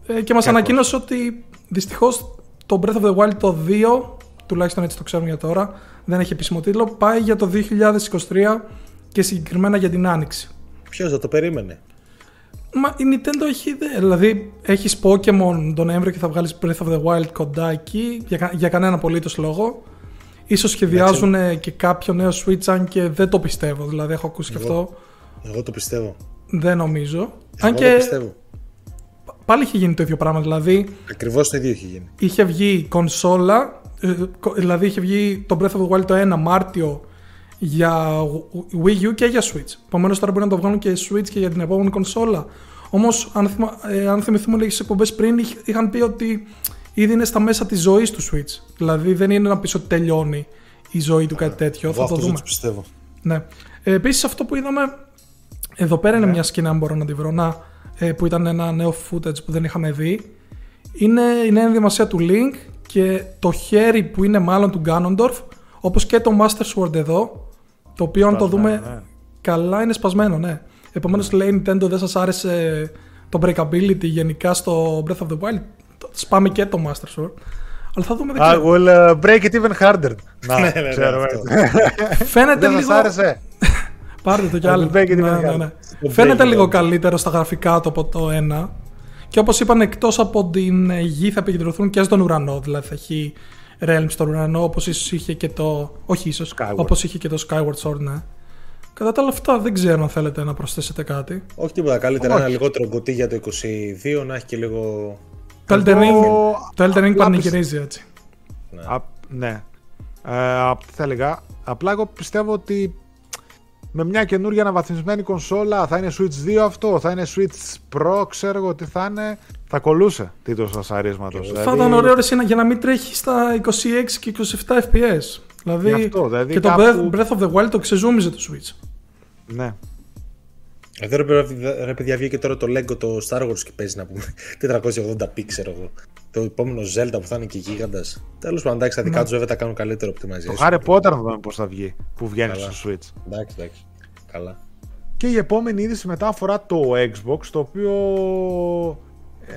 Ε, και μας ανακοίνωσε ότι δυστυχώς το Breath of the Wild το 2, τουλάχιστον έτσι το ξέρουμε για τώρα, δεν έχει επίσημο τίτλο, πάει για το 2023 και συγκεκριμένα για την Άνοιξη. Ποιος θα το περίμενε; Μα η Nintendo έχει Δηλαδή, έχεις Pokémon τον Νοέμβριο και θα βγάλεις Breath of the Wild κοντά εκεί για, για κανένα απολύτως λόγο. Ίσως σχεδιάζουν και κάποιο νέο Switch, αν και δεν το πιστεύω. Δηλαδή, έχω ακούσει εγώ, και αυτό. Εγώ το πιστεύω. Δεν νομίζω. Εγώ αν το και πιστεύω. πάλι είχε γίνει το ίδιο πράγμα. Δηλαδή, Ακριβώς το ίδιο είχε γίνει. είχε βγει κονσόλα, ε, δηλαδή είχε βγει το Breath of the Wild το 1 Μάρτιο για Wii U και για Switch. Επομένως τώρα μπορεί να το βγάλουν και Switch και για την επόμενη κονσόλα. Όμως, αν, θυμα, ε, αν θυμηθούμε λίγες εκπομπές πριν, είχαν πει ότι ήδη είναι στα μέσα της ζωής του Switch. Δηλαδή δεν είναι να πεις ότι τελειώνει η ζωή του κάτι τέτοιο. Εγώ θα το αυτό δούμε. το πιστεύω. Ναι. Ε, Επίσης, αυτό που είδαμε. Εδώ πέρα είναι μια σκηνή, αν μπορώ να τη βρω. Να, ε, που ήταν ένα νέο footage που δεν είχαμε δει. Είναι η νέα ενδυμασία του Link και το χέρι που είναι μάλλον του Ganondorf, όπως και το Master Sword εδώ, το οποίο αν το δούμε ναι. καλά είναι σπασμένο, ναι. Επομένως λέει η Nintendo δεν σας άρεσε το breakability γενικά στο Breath of the Wild, το- σπάμε και το Master Sword. Αλλά θα δούμε, δεν I ξέρω. will uh, break it even harder. Να, Ναι, ναι, ναι, ξέρω αυτό. έτσι. Φαίνεται Δεν λίγο... σας άρεσε; Πάρτε το κι I will άλλο. break it Ναι, even ναι, harder. ναι. Το Φαίνεται break it λίγο even. καλύτερο στα γραφικά του από το 1. Και όπως είπαν εκτός από την ε, γη θα επικεντρωθούν και στον ουρανό. Δηλαδή θα έχει realms στον ουρανό όπως ίσως είχε και το... Όχι ίσως, Skyward. όπως είχε και το Skyward Sword, ναι. Κατά τα άλλα αυτά δεν ξέρω αν θέλετε να προσθέσετε κάτι. Όχι τίποτα. Καλύτερα Όχι. ένα λιγότερο κουτί για το 22 να έχει και λίγο. Το Elden Εγώ Ring, το Elden Ring απλά πανηγυρίζει έτσι. Α, ναι. Ε, απ' τι θα έλεγα. Απλά εγώ πιστεύω ότι με μια καινούργια αναβαθμισμένη κονσόλα θα είναι Switch 2 αυτό, θα είναι Switch Pro, ξέρω εγώ τι θα είναι. Θα κολούσε τίτλος ασαρίσματο. Θα ήταν ωραίο ρε, εσύ, να- για να μην τρέχει στα 26 και 27 FPS. Δηλαδή, Γι' αυτό, δηλαδή και κάπου- το Breath of the Wild το ξεζούμιζε το Switch. Ναι. Εδώ ρε, παιδιά- ρε παιδιά βγήκε τώρα το Lego το Star Wars και παίζει να πούμε 480p ξέρω εγώ. Το επόμενο Zelda που θα είναι και γίγαντας. Τέλος πάντων, εντάξει, τα δικά τους βέβαια τα κάνουν καλύτερο optimization. Το Harry Potter να δούμε πώς θα βγει που βγαίνει Καλά. στο Switch. Εντάξει, εντάξει. Καλά. Και η επόμενη είδηση μετά αφορά το Xbox, το οποίο ε,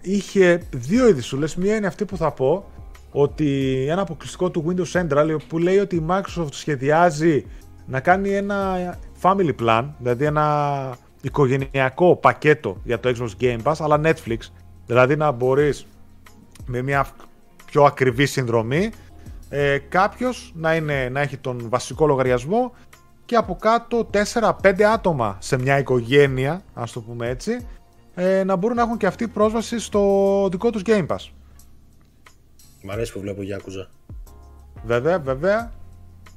είχε δύο ειδησούλες. Μία είναι αυτή που θα πω, ότι ένα αποκλειστικό του Windows Central που λέει ότι η Microsoft σχεδιάζει να κάνει ένα family plan, δηλαδή ένα οικογενειακό πακέτο για το Xbox Game Pass, αλλά Netflix. Δηλαδή να μπορείς με μια πιο ακριβή συνδρομή ε, κάποιος να, είναι, να έχει τον βασικό λογαριασμό και από κάτω 4-5 άτομα σε μια οικογένεια, ας το πούμε έτσι, ε, να μπορούν να έχουν και αυτοί πρόσβαση στο δικό τους Game Pass. Μ' αρέσει που βλέπω Yakuza. Βέβαια, βέβαια.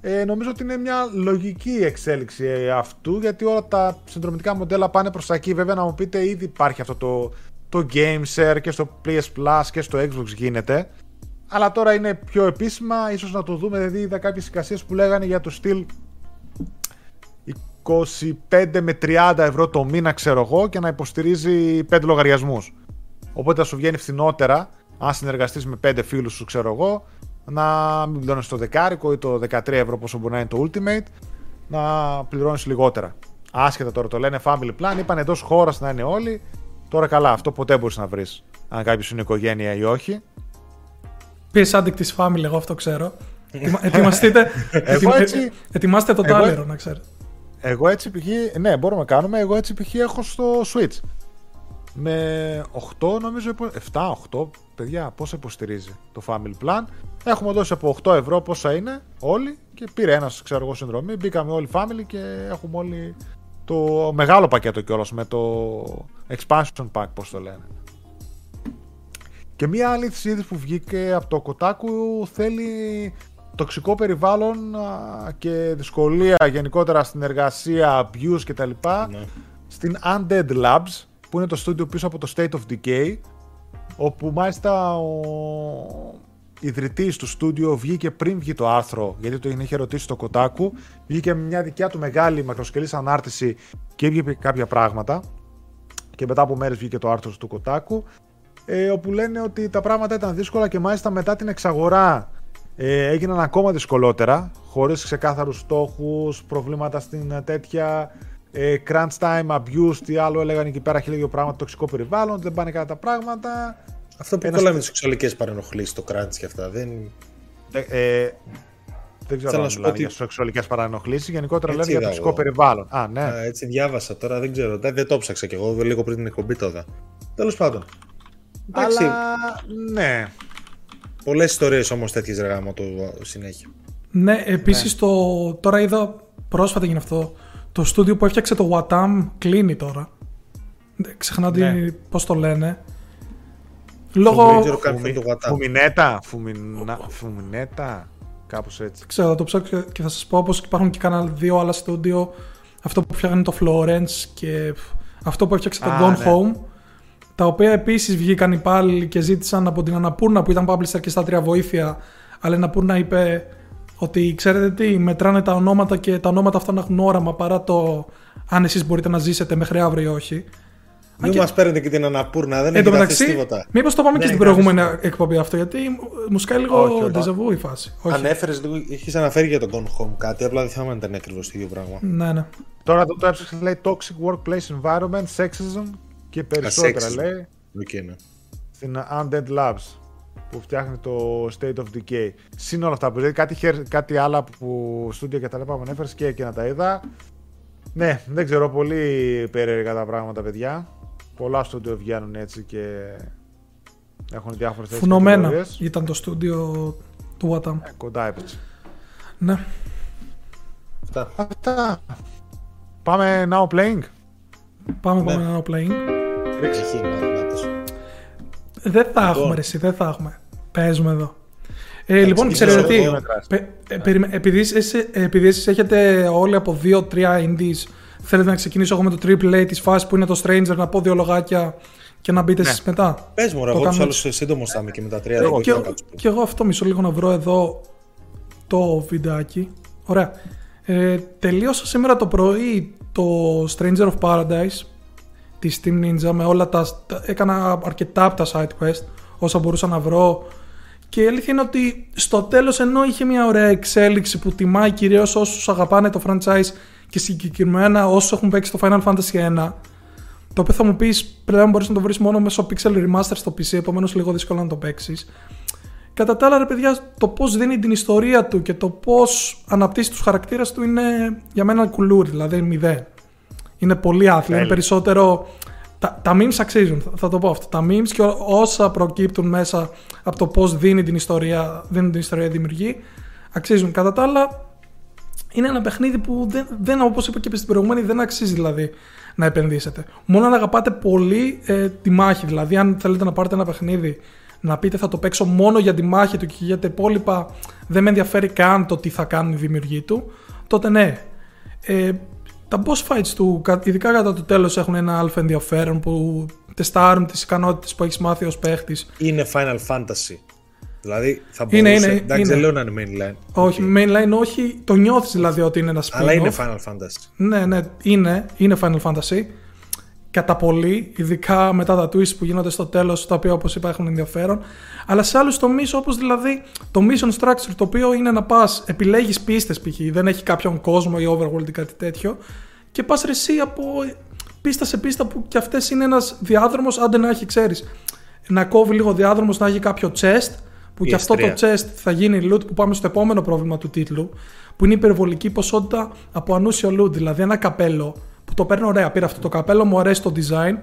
Ε, νομίζω ότι είναι μια λογική εξέλιξη ε, αυτού, γιατί όλα τα συνδρομητικά μοντέλα πάνε προς τα εκεί. Βέβαια, να μου πείτε, ήδη υπάρχει αυτό το, το Game Share και στο PS Plus και στο Xbox γίνεται. Αλλά τώρα είναι πιο επίσημα, ίσως να το δούμε, δηλαδή είδα κάποιες εικασίες που λέγανε για το στυλ 25 με 30 ευρώ το μήνα, ξέρω εγώ, και να υποστηρίζει 5 λογαριασμούς. Οπότε θα σου βγαίνει φθηνότερα, αν συνεργαστείς με 5 φίλους σου, ξέρω εγώ, να μην πληρώνεις το δεκάρικο ή το 13 ευρώ πόσο μπορεί να είναι το Ultimate, να πληρώνεις λιγότερα. Άσχετα τώρα το λένε family plan, είπαν εντός χώρας να είναι όλοι. Τώρα καλά, αυτό ποτέ μπορείς να βρεις, αν κάποιος είναι οικογένεια ή όχι. PS Addict της Family, εγώ αυτό ξέρω. Ετοιμα- Ετοιμαστείτε. ετοι- έτσι- ε- Ετοιμάστε το εγώ- τάλερο, να ξέρετε. Εγώ έτσι π.χ. Ναι, μπορούμε να κάνουμε. Εγώ έτσι π.χ. έχω στο Switch. με 8 νομίζω, 7-8 παιδιά πόσα υποστηρίζει το Family Plan. Έχουμε δώσει από 8 ευρώ πόσα είναι όλοι και πήρε ένας ξέρω εγώ συνδρομή, μπήκαμε όλοι family και έχουμε όλοι το μεγάλο πακέτο κιόλας με το expansion pack πώς το λένε. Και μία άλλη είδηση που βγήκε από το Kotaku θέλει τοξικό περιβάλλον και δυσκολία γενικότερα στην εργασία, abuse κτλ. Ναι. Στην Undead Labs που είναι το στούντιο πίσω από το State of Decay όπου μάλιστα ο ιδρυτής του στούντιο βγήκε πριν βγει το άρθρο γιατί το είχε ρωτήσει το Kotaku βγήκε με μια δικιά του μεγάλη μακροσκελής ανάρτηση και έβγαινε κάποια πράγματα και μετά από μέρες βγήκε το άρθρο του Kotaku ε, όπου λένε ότι τα πράγματα ήταν δύσκολα και μάλιστα μετά την εξαγορά ε, έγιναν ακόμα δυσκολότερα, χωρίς ξεκάθαρους στόχους, προβλήματα στην τέτοια, ε, crunch time, abuse, τι άλλο έλεγαν εκεί πέρα, χίλια δύο πράγματα, τοξικό περιβάλλον, δεν πάνε καλά τα πράγματα. Αυτό που Ένας... με τις σεξουαλικέ παρενοχλήσεις, το crunch και αυτά, δεν... Ε, ε, δεν ξέρω αν μιλάνε ότι... για σεξουαλικέ παρανοχλήσει. Γενικότερα λένε για τοξικό περιβάλλον. Α, ναι. Α, έτσι διάβασα τώρα, δεν ξέρω. Δεν, δεν το ψάξα κι εγώ λίγο πριν την εκπομπή τώρα. Τέλος πάντων. Εντάξει. Αλλά, ναι. Πολλές ιστορίες όμως τέτοιες ρεγάμα το συνέχεια. Ναι, επίσης ναι. το. Τώρα είδα πρόσφατα γίνει αυτό. Το στούντιο που έφτιαξε το Watam κλείνει τώρα. Ξεχνάω ναι. πώς το λένε. Λόγω. Φουμινέτα. Φουμινέτα. Κάπως έτσι. Ξέρω, θα το ψάξω και θα σας πω πω υπάρχουν και κάνα δύο άλλα στούντιο. Αυτό που φτιάχνει το Florence και αυτό που έφτιαξε το Gone ναι. Home τα οποία επίσης βγήκαν υπάλληλοι και ζήτησαν από την Αναπούρνα που ήταν publisher και στα τρία βοήθεια. Αλλά η Αναπούρνα είπε ότι ξέρετε τι, μετράνε τα ονόματα και τα ονόματα αυτά να έχουν όραμα παρά το αν εσείς μπορείτε να ζήσετε μέχρι αύριο ή όχι. Μην και... μας παίρνετε και την Αναπούρνα, δεν έχει μεταξύ, τίποτα. Μήπως το πάμε και στην προηγούμενη εκπομπή αυτό, γιατί μου σκάει λίγο ντεζαβού η φάση. Ανέφερε λίγο, είχες αναφέρει για τον Gone Home κάτι, απλά δεν θυμάμαι αν ήταν ακριβώς το ίδιο πράγμα. Ναι, ναι. Τώρα το, το έψαξε λέει Toxic Workplace Environment, Sexism και περισσότερα λέει okay, ναι. στην Undead Labs που φτιάχνει το State of Decay. Συν όλα αυτά που λέει, κάτι, κάτι άλλα που στούντιο και τα λοιπά που ανέφερες και εκείνα τα είδα. Ναι, δεν ξέρω, πολύ περίεργα τα πράγματα, παιδιά. Πολλά στούντιο βγαίνουν έτσι και έχουν διάφορες θέσεις. Φουνωμένα ήταν το στούντιο του Watam. Ε, κοντά έπαιξε. Ναι. Αυτά. Αυτά. Πάμε now playing. Πάμε, ναι. πάμε now playing. Δεν θα έχουμε λοιπόν. εσύ, δεν θα έχουμε. Παίζουμε εδώ. Ε, λοιπόν, ξέρετε τι, επειδή, εσείς, επειδή εσείς έχετε όλοι από 2-3 indies, θέλετε να ξεκινήσω εγώ με το triple A της φάσης που είναι το Stranger, να πω δύο λογάκια και να μπείτε ναι. εσείς μετά. Πες μου, ρε, εγώ τους άλλους σύντομος θα είμαι και με τα τρία. Εγώ, και, και, εγώ αυτό μισό λίγο να βρω εδώ το βιντεάκι. Ωραία. Ε, τελείωσα σήμερα το πρωί το Stranger of Paradise τη Steam Ninja με όλα τα. Έκανα αρκετά από τα side quest όσα μπορούσα να βρω. Και η αλήθεια είναι ότι στο τέλος ενώ είχε μια ωραία εξέλιξη που τιμάει κυρίως όσους αγαπάνε το franchise και συγκεκριμένα όσους έχουν παίξει το Final Fantasy 1. Το οποίο θα μου πεις πλέον μπορείς να το βρεις μόνο μέσω Pixel Remaster στο PC, επομένως λίγο δύσκολο να το παίξεις. Κατά τα άλλα, ρε παιδιά, το πώς δίνει την ιστορία του και το πώς αναπτύσσει τους χαρακτήρες του είναι για μένα κουλούρι, δηλαδή μηδέν. Είναι πολύ άθλιο. Είναι περισσότερο. Τα, τα memes αξίζουν, θα το πω αυτό. Τα memes και όσα προκύπτουν μέσα από το πώς δίνει την ιστορία, δίνει την ιστορία δημιουργεί, αξίζουν. Κατά τα άλλα, είναι ένα παιχνίδι που δεν, δεν όπως είπα και στην προηγούμενη, δεν αξίζει δηλαδή να επενδύσετε. Μόνο αν αγαπάτε πολύ ε, τη μάχη. Δηλαδή, αν θέλετε να πάρετε ένα παιχνίδι να πείτε θα το παίξω μόνο για τη μάχη του και για τα υπόλοιπα δεν με ενδιαφέρει καν το τι θα κάνουν οι δημιουργοί του, τότε ναι. Ε, τα boss fights του, ειδικά κατά το τέλος, έχουν ένα αλφα ενδιαφέρον που τεστάρουν τις ικανότητες που έχεις μάθει ως παίχτης. Είναι Final Fantasy. Δηλαδή θα μπορούσε. Είναι, είναι, εντάξει, δεν λέω να είναι mainline. Όχι, okay. mainline όχι. Το νιώθεις δηλαδή ότι είναι ένας spin Αλλά είναι Final Fantasy. Ναι, ναι, είναι, είναι Final Fantasy κατά πολύ, ειδικά μετά τα twists που γίνονται στο τέλος, τα οποία όπως είπα έχουν ενδιαφέρον, αλλά σε άλλους τομείς όπως δηλαδή το mission structure, το οποίο είναι να πας, επιλέγεις πίστες π.χ., δεν έχει κάποιον κόσμο ή overworld ή κάτι τέτοιο, και πας εσύ από πίστα σε πίστα που και αυτές είναι ένας διάδρομος, άντε να έχει, ξέρεις, να κόβει λίγο διάδρομος, να έχει κάποιο chest, που και αυτό το chest θα γίνει loot που πάμε στο επόμενο πρόβλημα του τίτλου, που είναι υπερβολική ποσότητα από ανούσιο loot, δηλαδή ένα καπέλο που το παίρνω ωραία. Πήρα αυτό το καπέλο, μου αρέσει το design.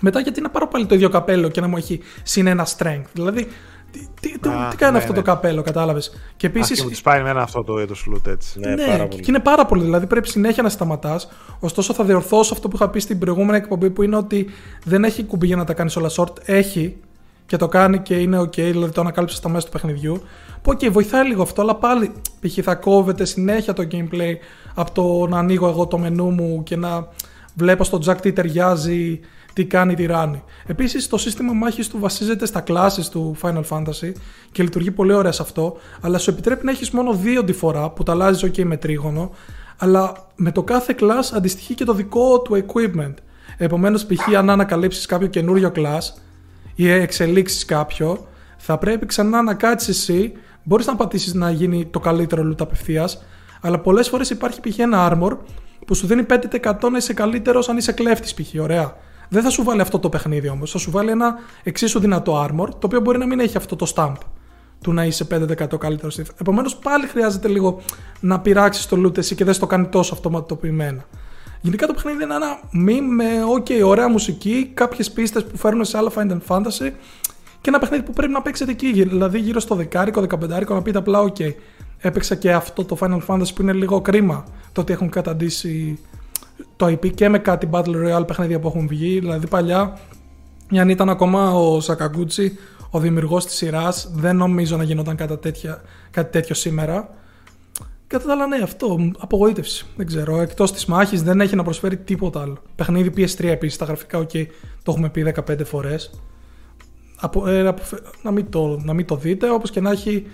Μετά γιατί να πάρω πάλι το ίδιο καπέλο και να μου έχει συν ένα strength. Δηλαδή, τι, τι, τι, Α, τι κάνει ναι, αυτό ναι. το καπέλο, κατάλαβες; Και Επίσης... επίση. μου τη πάει εμένα αυτό το έτος loot έτσι. Ναι, Ναι, πάρα και πολύ. είναι πάρα πολύ. Δηλαδή πρέπει συνέχεια να σταματάς. Ωστόσο, θα διορθώσω αυτό που είχα πει στην προηγούμενη εκπομπή που είναι ότι δεν έχει κουμπί για να τα κάνεις όλα short. Έχει και το κάνει και είναι OK, δηλαδή το ανακάλυψε στα μέσα του παιχνιδιού. Που OK, βοηθάει λίγο αυτό, αλλά πάλι π.χ. θα κόβεται συνέχεια το gameplay από το να ανοίγω εγώ το μενού μου και να βλέπω στο Jack τι ταιριάζει, τι κάνει, τι ράνει. Επίσης, το σύστημα μάχης του βασίζεται στα classes του Final Fantasy και λειτουργεί πολύ ωραία σε αυτό, αλλά σου επιτρέπει να έχεις μόνο δύο τη φορά που τα αλλάζεις OK με τρίγωνο, αλλά με το κάθε class αντιστοιχεί και το δικό του equipment. Επομένως, π.χ. αν ανακαλύψεις κάποιο καινούριο class ή εξελίξεις κάποιο, θα πρέπει ξανά να κάτσεις εσύ. Μπορείς να πατήσεις να γίνει το καλύτερο loot απευθείας, αλλά πολλές φορές υπάρχει π.χ. ένα armor που σου δίνει 5% να είσαι καλύτερος αν είσαι κλέφτης π.χ. Ωραία. Δεν θα σου βάλει αυτό το παιχνίδι όμως. Θα σου βάλει ένα εξίσου δυνατό armor, το οποίο μπορεί να μην έχει αυτό το stamp του να είσαι 5% καλύτερος. Επομένως, πάλι χρειάζεται λίγο να πειράξεις το loot εσύ και δεν στο κάνει τόσο αυτοματοποιημένα. Γενικά το παιχνίδι είναι ένα meme με ok, ωραία μουσική, κάποιες πίστες που φέρνουν σε άλλα Final Fantasy και ένα παιχνίδι που πρέπει να παίξετε εκεί. Δηλαδή γύρω στο 10-15 να πείτε απλά ok. Έπαιξα και αυτό το Final Fantasy που είναι λίγο κρίμα το ότι έχουν καταντήσει το IP και με κάτι Battle Royale παιχνίδια που έχουν βγει. Δηλαδή παλιά, αν ήταν ακόμα ο Σακαγκούτσι, ο δημιουργός της σειράς, δεν νομίζω να γινόταν κάτι, τέτοια, κάτι τέτοιο σήμερα. Κατά τα άλλα, ναι, αυτό. Απογοήτευση. Δεν ξέρω. Εκτός της μάχης δεν έχει να προσφέρει τίποτα άλλο. Παιχνίδι PS3 επίσης. Τα γραφικά, OK, το έχουμε πει 15 φορές. Απο, ε, αποφε- να, μην το, να μην το δείτε. Όπως και να έχει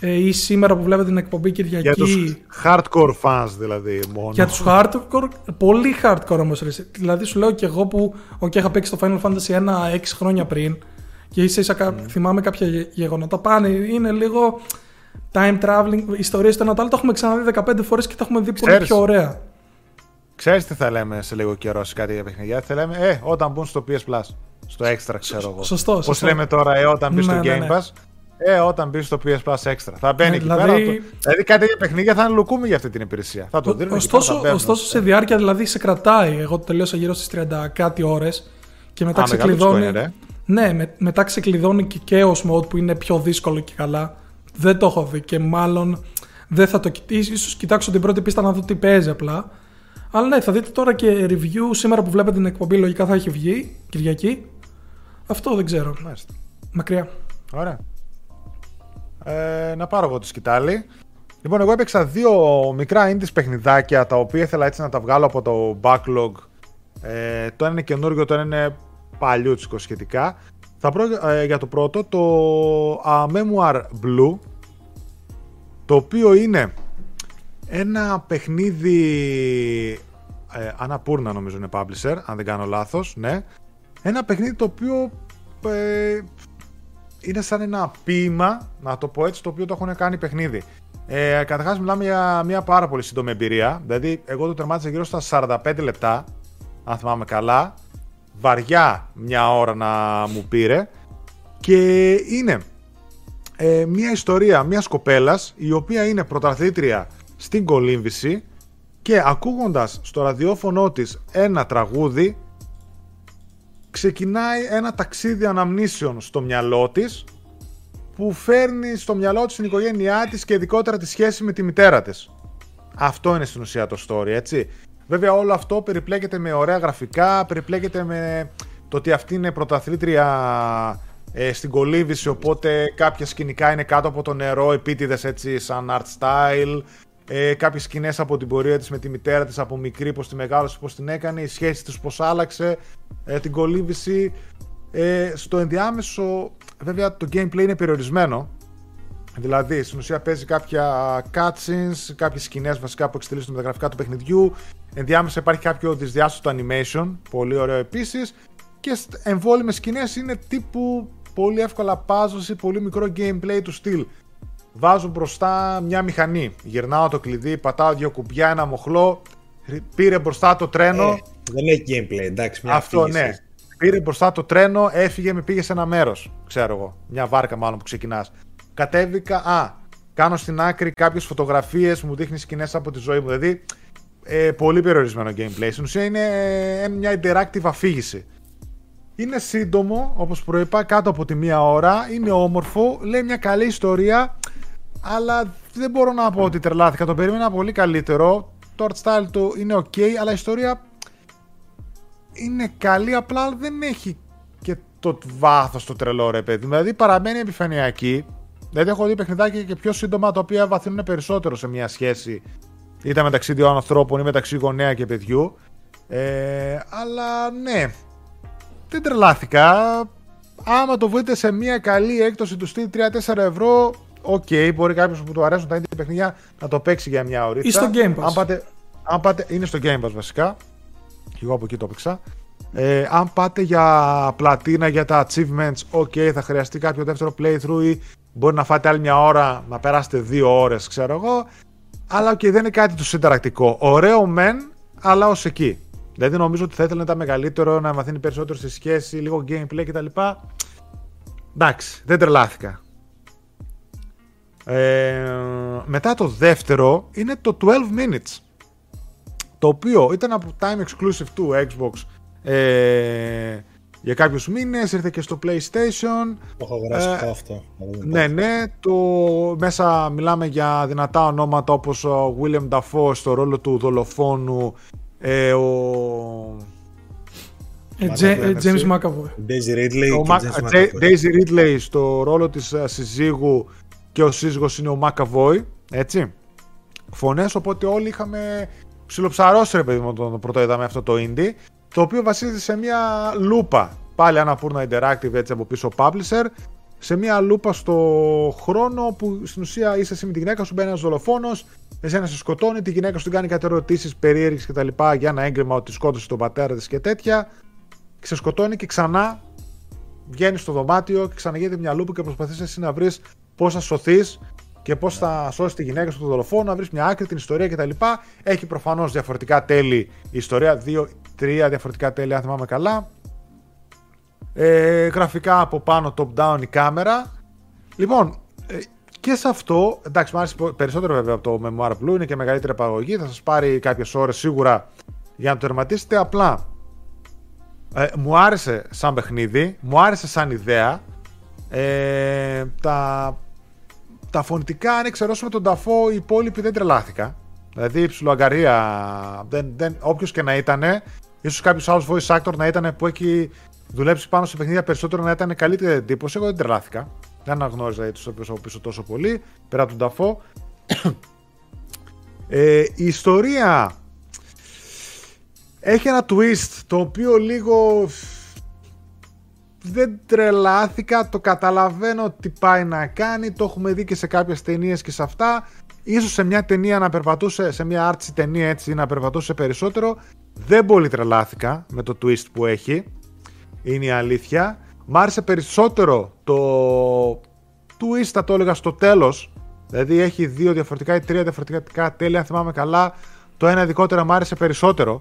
ε, ή σήμερα που βλέπετε την εκπομπή Κυριακή. Για τους hardcore fans δηλαδή μόνο. Για τους hardcore, πολύ hardcore όμως. ρε. Δηλαδή σου λέω και εγώ που okay, είχα παίξει το Final Fantasy 1 6 χρόνια πριν και ίσα ίσα κα- θυμάμαι κάποια γε- γεγονότα πάνε. Είναι λίγο time traveling, ιστορίες το ένα το άλλο. Το έχουμε ξαναδεί 15 φορές και τα έχουμε δει πολύ Ξέρεις. πιο ωραία. Ξέρεις τι θα λέμε σε λίγο καιρό σε κάτι για παιχνιδιά; Θα λέμε, ε, όταν μπουν στο PS Plus. Στο Extra, ξέρω εγώ. σωστό, Πώς σωστό. λέμε τώρα, ε, όταν μπει στο Ναι, ναι, Game ναι. Pass. Ε, όταν μπει στο PS Plus Extra. Θα μπαίνει Ναι, εκεί δηλαδή- πέρα. Το... Δηλαδή κάτι τέτοια παιχνίδια θα είναι λουκούμι για αυτή την υπηρεσία. Θα το δίνουν εκεί πέρα, Ωστόσο, θα μπαίνουν. ωστόσο σε διάρκεια δηλαδή σε κρατάει. Εγώ το τελείωσα γύρω στις 30 κάτι ώρες και μετά Α, μεγάλο ξεκλειδώνει. τσικόνι, ρε. Ναι, με, μετά ξεκλειδώνει και Chaos Mode που είναι πιο δύσκολο και καλά. Δεν το έχω δει και μάλλον δεν θα το κοιτήσω. Ίσως κοιτάξω την πρώτη πίστα να δω τι παίζει απλά. Αλλά ναι, θα δείτε τώρα και review σήμερα που βλέπετε την εκπομπή. Λογικά θα έχει βγει Κυριακή. Αυτό δεν ξέρω. Μάλιστα. Μακριά. Ωραία. Ε, να πάρω εγώ τη σκητάλη. Λοιπόν, εγώ έπαιξα δύο μικρά indies παιχνιδάκια τα οποία ήθελα έτσι να τα βγάλω από το backlog. Ε, το ένα είναι καινούργιο, το ένα είναι παλιούτσικο σχετικά. Θα πω ε, για το πρώτο, το A Memoir Blue, το οποίο είναι ένα παιχνίδι ε, Αναπούρνα νομίζω είναι publisher, αν δεν κάνω λάθος, ναι. Ένα παιχνίδι το οποίο ε, είναι σαν ένα ποίημα, να το πω έτσι, το οποίο το έχουν κάνει παιχνίδι. Ε, Καταρχάς, μιλάμε για μια πάρα πολύ σύντομη εμπειρία. Δηλαδή, εγώ το τερμάτισα γύρω στα 45 λεπτά, αν θυμάμαι καλά. Βαριά μια ώρα να μου πήρε. Και είναι ε, μια ιστορία μιας κοπέλας η οποία είναι πρωταθλήτρια στην κολύμβηση και ακούγοντας στο ραδιόφωνο της ένα τραγούδι ξεκινάει ένα ταξίδι αναμνήσεων στο μυαλό της που φέρνει στο μυαλό της την οικογένειά της και ειδικότερα τη σχέση με τη μητέρα της. Αυτό είναι στην ουσία το story, έτσι. Βέβαια όλο αυτό περιπλέκεται με ωραία γραφικά, περιπλέκεται με το ότι αυτή είναι πρωταθλήτρια ε, στην κολύβηση, οπότε κάποια σκηνικά είναι κάτω από το νερό, επίτηδες έτσι σαν art style, ε, κάποιες σκηνές από την πορεία της με τη μητέρα της από μικρή, πώς τη μεγάλωσε, πώς την έκανε, η σχέση της πώς άλλαξε, ε, την κολύμβηση. Ε, στο ενδιάμεσο, βέβαια το gameplay είναι περιορισμένο, Δηλαδή, στην ουσία παίζει κάποια cutscenes, κάποιες σκηνές βασικά που εξτελίζονται με τα γραφικά του παιχνιδιού. Ενδιάμεσα υπάρχει κάποιο δυσδιάστατο animation, πολύ ωραίο επίσης. Και εμβόλυμες σκηνές είναι τύπου πολύ εύκολα puzzles ή πολύ μικρό gameplay του στυλ. Βάζω μπροστά μια μηχανή. Γυρνάω το κλειδί, πατάω δύο κουμπιά, ένα μοχλό. Πήρε μπροστά το τρένο. Ε, δεν έχει gameplay, εντάξει. Μια Αυτό αφήγηση. ναι. Πήρε μπροστά το τρένο, έφυγε, με πήγε σε ένα μέρος. Ξέρω εγώ. Μια βάρκα μάλλον που ξεκινάς. Κατέβηκα. Α, κάνω στην άκρη κάποιες φωτογραφίες που μου δείχνει σκηνές από τη ζωή μου. Δηλαδή, ε, πολύ περιορισμένο gameplay. Στην ουσία είναι ε, μια interactive αφήγηση. Είναι σύντομο, όπως προείπα, κάτω από τη μία ώρα. Είναι όμορφο, λέει μια καλή ιστορία, αλλά δεν μπορώ να πω ότι τρελάθηκα. Το περίμενα πολύ καλύτερο. Το art style του είναι ok, αλλά η ιστορία είναι καλή, απλά δεν έχει και το βάθος το τρελό ρε παιδί. Δηλαδή παραμένει επιφανειακή. Δηλαδή έχω δει παιχνιδάκια και πιο σύντομα τα οποία βαθύνουν περισσότερο σε μια σχέση είτε μεταξύ δύο ανθρώπων ή μεταξύ γονέα και παιδιού. Ε, αλλά ναι, δεν τρελάθηκα. Άμα το βρείτε σε μια καλή έκπτωση του στυλ 3-4 ευρώ, OK, okay, μπορεί κάποιος που του αρέσουν τα ίδια παιχνίδια να το παίξει για μια ώρα. Ή στο Game Pass. Αν πάτε, αν πάτε, είναι στο Game Pass βασικά. Και εγώ από εκεί το έπαιξα. Ε, αν πάτε για πλατίνα, για τα achievements, ok, θα χρειαστεί κάποιο δεύτερο playthrough ή μπορεί να φάτε άλλη μια ώρα, να περάσετε δύο ώρες, ξέρω εγώ. Αλλά OK, okay, δεν είναι κάτι του συνταρακτικό. Ωραίο μεν, αλλά ως εκεί. Δηλαδή νομίζω ότι θα ήθελε να ήταν μεγαλύτερο, να βαθαίνει περισσότερο στη σχέση, λίγο gameplay κτλ. Εντάξει, δεν τρελάθηκα. Ε, μετά το δεύτερο είναι το 12 Minutes το οποίο ήταν από timed exclusive του Xbox ε, για κάποιους μήνες, ήρθε και στο PlayStation. Το έχω γράψει ε, αυτό. Ναι, ναι, το, μέσα μιλάμε για δυνατά ονόματα όπως ο William Dafoe στο ρόλο του δολοφόνου, ε, ο... Ε, James McAvoy. Daisy Ridley, Daisy Ridley στο ρόλο της συζύγου και ο σύζυγος είναι ο McAvoy, έτσι. Φωνές, οπότε όλοι είχαμε ψιλοψαρώσει ρε παιδί μου το πρώτο είδαμε αυτό το indie, το οποίο βασίζεται σε μια λούπα, πάλι Annapurna Interactive έτσι από πίσω publisher, σε μια λούπα στο χρόνο που στην ουσία είσαι εσύ με τη γυναίκα σου, μπαίνει ένας δολοφόνος, εσένα σε σκοτώνει, τη γυναίκα σου την κάνει κάτι ερωτήσει περίεργε κτλ. για ένα έγκριμα ότι σκότωσε τον πατέρα της και τέτοια. Και σε σκοτώνει και ξανά βγαίνει στο δωμάτιο και ξαναγίνεται μια λούπα και προσπαθείς εσύ να βρεις πώς θα σωθείς και πώς θα σώσεις τη γυναίκα σου τον δολοφόνο, να βρεις μια άκρη, την ιστορία κτλ. Έχει προφανώς διαφορετικά τέλη η ιστορία, δύο, τρία διαφορετικά τέλη, αν θυμάμαι καλά. Ε, γραφικά από πάνω top-down η κάμερα. Λοιπόν, ε, και σε αυτό, εντάξει, μου άρεσε περισσότερο βέβαια από το Memoir Blue, είναι και μεγαλύτερη παραγωγή, θα σας πάρει κάποιες ώρες σίγουρα για να το τερματίσετε, απλά ε, μου άρεσε σαν παιχνίδι, μου άρεσε σαν ιδέα, ε, τα τα φωνητικά, αν εξαιρώσουμε τον Ταφό, οι υπόλοιποι δεν τρελάθηκα. Δηλαδή η ψιλοαγκαρία, δεν, δεν, όποιος και να ήταν, ίσως κάποιος άλλος voice actor να ήταν που έχει δουλέψει πάνω σε παιχνίδια περισσότερο να ήταν καλύτερη εντύπωση. Εγώ δεν τρελάθηκα. Δεν αναγνώριζα δηλαδή, τους από πίσω τόσο πολύ, πέρα από τον Ταφό. ε, η ιστορία έχει ένα twist το οποίο λίγο δεν τρελάθηκα, το καταλαβαίνω τι πάει να κάνει, το έχουμε δει και σε κάποιες ταινίες και σε αυτά. Ίσως σε μια ταινία να περπατούσε, σε μια άρτσι ταινία έτσι να περπατούσε περισσότερο. Δεν πολύ τρελάθηκα με το twist που έχει, είναι η αλήθεια. Μ' άρεσε περισσότερο το twist, θα το έλεγα στο τέλος. Δηλαδή έχει δύο διαφορετικά ή τρία διαφορετικά τέλη, αν θυμάμαι καλά. Το ένα ειδικότερα μ' άρεσε περισσότερο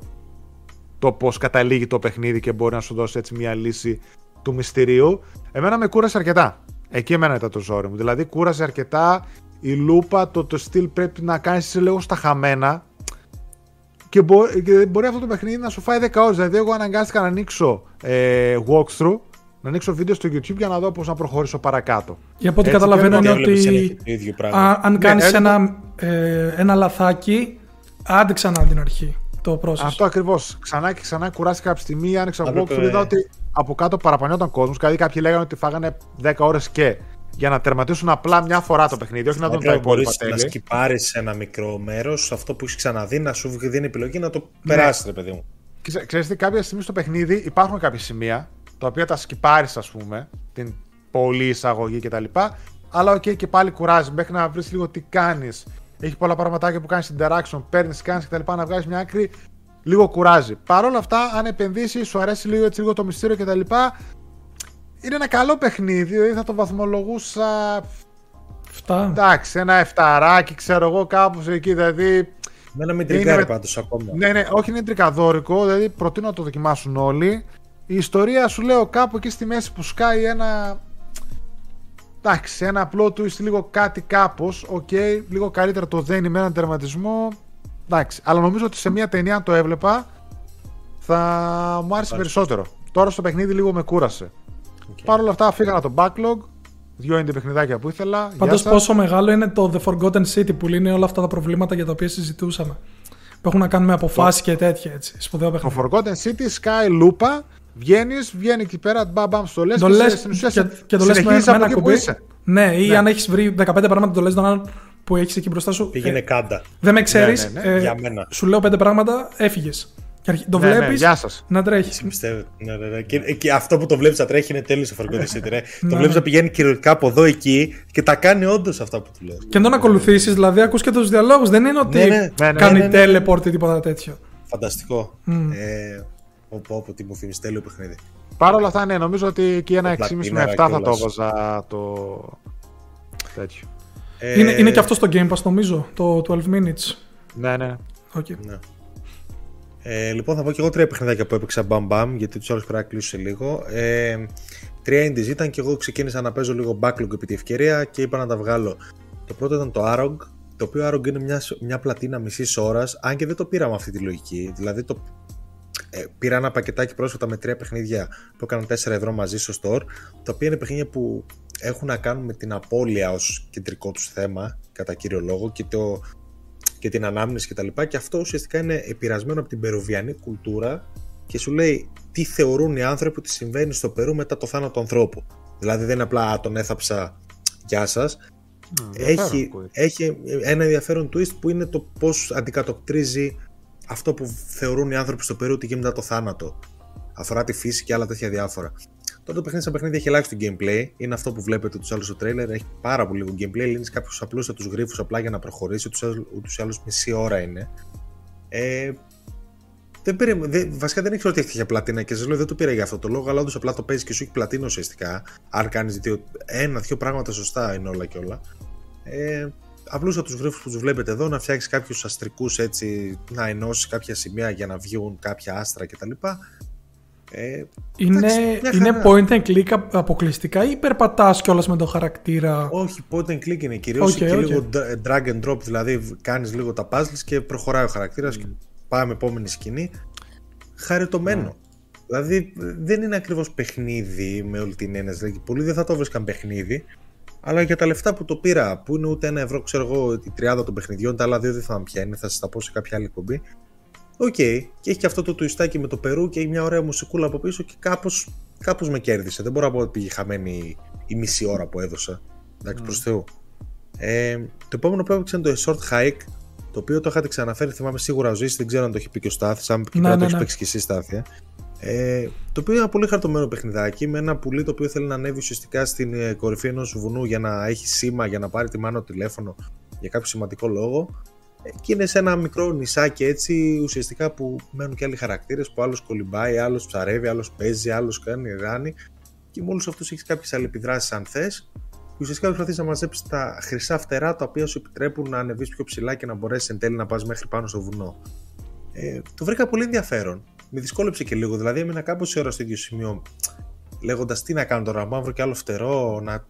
το πώς καταλήγει το παιχνίδι και μπορεί να σου δώσει έτσι μια λύση του μυστηρίου, εμένα με κούρασε αρκετά. Εκεί εμένα ήταν το ζόρι μου. Δηλαδή, κούρασε αρκετά η λούπα, το, το στυλ πρέπει να κάνεις λίγο στα χαμένα. Και, και μπορεί αυτό το παιχνίδι να σου φάει 10 ώρες. Δηλαδή, εγώ αναγκάστηκα να ανοίξω ε, walkthrough, να ανοίξω βίντεο στο YouTube για να δω πώς να προχωρήσω παρακάτω. Για από ό,τι καταλαβαίνω είναι ότι αν κάνεις ναι, ένα, ε, ένα λαθάκι, άντε ξανά την αρχή το process. Αυτό ακριβώς. Ξανά και ξανά κουράστηκα από τη στιγμή, άνοιξα walkthrough, είδα ότι από κάτω παραπονιόταν κόσμος. Δηλαδή κάποιοι λέγανε ότι φάγανε 10 ώρες και για να τερματίσουν απλά μια φορά το παιχνίδι, όχι να δουν τα υπόλοιπα τέλη. Να σκιπάρεις ένα μικρό μέρος, αυτό που έχεις ξαναδεί, να σου δίνει επιλογή να το ναι. περάσεις, ρε παιδί μου. Ξέρετε, τι, κάποια στιγμή στο παιχνίδι υπάρχουν κάποια σημεία τα οποία τα σκιπάρεις, ας πούμε, την πολλή εισαγωγή κτλ. Αλλά OK, okay, και πάλι κουράζεις μέχρι να βρεις λίγο τι κάνεις. Έχει πολλά πραγματάκια που κάνεις interaction, παίρνεις, κάνεις κτλ. Να βγάζεις μια άκρη λίγο κουράζει. Παρ' όλα αυτά, αν επενδύσεις, σου αρέσει λίγο, έτσι, λίγο το μυστήριο κτλ. Είναι ένα καλό παιχνίδι, δηλαδή θα το βαθμολογούσα. 7. Εντάξει, ένα εφταράκι, ξέρω εγώ, κάπου εκεί. Δηλαδή. Με μην τρικάρει είναι... πάντως ακόμα. Ναι, ναι, όχι είναι τρικαδόρικο, δηλαδή προτείνω να το δοκιμάσουν όλοι. Η ιστορία σου λέω κάπου εκεί στη μέση που σκάει ένα. Εντάξει, ένα απλό twist, λίγο κάτι κάπως. OK, okay, λίγο καλύτερα το δένει με έναν τερματισμό. Εντάξει, αλλά νομίζω ότι σε μια ταινία αν το έβλεπα θα μου άρεσε περισσότερο. Τώρα στο παιχνίδι λίγο με κούρασε. Okay. Παρ' όλα αυτά φύγαν από το backlog. Δύο είναι παιχνιδάκια που ήθελα. Πάντως, πόσο μεγάλο είναι το The Forgotten City που λύνει όλα αυτά τα προβλήματα για τα οποία συζητούσαμε. Που έχουν να κάνουν με αποφάσεις και τέτοια έτσι. Σπουδαίο παιχνίδι. Το Forgotten City, σκάει λούπα, βγαίνεις, βγαίνει εκεί πέρα, μπαμπαμ στο λες. Το λες και, και, το λες με, με ένα κουμπί. Ναι, ή ναι. αν έχεις βρει 15 πράγματα, το λες τον άλλον που έχεις εκεί μπροστά σου. Πήγαινε ε, κάντα. Δεν με ξέρεις. Ναι, ναι, ναι. ε, Για μένα. Σου λέω πέντε πράγματα, έφυγες. Και το ναι, βλέπεις ναι, να τρέχεις. Πιστεύω. Ναι, ναι, ναι. Και, και, αυτό που το βλέπεις να τρέχει είναι τέλειος σε Forgotten City. το βλέπεις να πηγαίνει κυριολεκτικά από εδώ εκεί και τα κάνει όντως αυτά που του λέω. Και να τον ακολουθήσεις, δηλαδή ακούς και τους διαλόγους. Δεν είναι ότι κάνει teleport ή τίποτα τέτοιο. Φανταστικό. Mm. Ε, Όπου, όπου, τι μου θυμίζει, τέλειο παιχνίδι. Παρ' όλα αυτά, ναι, νομίζω ότι εκεί ένα 6,5 με 7 θα το έβαζα το τέτοιο. Ε... Είναι, είναι και αυτό στο Game Pass, νομίζω, το 12 Minutes. Ναι, ναι. Okay. ναι. Ε, λοιπόν, θα πω και εγώ τρία παιχνιδάκια που έπαιξα μπαμ μπαμ, γιατί τους άλλους πρέπει να κλείσω σε λίγο. Ε, τρία indies ήταν και εγώ ξεκίνησα να παίζω λίγο backlog επί τη ευκαιρία και είπα να τα βγάλω. Το πρώτο ήταν το Arog, το οποίο Arog είναι μια, μια πλατίνα μισής ώρας, αν και δεν το πήρα με αυτή τη λογική. Δηλαδή το ε, πήρα ένα πακετάκι πρόσφατα με τρία παιχνίδια που έκαναν 4 ευρώ μαζί στο store, τα οποία είναι παιχνίδια που έχουν να κάνουν με την απώλεια ως κεντρικό τους θέμα, κατά κύριο λόγο, και, το, και την ανάμνηση κτλ. Και, και αυτό ουσιαστικά είναι επηρεασμένο από την περουβιανή κουλτούρα και σου λέει τι θεωρούν οι άνθρωποι ότι συμβαίνει στο Περού μετά το θάνατο ανθρώπου. Δηλαδή δεν είναι απλά τον έθαψα, γεια σας. έχει, έχει ένα ενδιαφέρον twist που είναι το πώς αντικατοπτρίζει αυτό που θεωρούν οι άνθρωποι στο Περού ότι γίνεται το θάνατο. Αφορά τη φύση και άλλα τέτοια διάφορα. Τώρα το παιχνίδι σαν παιχνίδι έχει ελάχιστο gameplay. Είναι αυτό που βλέπετε τους άλλους στο trailer. Έχει πάρα πολύ λίγο gameplay. Λύνεις κάποιους απλούστατους γρήφου απλά για να προχωρήσει. Ούτως ή άλλω μισή ώρα είναι. Ε, δεν πήρε, δεν, βασικά δεν ήξερα ότι έχει τέτοια πλατίνα και σας λέω δεν το πήρα για αυτό το λόγο, αλλά όντως απλά το παίζει και σου έχει πλατίνα ουσιαστικά. Αν κάνεις ένα-δύο πράγματα σωστά είναι όλα και όλα. Ε, απλούσα του γρίφους που τους βλέπετε εδώ, να φτιάξεις κάποιους αστρικούς έτσι, να ενώσεις κάποια σημεία για να βγουν κάποια άστρα κτλ. Ε, είναι, είναι point and click αποκλειστικά ή περπατάς κιόλας με τον χαρακτήρα; Όχι, point and click είναι κυρίως okay, και okay. λίγο drag and drop. Δηλαδή κάνεις λίγο τα puzzles και προχωράει ο χαρακτήρας mm. και πάμε επόμενη σκηνή. Χαριτωμένο. Mm. Δηλαδή δεν είναι ακριβώς παιχνίδι με όλη την έννοια. Δηλαδή, πολλοί δεν θα το βρίσκαν παιχνίδι. Αλλά για τα λεφτά που το πήρα, που είναι ούτε ένα ευρώ, ξέρω εγώ, η τριάδα των παιχνιδιών, τα άλλα δύο δεν θα με πιάνει, θα σας τα πω σε κάποια άλλη εκπομπή. OK, okay. και έχει και αυτό το τουιστάκι με το Περού και έχει μια ωραία μουσικούλα από πίσω και κάπως κάπως με κέρδισε. Δεν μπορώ να πω ότι πήγε χαμένη η μισή ώρα που έδωσα. Εντάξει, mm. προς Θεού. Ε, το επόμενο που έπαιξε είναι το Short Hike, το οποίο το είχατε ξαναφέρει, θυμάμαι σίγουρα ο Ζήση, δεν ξέρω αν το έχει πει και ο Στάθης, αν ναι, ναι, το έχεις ναι. παίξει και εσύ Στάθη. Ε. Ε, το οποίο είναι ένα πολύ χαρτωμένο παιχνιδάκι με ένα πουλί το οποίο θέλει να ανέβει ουσιαστικά στην ε, κορυφή ενός βουνού για να έχει σήμα, για να πάρει τη μάνα τηλέφωνο για κάποιο σημαντικό λόγο. Ε, και είναι σε ένα μικρό νησάκι έτσι ουσιαστικά που μένουν και άλλοι χαρακτήρες που άλλος κολυμπάει, άλλος ψαρεύει, άλλος παίζει, άλλος κάνει ράνι. Και με όλους αυτούς έχεις κάποιες αλληλεπιδράσεις αν θες. Και ουσιαστικά προσπαθείς να μαζέψεις τα χρυσά φτερά τα οποία σου επιτρέπουν να ανεβείς πιο ψηλά και να μπορέσεις εν τέλει να πας μέχρι πάνω στο βουνό. Ε, το βρήκα πολύ ενδιαφέρον με δυσκόλεψε και λίγο. Δηλαδή, έμεινα κάπως ώρα στο ίδιο σημείο, λέγοντας τι να κάνω τώρα, να βρω και άλλο φτερό, να.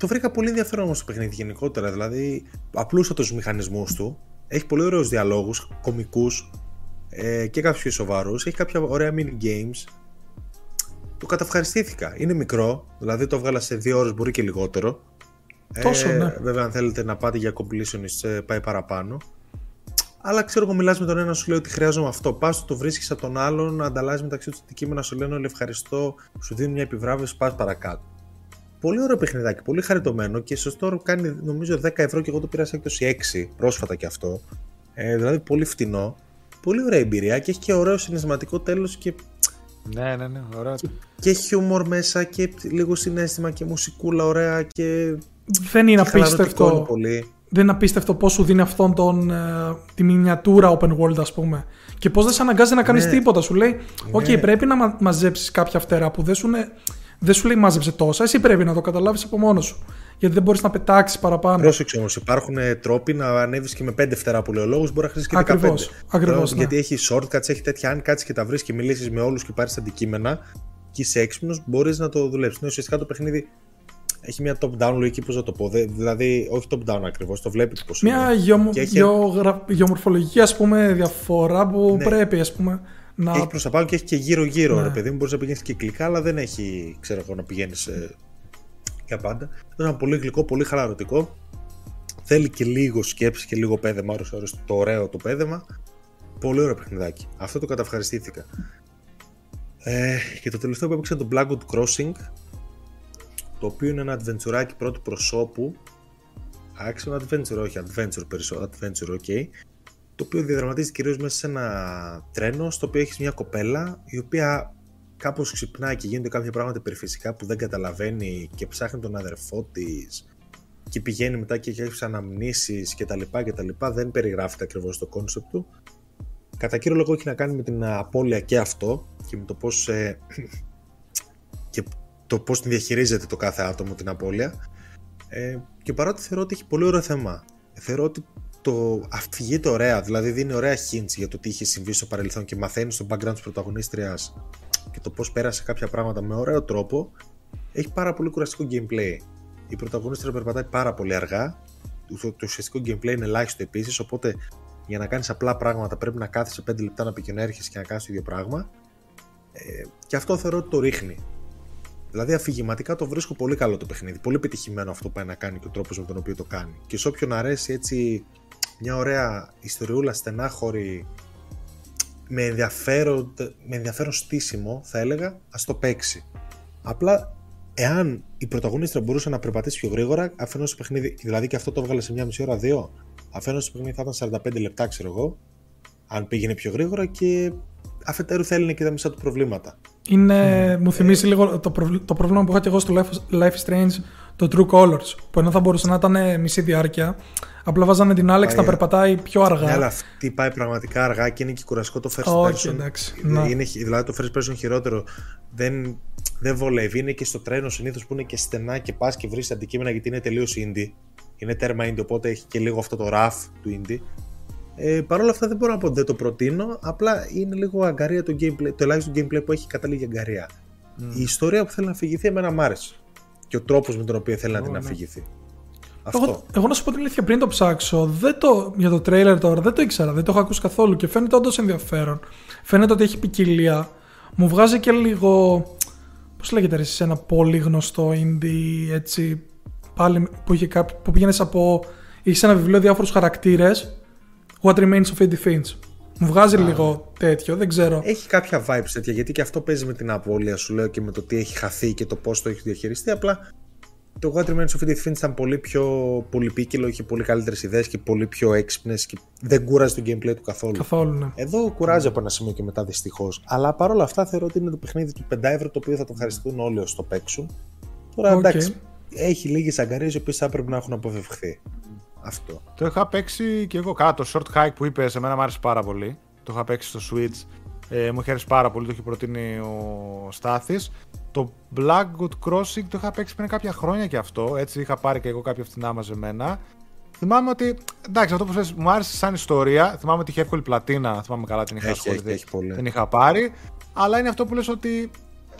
Ε, το βρήκα πολύ ενδιαφέρον όμως το παιχνίδι γενικότερα. Δηλαδή, απλούστατο τους μηχανισμούς του. Έχει πολύ ωραίους διαλόγους, κομικούς ε, και κάποιους σοβαρούς. Έχει κάποια ωραία mini games. Το καταυχαριστήθηκα. Είναι μικρό, δηλαδή το έβγαλα σε δύο ώρες, μπορεί και λιγότερο. Τόσο, ε, ναι. Βέβαια, αν θέλετε να πάτε για completionist, ε, πάει παραπάνω. Αλλά ξέρω εγώ, μιλάς με τον ένα, σου λέει ότι χρειάζομαι αυτό. Πας το βρίσκεις από τον άλλον, ανταλλάσσει μεταξύ τους αντικείμενα, σου λένε όλοι ευχαριστώ, σου δίνουν μια επιβράβευση, πας παρακάτω. Πολύ ωραίο παιχνιδάκι, πολύ χαριτωμένο και σωστό κάνει νομίζω 10 ευρώ και εγώ το πήρα σε έκπτωση 6 πρόσφατα και αυτό. Ε, δηλαδή πολύ φτηνό. Πολύ ωραία εμπειρία και έχει και ωραίο συναισθηματικό τέλος και. Ναι, ναι, ναι, ωραία. Και, και χιούμορ μέσα και λίγο συνέστημα και μουσικούλα ωραία και. Δεν είναι απίστευτο. Πολύ δεν είναι απίστευτο πώς σου δίνει αυτόν τον, ε, τη μινιατούρα open world, ας πούμε. Και πώς δεν σε αναγκάζει να κάνεις ναι. τίποτα. Σου λέει, OK, okay, ναι. πρέπει να μα, μαζέψεις κάποια φτερά που δεν σου, δεν σου λέει μάζεψε τόσα. Εσύ πρέπει να το καταλάβεις από μόνος σου. Γιατί δεν μπορείς να πετάξεις παραπάνω. Πρόσεξε όμως, υπάρχουν ε, τρόποι να ανέβεις και με πέντε φτερά που λέει ο λόγος, μπορεί να χρήσεις και Ακριβώς. Ακριβώς. Ναι. Γιατί έχει shortcuts, έχει τέτοια. Αν κάτσεις και τα βρεις και μιλήσεις με όλους και πάρεις αντικείμενα και είσαι έξυπνος, μπορείς να το δουλέψεις. Είναι ουσιαστικά το παιχνίδι έχει μια top-down λογική, πώς να το πω. Δηλαδή, όχι top-down ακριβώς, το βλέπετε πώς είναι. Μια γεω... έχει... γεωγρα... γεωμορφολογική ας πούμε, διαφορά που ναι. πρέπει, ας πούμε. Να... Έχει προς τα πάνω και έχει και γύρω-γύρω, Ναι. ρε παιδί μου. Μπορείς να πηγαίνεις κυκλικά, αλλά δεν έχει, ξέρω εγώ, να πηγαίνεις για πάντα. Είναι ένα πολύ γλυκό, πολύ χαλαρωτικό. Θέλει και λίγο σκέψη και λίγο πέδεμα, ώρες ώρες το ωραίο το πέδεμα. Πολύ ωραίο παιχνιδάκι. Αυτό το καταευχαριστήθηκα. Ε, και το τελευταίο που έπαιξα είναι το Blackwood Crossing, το οποίο είναι ένα adventure πρώτου προσώπου. Action adventure, όχι adventure περισσότερο, adventure, ok. Το οποίο διαδραματίζεται κυρίως μέσα σε ένα τρένο, στο οποίο έχεις μια κοπέλα, η οποία κάπως ξυπνάει και γίνονται κάποια πράγματα υπερφυσικά που δεν καταλαβαίνει και ψάχνει τον αδερφό της και πηγαίνει μετά και έχει αναμνήσεις και τα λοιπά και τα λοιπά. Δεν περιγράφεται ακριβώς το κόνσεπτ του. Κατά κύριο λόγο έχει να κάνει με την απώλεια και αυτό και με το πώς, ε, και το πώς την διαχειρίζεται το κάθε άτομο την απώλεια. Ε, και παρότι θεωρώ ότι έχει πολύ ωραίο θέμα. Θεωρώ ότι το αφηγείται ωραία, δηλαδή δίνει ωραία hints για το τι είχε συμβεί στο παρελθόν και μαθαίνει στο background της πρωταγωνίστριας και το πώς πέρασε κάποια πράγματα με ωραίο τρόπο. Έχει πάρα πολύ κουραστικό gameplay. Η πρωταγωνίστρια περπατάει πάρα πολύ αργά. Το, το ουσιαστικό gameplay είναι ελάχιστο επίσης, οπότε για να κάνεις απλά πράγματα πρέπει να κάθεσαι 5 λεπτά να πηγαίνεις και να κάνεις το ίδιο πράγμα. Ε, και αυτό θεωρώ ότι το ρίχνει. Δηλαδή αφηγηματικά το βρίσκω πολύ καλό το παιχνίδι. Πολύ επιτυχημένο αυτό που πάει να κάνει και ο τρόπος με τον οποίο το κάνει. Και σε όποιον αρέσει έτσι μια ωραία ιστοριούλα στενάχωρη με ενδιαφέρον, με ενδιαφέρον στήσιμο θα έλεγα ας το παίξει. Απλά εάν η πρωταγωνίστρια μπορούσε να περπατήσει πιο γρήγορα αφενός το παιχνίδι, δηλαδή και αυτό το έβγαλε σε μια μισή ώρα δύο αφενός το παιχνίδι θα ήταν 45 λεπτά ξέρω εγώ αν πήγαινε πιο γρήγορα και αφετέρου θέλει και τα μισά του προβλήματα. Είναι, Μου θυμίζει λίγο το, προβλ- το πρόβλημα που είχα και εγώ στο Life, Life is Strange, το True Colors. Που ενώ θα μπορούσε να ήταν μισή διάρκεια, απλά βάζανε την Alex Πάει, να ε. περπατάει πιο αργά. Ναι, αλλά αυτή πάει πραγματικά αργά και είναι και κουραστικό το first Όχι, person. εντάξει, Είναι, ναι. είναι- δηλαδή το first person χειρότερο δεν, δεν βολεύει. Είναι και στο τρένο συνήθως που είναι και στενά και πας και βρεις αντικείμενα γιατί είναι τελείως indie. Είναι τέρμα indie, οπότε έχει και λίγο αυτό το rough του indie. Ε, Παρ' όλα αυτά δεν μπορώ να πω ότι δεν το προτείνω. Απλά είναι λίγο αγκαρία το gameplay. Το ελάχιστο gameplay που έχει κατάληγη αγκαρία. Η ιστορία που θέλει να αφηγηθεί εμένα μ' άρεσε. Και ο τρόπος με τον οποίο θέλει να την ναι. αφηγηθεί. Εγώ, Αυτό. εγώ να σου πω την αλήθεια, πριν το ψάξω, δεν το, για το τρέιλερ τώρα δεν το ήξερα, δεν το έχω ακούσει καθόλου και φαίνεται όντως ενδιαφέρον. Φαίνεται ότι έχει ποικιλία. Μου βγάζει και λίγο. Πώς λέγεται ρε, σε ένα πολύ γνωστό indie έτσι. Πάλι που, είχε κάποιο, που πήγαινες από. Είχε ένα βιβλίο διάφορους χαρακτήρες. What remains of Edith Finch. Μου βγάζει λίγο τέτοιο, δεν ξέρω. Έχει κάποια vibes τέτοια γιατί και αυτό παίζει με την απώλεια σου λέω και με το τι έχει χαθεί και το πώς το έχεις διαχειριστεί. Απλά το What Remains of Edith Finch ήταν πολύ πιο πολυπίκυλο, είχε πολύ καλύτερες ιδέες και πολύ πιο έξυπνες και δεν κούραζε το gameplay του καθόλου. Καθόλου, ναι. Εδώ κουράζει από ένα σημείο και μετά δυστυχώς. Αλλά παρόλα αυτά θεωρώ ότι είναι το παιχνίδι του 5 ευρώ το οποίο θα το ευχαριστούν όλοι όσοι το παίξουν. Τώρα Οκ. εντάξει, έχει λίγες αγγαρείες οι οποίες θα έπρεπε να έχουν αποφευχθεί. Αυτό. Το είχα παίξει και εγώ κάτω. Το Short Hike που είπες, σε μένα μου άρεσε πάρα πολύ. Το είχα παίξει στο Switch. Ε, μου είχε αρέσει πάρα πολύ, το έχει προτείνει ο Στάθης. Το Blackwood Crossing το είχα παίξει πριν κάποια χρόνια και αυτό. Έτσι είχα πάρει και εγώ κάποια φθηνά μαζεμένα. Θυμάμαι ότι. Εντάξει, αυτό που θες, μου άρεσε σαν ιστορία. Θυμάμαι ότι είχε εύκολη πλατίνα. Θυμάμαι καλά την είχα Έχει, ασχοληθεί. έχει, έχει πολύ. Την είχα πάρει. Αλλά είναι αυτό που λες ότι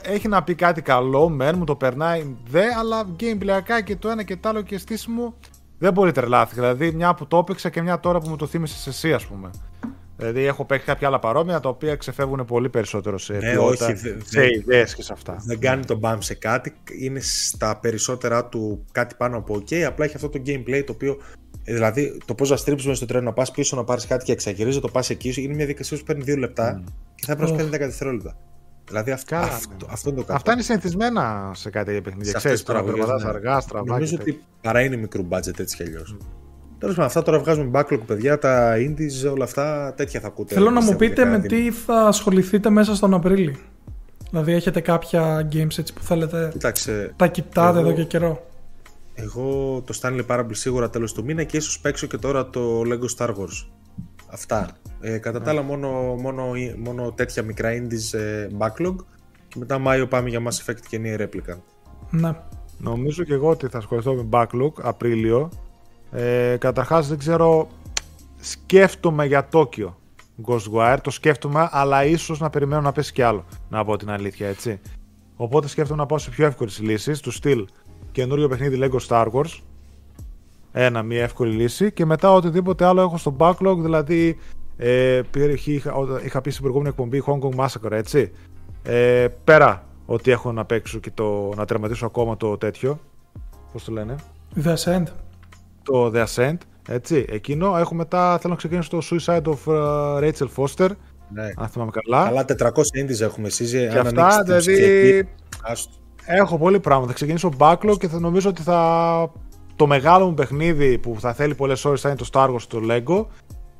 έχει να πει κάτι καλό, μεν, μου το περνάει δε, αλλά gameplayακά και το ένα και το άλλο και στήσιμο δεν μπορεί τρελάθηκα. Δηλαδή, μια που το έπαιξα και μια τώρα που μου το θύμισες εσύ, ας πούμε. Δηλαδή, έχω παίξει κάποια άλλα παρόμοια τα οποία ξεφεύγουν πολύ περισσότερο σε Ναι, ποιότητα, όχι, δε- σε δε- ιδέες και σε αυτά. Δεν κάνει τον μπαμ σε κάτι, είναι στα περισσότερα του κάτι πάνω από OK, απλά έχει αυτό το gameplay το οποίο. ε, Δηλαδή, το πώς να στρίψεις μέσα στο τρένο, να πας πίσω να πάρεις κάτι και εξαγγελίζει, το πας εκεί, είναι μια διαδικασία που παίρνει 2 λεπτά και θα πρέπει να σου Οχ. παίρνει 10 δευτερόλεπτα. Δηλαδή, αυτό, Καλά, αυτό, ναι. αυτό είναι το κακό. Αυτά είναι συνηθισμένα σε κάτι τέτοια παιχνίδια. Σε Ξέρεις αυτές τις τώρα παραγωγές, περπατάς ναι. αργά, στραβά. Νομίζω και τέτοια. ότι παρά είναι μικρό budget έτσι κι αλλιώς. Τέλος πάντων, αυτά τώρα βγάζουμε backlog, παιδιά. Τα indies, όλα αυτά τέτοια θα ακούτε. Θέλω να μου πιστεύω, πείτε για με κάτι. τι θα ασχοληθείτε μέσα στον Απρίλη. Δηλαδή έχετε κάποια games έτσι που θέλετε, Κοίταξε, τα κοιτάτε εγώ- εδώ και καιρό; εγώ το Stanley Parable σίγουρα τέλος του μήνα και ίσως παίξω και τώρα το Lego Star Wars. Αυτά. Ε, κατά τα άλλα, μόνο, μόνο, μόνο τέτοια μικρά indies ε, backlog. Και μετά Μάιο πάμε για Mass Effect και Nier Replicant. Ναι. Νομίζω και εγώ ότι θα ασχοληθώ με backlog Απρίλιο. Ε, Καταρχάς δεν ξέρω. Σκέφτομαι για Τόκιο Ghostwire. Το σκέφτομαι, αλλά ίσως να περιμένω να πέσει κι άλλο. Να πω την αλήθεια, έτσι. Οπότε σκέφτομαι να πάω σε πιο εύκολες λύσεις. Του στυλ καινούριο παιχνίδι Lego Star Wars. Ένα, μια εύκολη λύση. Και μετά οτιδήποτε άλλο έχω στο backlog, δηλαδή Ε, είχα, είχα πει στην προηγούμενη εκπομπή Hong Kong Massacre, έτσι. Ε, πέρα ότι έχω να παίξω και το, να τερματίσω ακόμα το τέτοιο. Πώς το λένε; The Ascent. Το The Ascent. Έτσι. Εκείνο έχω μετά. Θέλω να ξεκινήσω το Suicide of uh, Rachel Foster. Ναι. Αν θυμάμαι καλά. Καλά, 400 indies έχουμε εσεί. Και αυτά δηλαδή. Έχω πολύ πράγμα. Θα ξεκινήσω backlog και θα νομίζω ότι θα. Το μεγάλο μου παιχνίδι που θα θέλει πολλές ώρες θα είναι το Star Wars το Lego.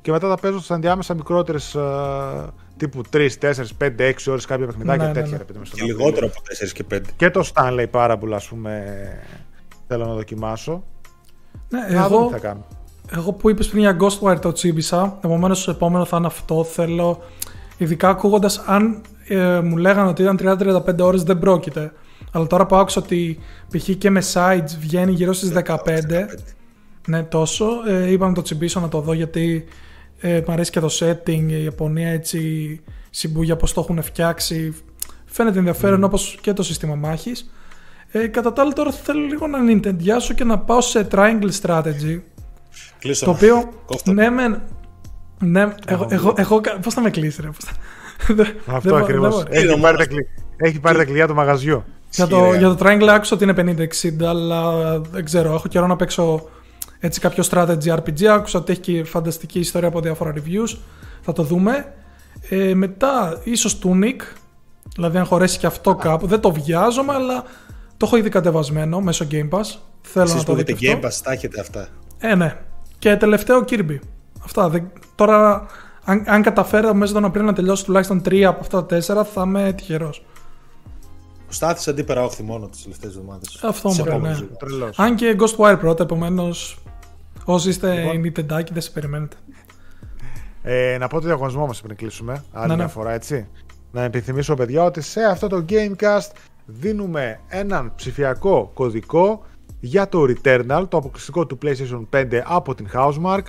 Και μετά θα παίζω στι ενδιάμεσα μικρότερες uh, τύπου 3, 4, 5, 6 ώρες κάποια παιχνιδάκια ναι, τέτοια. Ναι, ναι. Και λιγότερο από 4 και 5. Και το Stanley Parable, ας πούμε, θέλω να δοκιμάσω. Ναι, να εγώ, θα κάνω. Εγώ που είπες πριν για Ghostwire το τσίμπησα, επομένως το επόμενο θα είναι αυτό. Θέλω, ειδικά ακούγοντας, αν ε, μου λέγανε ότι ήταν 30-35 ώρες, δεν πρόκειται. Αλλά τώρα που άκουσα ότι π.χ. και με sites βγαίνει γύρω στις 15, 15. Ναι, τόσο. Ε, είπα να το τσιμπήσω να το δω γιατί ε, μ' αρέσει και το setting, η Ιαπωνία έτσι, συμπούγια πώς το έχουν φτιάξει. Φαίνεται ενδιαφέρον mm. όπως και το σύστημα μάχης. Ε, κατά τα άλλα τώρα θέλω λίγο να νιντεντιάσω και να πάω σε triangle strategy. Κλείσω. Το οποίο, ναι, με, ναι, εγώ, εγώ, εγώ, πώς θα με κλείσει ρε. Αυτό ακριβώς. Έχει, πάρει τα, έχει πάρει τα κλειδιά του μαγαζιού. Για το, για το Triangle άκουσα ότι είναι 50-60, αλλά δεν ξέρω. Έχω καιρό να παίξω έτσι κάποιο strategy RPG. Άκουσα ότι έχει και φανταστική ιστορία από διάφορα reviews. Θα το δούμε. Ε, μετά ίσως Tunic, δηλαδή αν χωρέσει και αυτό κάπου. Δεν το βιάζομαι, αλλά το έχω ήδη κατεβασμένο μέσω Game Pass. Θέλω Εσείς να το δείτε Game Pass, τα έχετε αυτά. Ε, ναι. Και τελευταίο Kirby. Αυτά. Δεν, τώρα, αν, αν καταφέρω μέσα τον Απρίλιο να τελειώσω τουλάχιστον τρία από αυτά τα τέσσερα, θα είμαι τυχερός. Ο Στάθη αντίπερα όχθη μόνο τις τελευταίες εβδομάδες. Αυτό μου ναι. Αν και Ghostwire πρώτα, επομένως Όσοι είστε λοιπόν. δεν σε περιμένετε. Ε, να πω το διαγωνισμό μας πριν κλείσουμε. Άλλη ναι, μια ναι. φορά, έτσι. Να επιθυμίσω, παιδιά, ότι σε αυτό το Gamecast δίνουμε έναν ψηφιακό κωδικό για το Returnal, το αποκλειστικό του PlayStation 5 από την Housemark.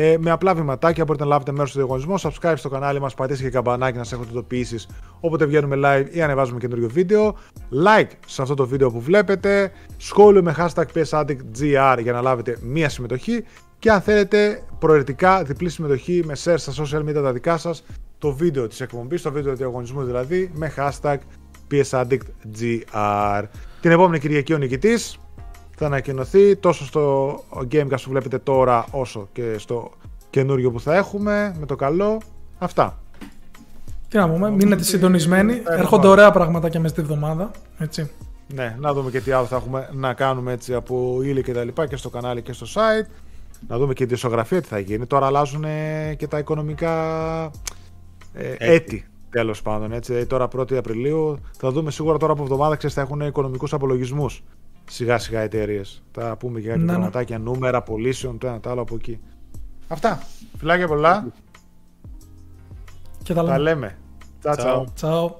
Ε, με απλά βηματάκια μπορείτε να λάβετε μέρος στο διαγωνισμό. Subscribe στο κανάλι μας, πατήστε και καμπανάκι να σας έχετε ειδοποιήσει όποτε βγαίνουμε live ή ανεβάζουμε καινούριο βίντεο. Like σε αυτό το βίντεο που βλέπετε. Σχόλιο με hashtag PSAddictGR για να λάβετε μία συμμετοχή. Και αν θέλετε προαιρετικά διπλή συμμετοχή με share στα social media τα δικά σας, το βίντεο της εκπομπής, το βίντεο του διαγωνισμού δηλαδή, με hashtag PSAddictGR. Την επόμενη Κυριακή ο νικητής θα ανακοινωθεί τόσο στο Gamecast που βλέπετε τώρα όσο και στο καινούριο που θα έχουμε με το καλό. Αυτά. Τι να πούμε, μείνετε συντονισμένοι. Έρχονται ωραία πράγματα και μέσα στη βδομάδα. Έτσι. Ναι, να δούμε και τι άλλο θα έχουμε να κάνουμε έτσι από ύλη και τα λοιπά και στο κανάλι και στο site. Να δούμε και τη ισογραφία τι θα γίνει. Τώρα αλλάζουν και τα οικονομικά ε, έτη. Τέλος πάντων, έτσι. Τώρα 1η Απριλίου θα δούμε σίγουρα τώρα από εβδομάδα ξέρεις θα έχουν οικονομικούς απολογισμούς σιγά σιγά εταιρείες. Θα πούμε και κάποια ναι, πραγματάκια, νούμερα, πωλήσεων, το ένα το άλλο από εκεί. Αυτά. Φιλάκια πολλά. Και τα λέμε. Τα λέμε. Τσάου.